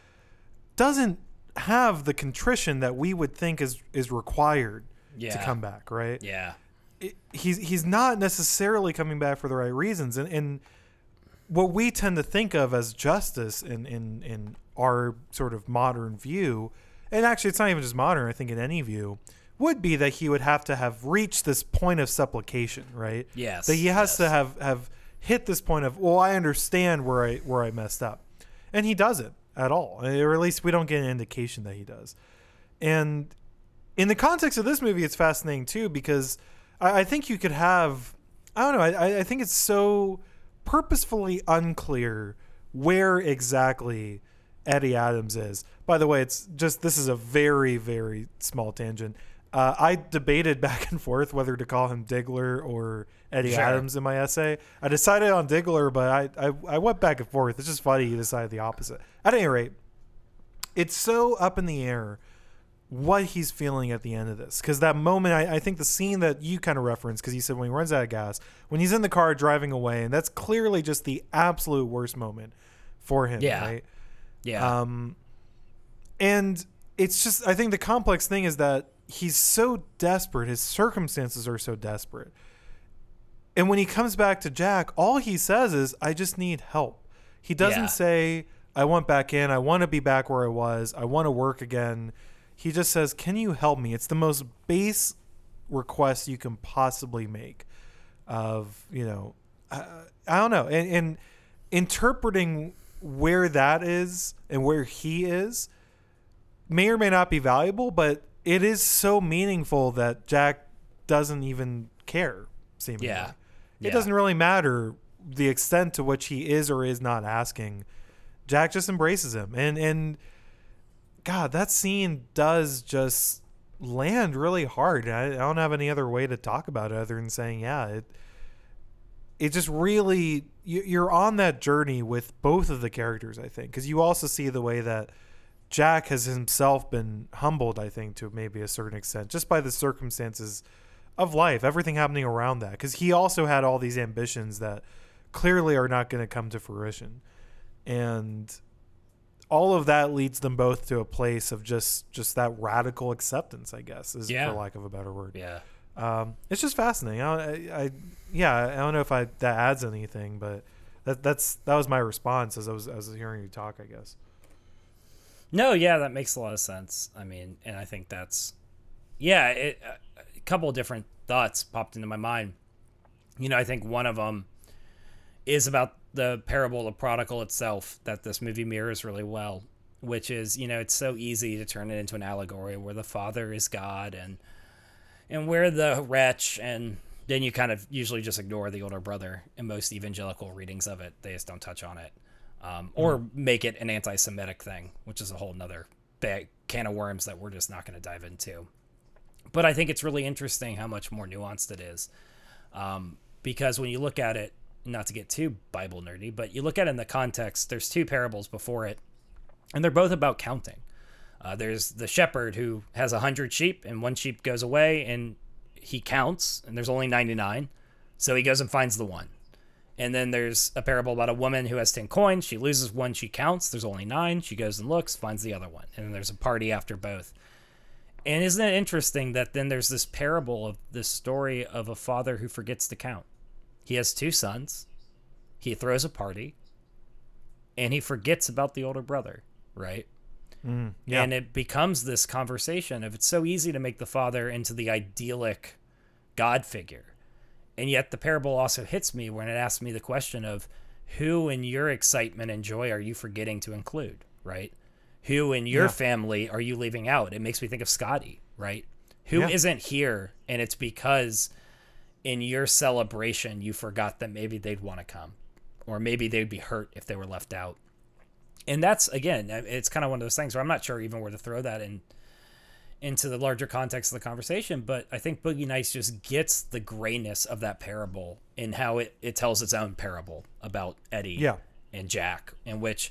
doesn't have the contrition that we would think is is required to come back, right? Yeah. it, he's he's not necessarily coming back for the right reasons and, and what we tend to think of as justice in, in in our sort of modern view and actually it's not even just modern i think in any view would be that he would have to have reached this point of supplication right? Yes, that he has yes. to have have hit this point of well i understand where i where i messed up. And he doesn't at all eh, or at least we don't get an indication that he does. And in the context of this movie, it's fascinating too because I, I think you could have I don't know I, I think it's so purposefully unclear where exactly Eddie Adams is. By the way, it's just this is a very very small tangent. Uh, I debated back and forth whether to call him Diggler or Eddie Sure. Adams in my essay. I decided on Diggler, but I, I I went back and forth. It's just funny you decided the opposite. At any rate, it's so up in the air what he's feeling at the end of this. Because that moment, I, I think the scene that you kind of referenced, because you said when he runs out of gas, when he's in the car driving away, and that's clearly just the absolute worst moment for him, Yeah. right? Yeah. Um, and it's just, I think the complex thing is that he's so desperate. His circumstances are so desperate. And when he comes back to Jack, all he says is, I just need help. He doesn't Yeah. say, I want back in. I want to be back where I was. I want to work again. He just says, Can you help me? It's the most base request you can possibly make of, you know, I, I don't know. And, and interpreting where that is and where he is may or may not be valuable, but it is so meaningful that Jack doesn't even care, seemingly. Yeah. It Yeah. doesn't really matter the extent to which he is or is not asking. Jack just embraces him. And and God, that scene does just land really hard. I, I don't have any other way to talk about it other than saying, yeah, it it just really you- you're on that journey with both of the characters, I think, because you also see the way that Jack has himself been humbled, I think, to maybe a certain extent, just by the circumstances of life, everything happening around that. Because he also had all these ambitions that clearly are not going to come to fruition, and all of that leads them both to a place of just just that radical acceptance, I guess, is Yeah. for lack of a better word. yeah. Um, it's just fascinating. I, I, yeah, I don't know if I that adds anything, but that that's that was my response as I was as I was hearing you talk. I guess. No, yeah, that makes a lot of sense. I mean, and I think that's, yeah, it, a couple different thoughts popped into my mind. You know, I think one of them is about the parable of the prodigal itself that this movie mirrors really well, which is, you know, it's so easy to turn it into an allegory where the father is God and and we're the wretch and then you kind of usually just ignore the older brother in most evangelical readings of it. They just don't touch on it um, or make it an anti-Semitic thing, which is a whole nother bag, can of worms that we're just not going to dive into. But I think it's really interesting how much more nuanced it is, um, because when you look at it, not to get too Bible nerdy, but you look at it in the context. There's two parables before it, and they're both about counting. Uh, there's the shepherd who has a hundred sheep, and one sheep goes away, and he counts, and there's only 99, so he goes and finds the one. And then there's a parable about a woman who has 10 coins. She loses one, she counts. There's only nine. She goes and looks, finds the other one. And then there's a party after both. And isn't it interesting that then there's this parable of this story of a father who forgets to count? He has two sons. He throws a party. And he forgets about the older brother, right? Mm, yeah. And it becomes this conversation of it's so easy to make the father into the idyllic God figure. And yet the parable also hits me when it asks me the question of who in your excitement and joy are you forgetting to include, right? Who in your Yeah. family are you leaving out? It makes me think of Scotty, right? Who Yeah. not here and it's because in your celebration you forgot that maybe they'd want to come or maybe they'd be hurt if they were left out and that's again it's kind of one of those things where i'm not sure even where to throw that in into the larger context of the conversation, but I think Boogie Nights just gets the grayness of that parable and how it, it tells its own parable about Eddie Yeah. and Jack, in which,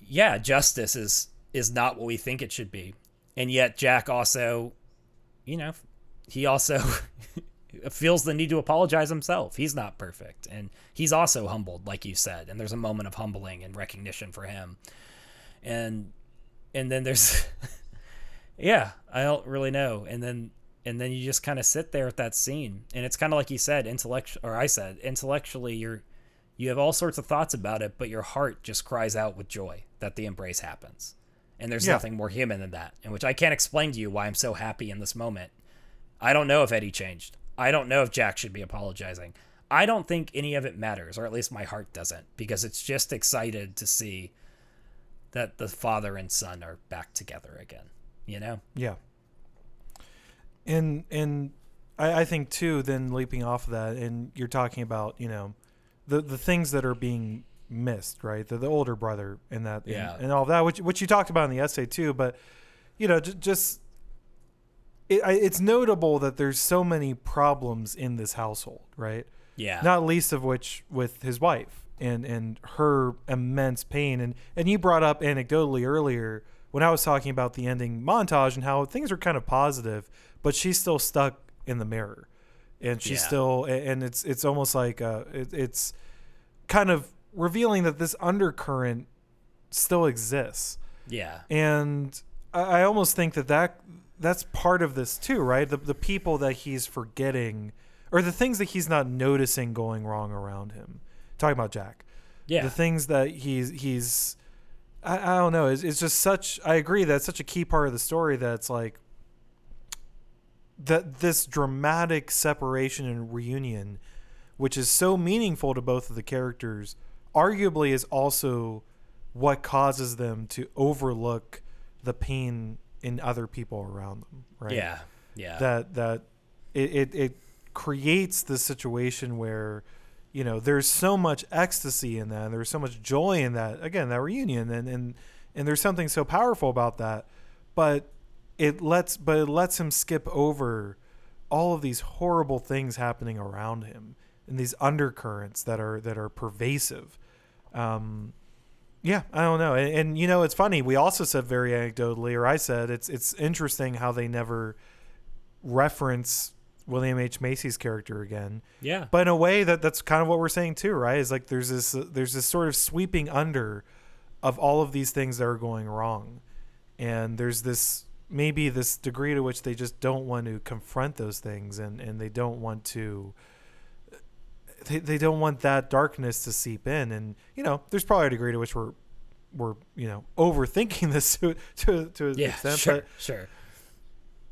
yeah, justice is is not what we think it should be, and yet Jack also, you know, he also feels the need to apologize himself. He's not perfect, and he's also humbled, like you said, and there's a moment of humbling and recognition for him, and and then there's yeah i don't really know. And then and then you just kind of sit there at that scene and it's kind of like you said intellect or i said intellectually you're you have all sorts of thoughts about it but your heart just cries out with joy that the embrace happens. And there's Yeah. nothing more human than that in which i can't explain to you why i'm so happy in this moment. I don't know if eddie changed i don't know if jack should be apologizing i don't think any of it matters or at least my heart doesn't because it's just excited to see that the father and son are back together again you know Yeah. And and I, I think too, then leaping off of that, and you're talking about, you know, the the things that are being missed, right? The the older brother and that Yeah. and, all that, which which you talked about in the essay too, but you know, j- just it, I, it's notable that there's so many problems in this household, right? yeah. Not least of which with his wife and and her immense pain. And and you brought up anecdotally earlier when I was talking about the ending montage and how things are kind of positive but she's still stuck in the mirror. And she's Yeah. still and it's it's almost like uh it, it's kind of revealing that this undercurrent still exists. Yeah. And I, I almost think that, that that's part of this too, right? The the people that he's forgetting, or the things that he's not noticing going wrong around him. Talking about Jack, yeah the things that he's he's, I, I don't know. It's, it's just such. I agree that's such a key part of the story. That's like that this dramatic separation and reunion, which is so meaningful to both of the characters, arguably is also what causes them to overlook the pain in other people around them. Right? Yeah yeah. That that it, it, it creates this situation where you know there's so much ecstasy in that and there's so much joy in that again that reunion and and and there's something so powerful about that. But it lets but it lets him skip over all of these horrible things happening around him and these undercurrents that are that are pervasive. Um yeah, I don't know, and, and you know, it's funny. We also said very anecdotally, or I said it's it's interesting how they never reference William H Macy's character again, yeah but in a way that that's kind of what we're saying too, right? Is like there's this there's this sort of sweeping under of all of these things that are going wrong, and there's this maybe this degree to which they just don't want to confront those things, and and they don't want to they, they don't want that darkness to seep in. And you know there's probably a degree to which we're we're you know overthinking this to to, to an yeah extent sure but sure.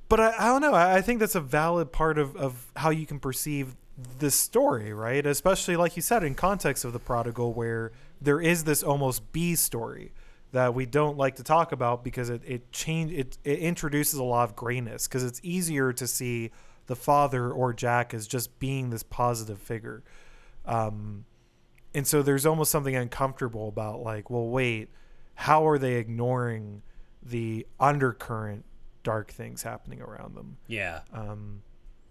But I, I don't know. I, I think that's a valid part of, of how you can perceive this story right? Especially like you said in context of the prodigal where there is this almost b story that we don't like to talk about because it it change it, it introduces a lot of grayness because it's easier to see the father or Jack as just being this positive figure um, and so there's almost something uncomfortable about like well wait how are they ignoring the undercurrent dark things happening around them? Yeah. Um,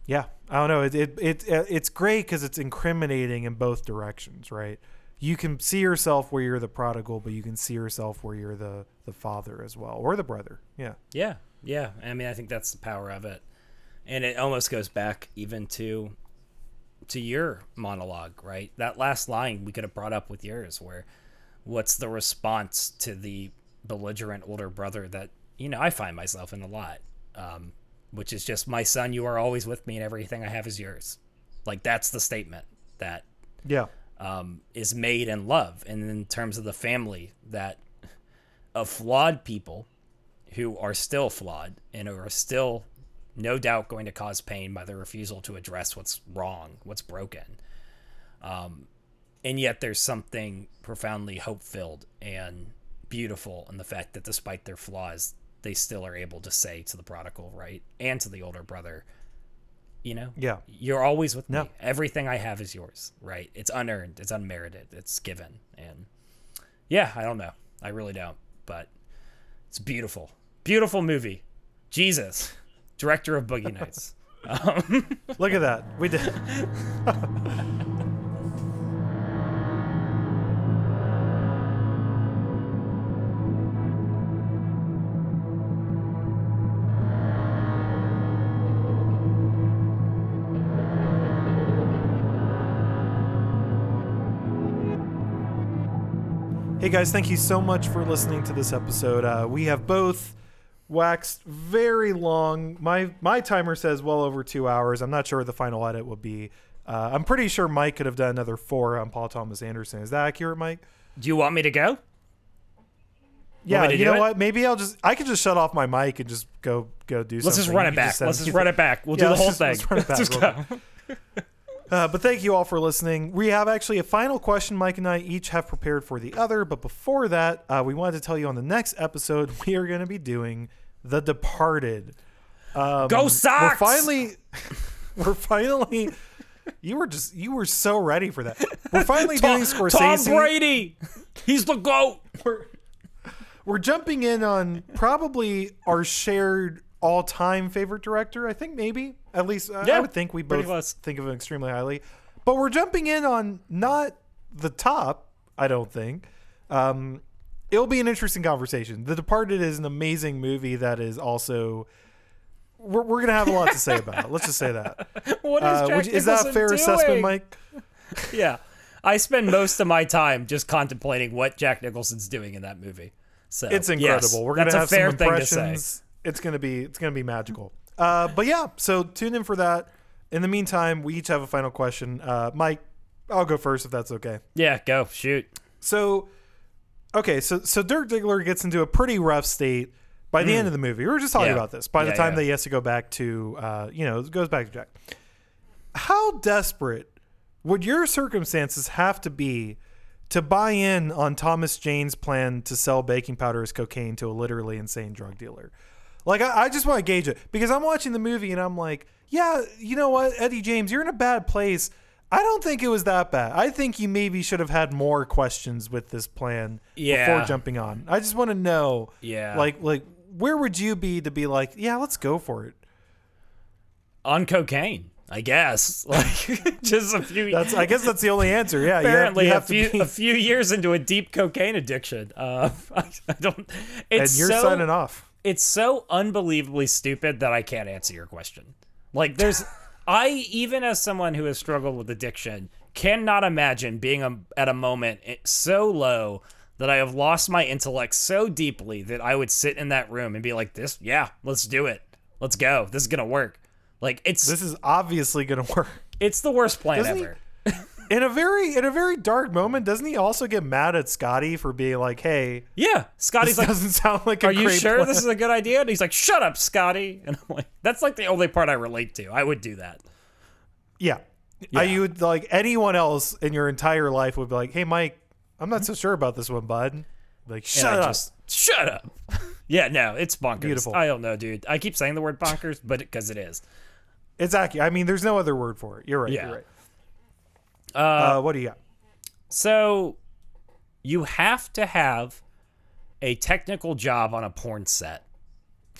yeah. I don't know. It, it, it it's great because it's incriminating in both directions right? You can see yourself where you're the prodigal but you can see yourself where you're the the father as well or the brother. Yeah. Yeah. Yeah. I mean i think that's the power of it. And it almost goes back even to to your monologue right? That last line we could have brought up with yours where what's the response to the belligerent older brother that you know i find myself in a lot um, which is just my son you are always with me and everything i have is yours. Like that's the statement that yeah. um, is made in love. And in terms of the family that of flawed people who are still flawed and who are still no doubt going to cause pain by their refusal to address what's wrong what's broken um, and yet there's something profoundly hope filled and beautiful in the fact that despite their flaws they still are able to say to the prodigal right and to the older brother you know yeah you're always with No. me. Everything I have is yours, right? It's unearned, it's unmerited, it's given. And yeah, I don't know. I really don't. But it's beautiful. Beautiful movie. Jesus, director of Boogie Nights. Um, Look at that. We did. Hey guys, thank you so much for listening to this episode. Uh, we have both waxed very long. My my timer says well over two hours. I'm not sure what the final edit will be. Uh, I'm pretty sure Mike could have done another four on Paul Thomas Anderson. Is that accurate, Mike? do you want me to go? Yeah, you know it? what? Maybe I'll just I could just shut off my mic and just go go do something. Let's just run it can back. send- Let's just run it back. We'll Yeah, do the whole just- thing. let's run it Just back go. Uh, but thank you all for listening. We have actually a final question Mike and I each have prepared for the other. But before that, uh, we wanted to tell you on the next episode, we are going to be doing The Departed. Um, Go We're finally, we're finally, you were just, you were so ready for that. We're finally doing Scorsese. Tom. Brady. He's the goat. We're, we're jumping in on probably our shared all-time favorite director. I think maybe at least uh, I would think we both close. think of him extremely highly. But we're jumping in on not the top. I don't think. Um, it'll be an interesting conversation. The Departed is an amazing movie that is also. We're, we're gonna have a lot to say about it. Let's just say that. What is Uh, Jack which- is that a fair doing? assessment, Mike? Yeah. I spend most of my time just contemplating what Jack Nicholson's doing in that movie. So It's yes, incredible. We're gonna have some thing to say. impressions. It's gonna be it's gonna be magical. Uh, but yeah, so tune in for that. In the meantime, we each have a final question. Uh, Mike, I'll go first if that's okay. Yeah, go shoot. So, okay, so so Dirk Diggler gets into a pretty rough state by the end of the movie. We were just talking. Yeah. about this. By the time yeah. that he has to go back to, uh, you know, goes back to Jack. How desperate would your circumstances have to be to buy in on Thomas Jane's plan to sell baking powder as cocaine to a literally insane drug dealer? Like, I, I just want to gauge it because I'm watching the movie and I'm like, yeah, you know what, Eddie James, you're in a bad place. I don't think it was that bad. I think you maybe should have had more questions with this plan Yeah. before jumping on. I just want to know, Yeah. like, like where would you be to be like, yeah, let's go for it. On cocaine, I guess. Like just a few That's, I guess that's the only answer. Yeah, you have- apparently you have to few be- a few years into a deep cocaine addiction. Uh, I, I don't. and you're so, signing off. It's so unbelievably stupid that I can't answer your question. Like there's I even as someone who has struggled with addiction cannot imagine being a, at a moment so low that I have lost my intellect so deeply that I would sit in that room and be like this, yeah, let's do it. Let's go. This is going to work. Like it's This is obviously going to work. it's the worst plan Doesn't ever. In a very in a very dark moment, doesn't he also get mad at Scotty for being like, "Hey, Yeah, Scotty's this like doesn't sound like a Are you sure plan." this is a good idea? And he's like, "Shut up, Scotty." And I'm like, "That's like the only part I relate to. I would do that." Yeah. Uh, you would like anyone else in your entire life would be like, "Hey, Mike, I'm not so sure about this one, bud." Like, shut I up. just shut up. yeah, no, it's bonkers. Beautiful. I don't know, dude. I keep saying the word bonkers, but because it is. It's accurate. I mean, there's no other word for it. You're right. Yeah. You're right. Uh, what do you got? So, you have to have a technical job on a porn set.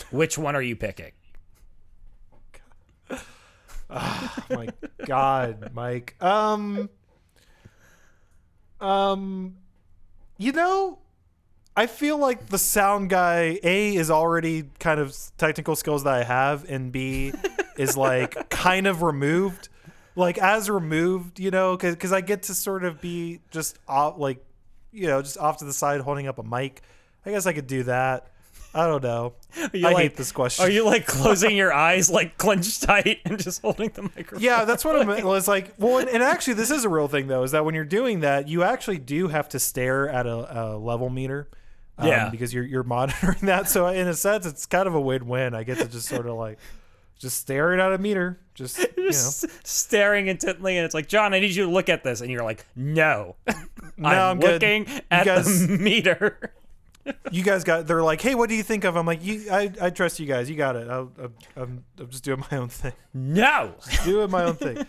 Which one are you picking? Oh my God, Mike. Um, um, you know, I feel like the sound guy A is already kind of technical skills that I have, and B is like kind of removed, like as removed, you know, because I get to sort of be just off, like, you know, just off to the side holding up a mic. I guess I could do that. I don't know. you I like- hate this question. Are you like closing your eyes, like clenched tight, and just holding the microphone? Yeah, that's what I'm It's like. Well, and, and actually, this is a real thing though. Is that when you're doing that, you actually do have to stare at a, a level meter. um, Yeah. because you're you're monitoring that. So in a sense, it's kind of a win-win. I get to just sort of like just staring at a meter. Just you know, staring intently, and it's like, John, I need you to look at this, and you're like, No, no, I'm, I'm, looking at guys- the meter. You guys got. They're like, hey, what do you think of? I'm like, you. I, I trust you guys. You got it. I'll, I'm, I'm, I'm just doing my own thing. No, Doing my own thing.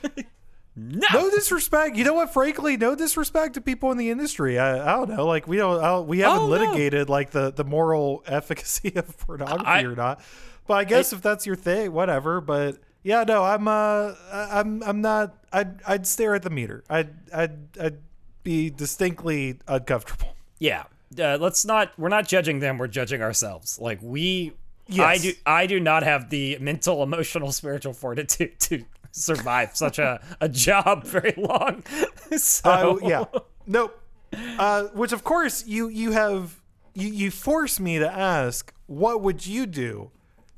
no. no disrespect. You know what? Frankly, no disrespect to people in the industry. I, I don't know. Like we don't. I we haven't Oh, no. litigated like the the moral efficacy of pornography I- or not. But I guess if that's your thing, whatever. But yeah, no, I'm uh, I'm I'm not. I'd I'd stare at the meter. I'd I'd I'd be distinctly uncomfortable. yeah uh, let's not we're not judging them we're judging ourselves like we i do i do not have the mental emotional spiritual fortitude to survive such a, a job very long so Uh, yeah. Nope. Uh, which of course you you have you you force me to ask what would you do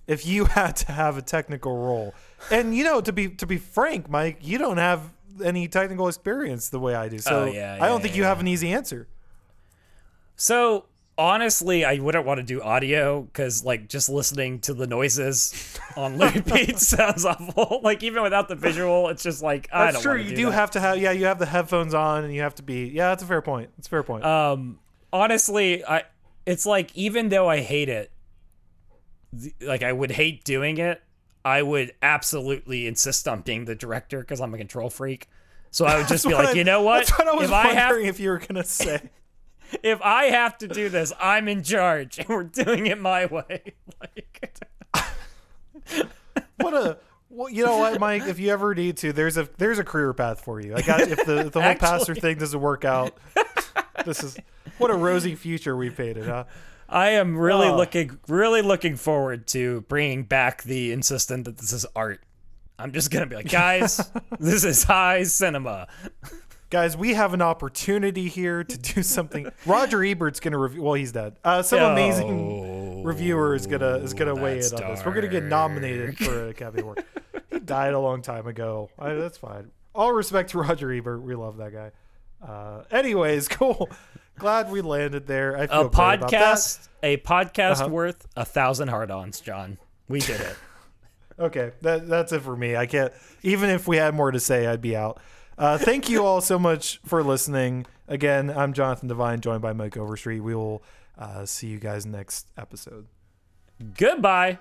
if you had to have a technical role? And you know to be to be frank, Mike, you don't have any technical experience the way I do. So Oh, yeah, I don't yeah, think you have an easy answer. so honestly i wouldn't want to do audio because like just listening to the noises on repeat sounds awful like even without the visual it's just like i That's don't true. wanna You do that. have to have yeah, you have the headphones on and you have to be yeah, that's a fair point. That's a fair point. um honestly i it's like even though i hate it like i would hate doing it i would absolutely insist on being the director because i'm a control freak so i would just be like I- you know what That's what I was if i have wondering if you were gonna say. if i have to do this i'm in charge and we're doing it my way like what a well, you know what, Mike? If you ever need to, there's a there's a career path for you. I got if the if the whole pastor Actually- thing doesn't work out. this is what a rosy future we painted, huh? I am really Oh. looking, really looking forward to bringing back the insistent that this is art. I'm just gonna be like, guys, this is high cinema. Guys, we have an opportunity here to do something. Roger Ebert's gonna review. Well, he's dead. Uh, some amazing reviewer is gonna is gonna weigh in on this. We're gonna get nominated for a Academy Award. he died a long time ago. I, that's fine. All respect to Roger Ebert. We love that guy. Uh, anyways, cool. Glad we landed there. I feel A great about that. podcast, a podcast Uh-huh. worth a thousand hard-ons, John. We did it. Okay, that, that's it for me. I can't. Even if we had more to say, I'd be out. Uh, thank you all so much for listening. Again, I'm Jonathan Devine, joined by Mike Overstreet. We will uh, see you guys next episode. Goodbye.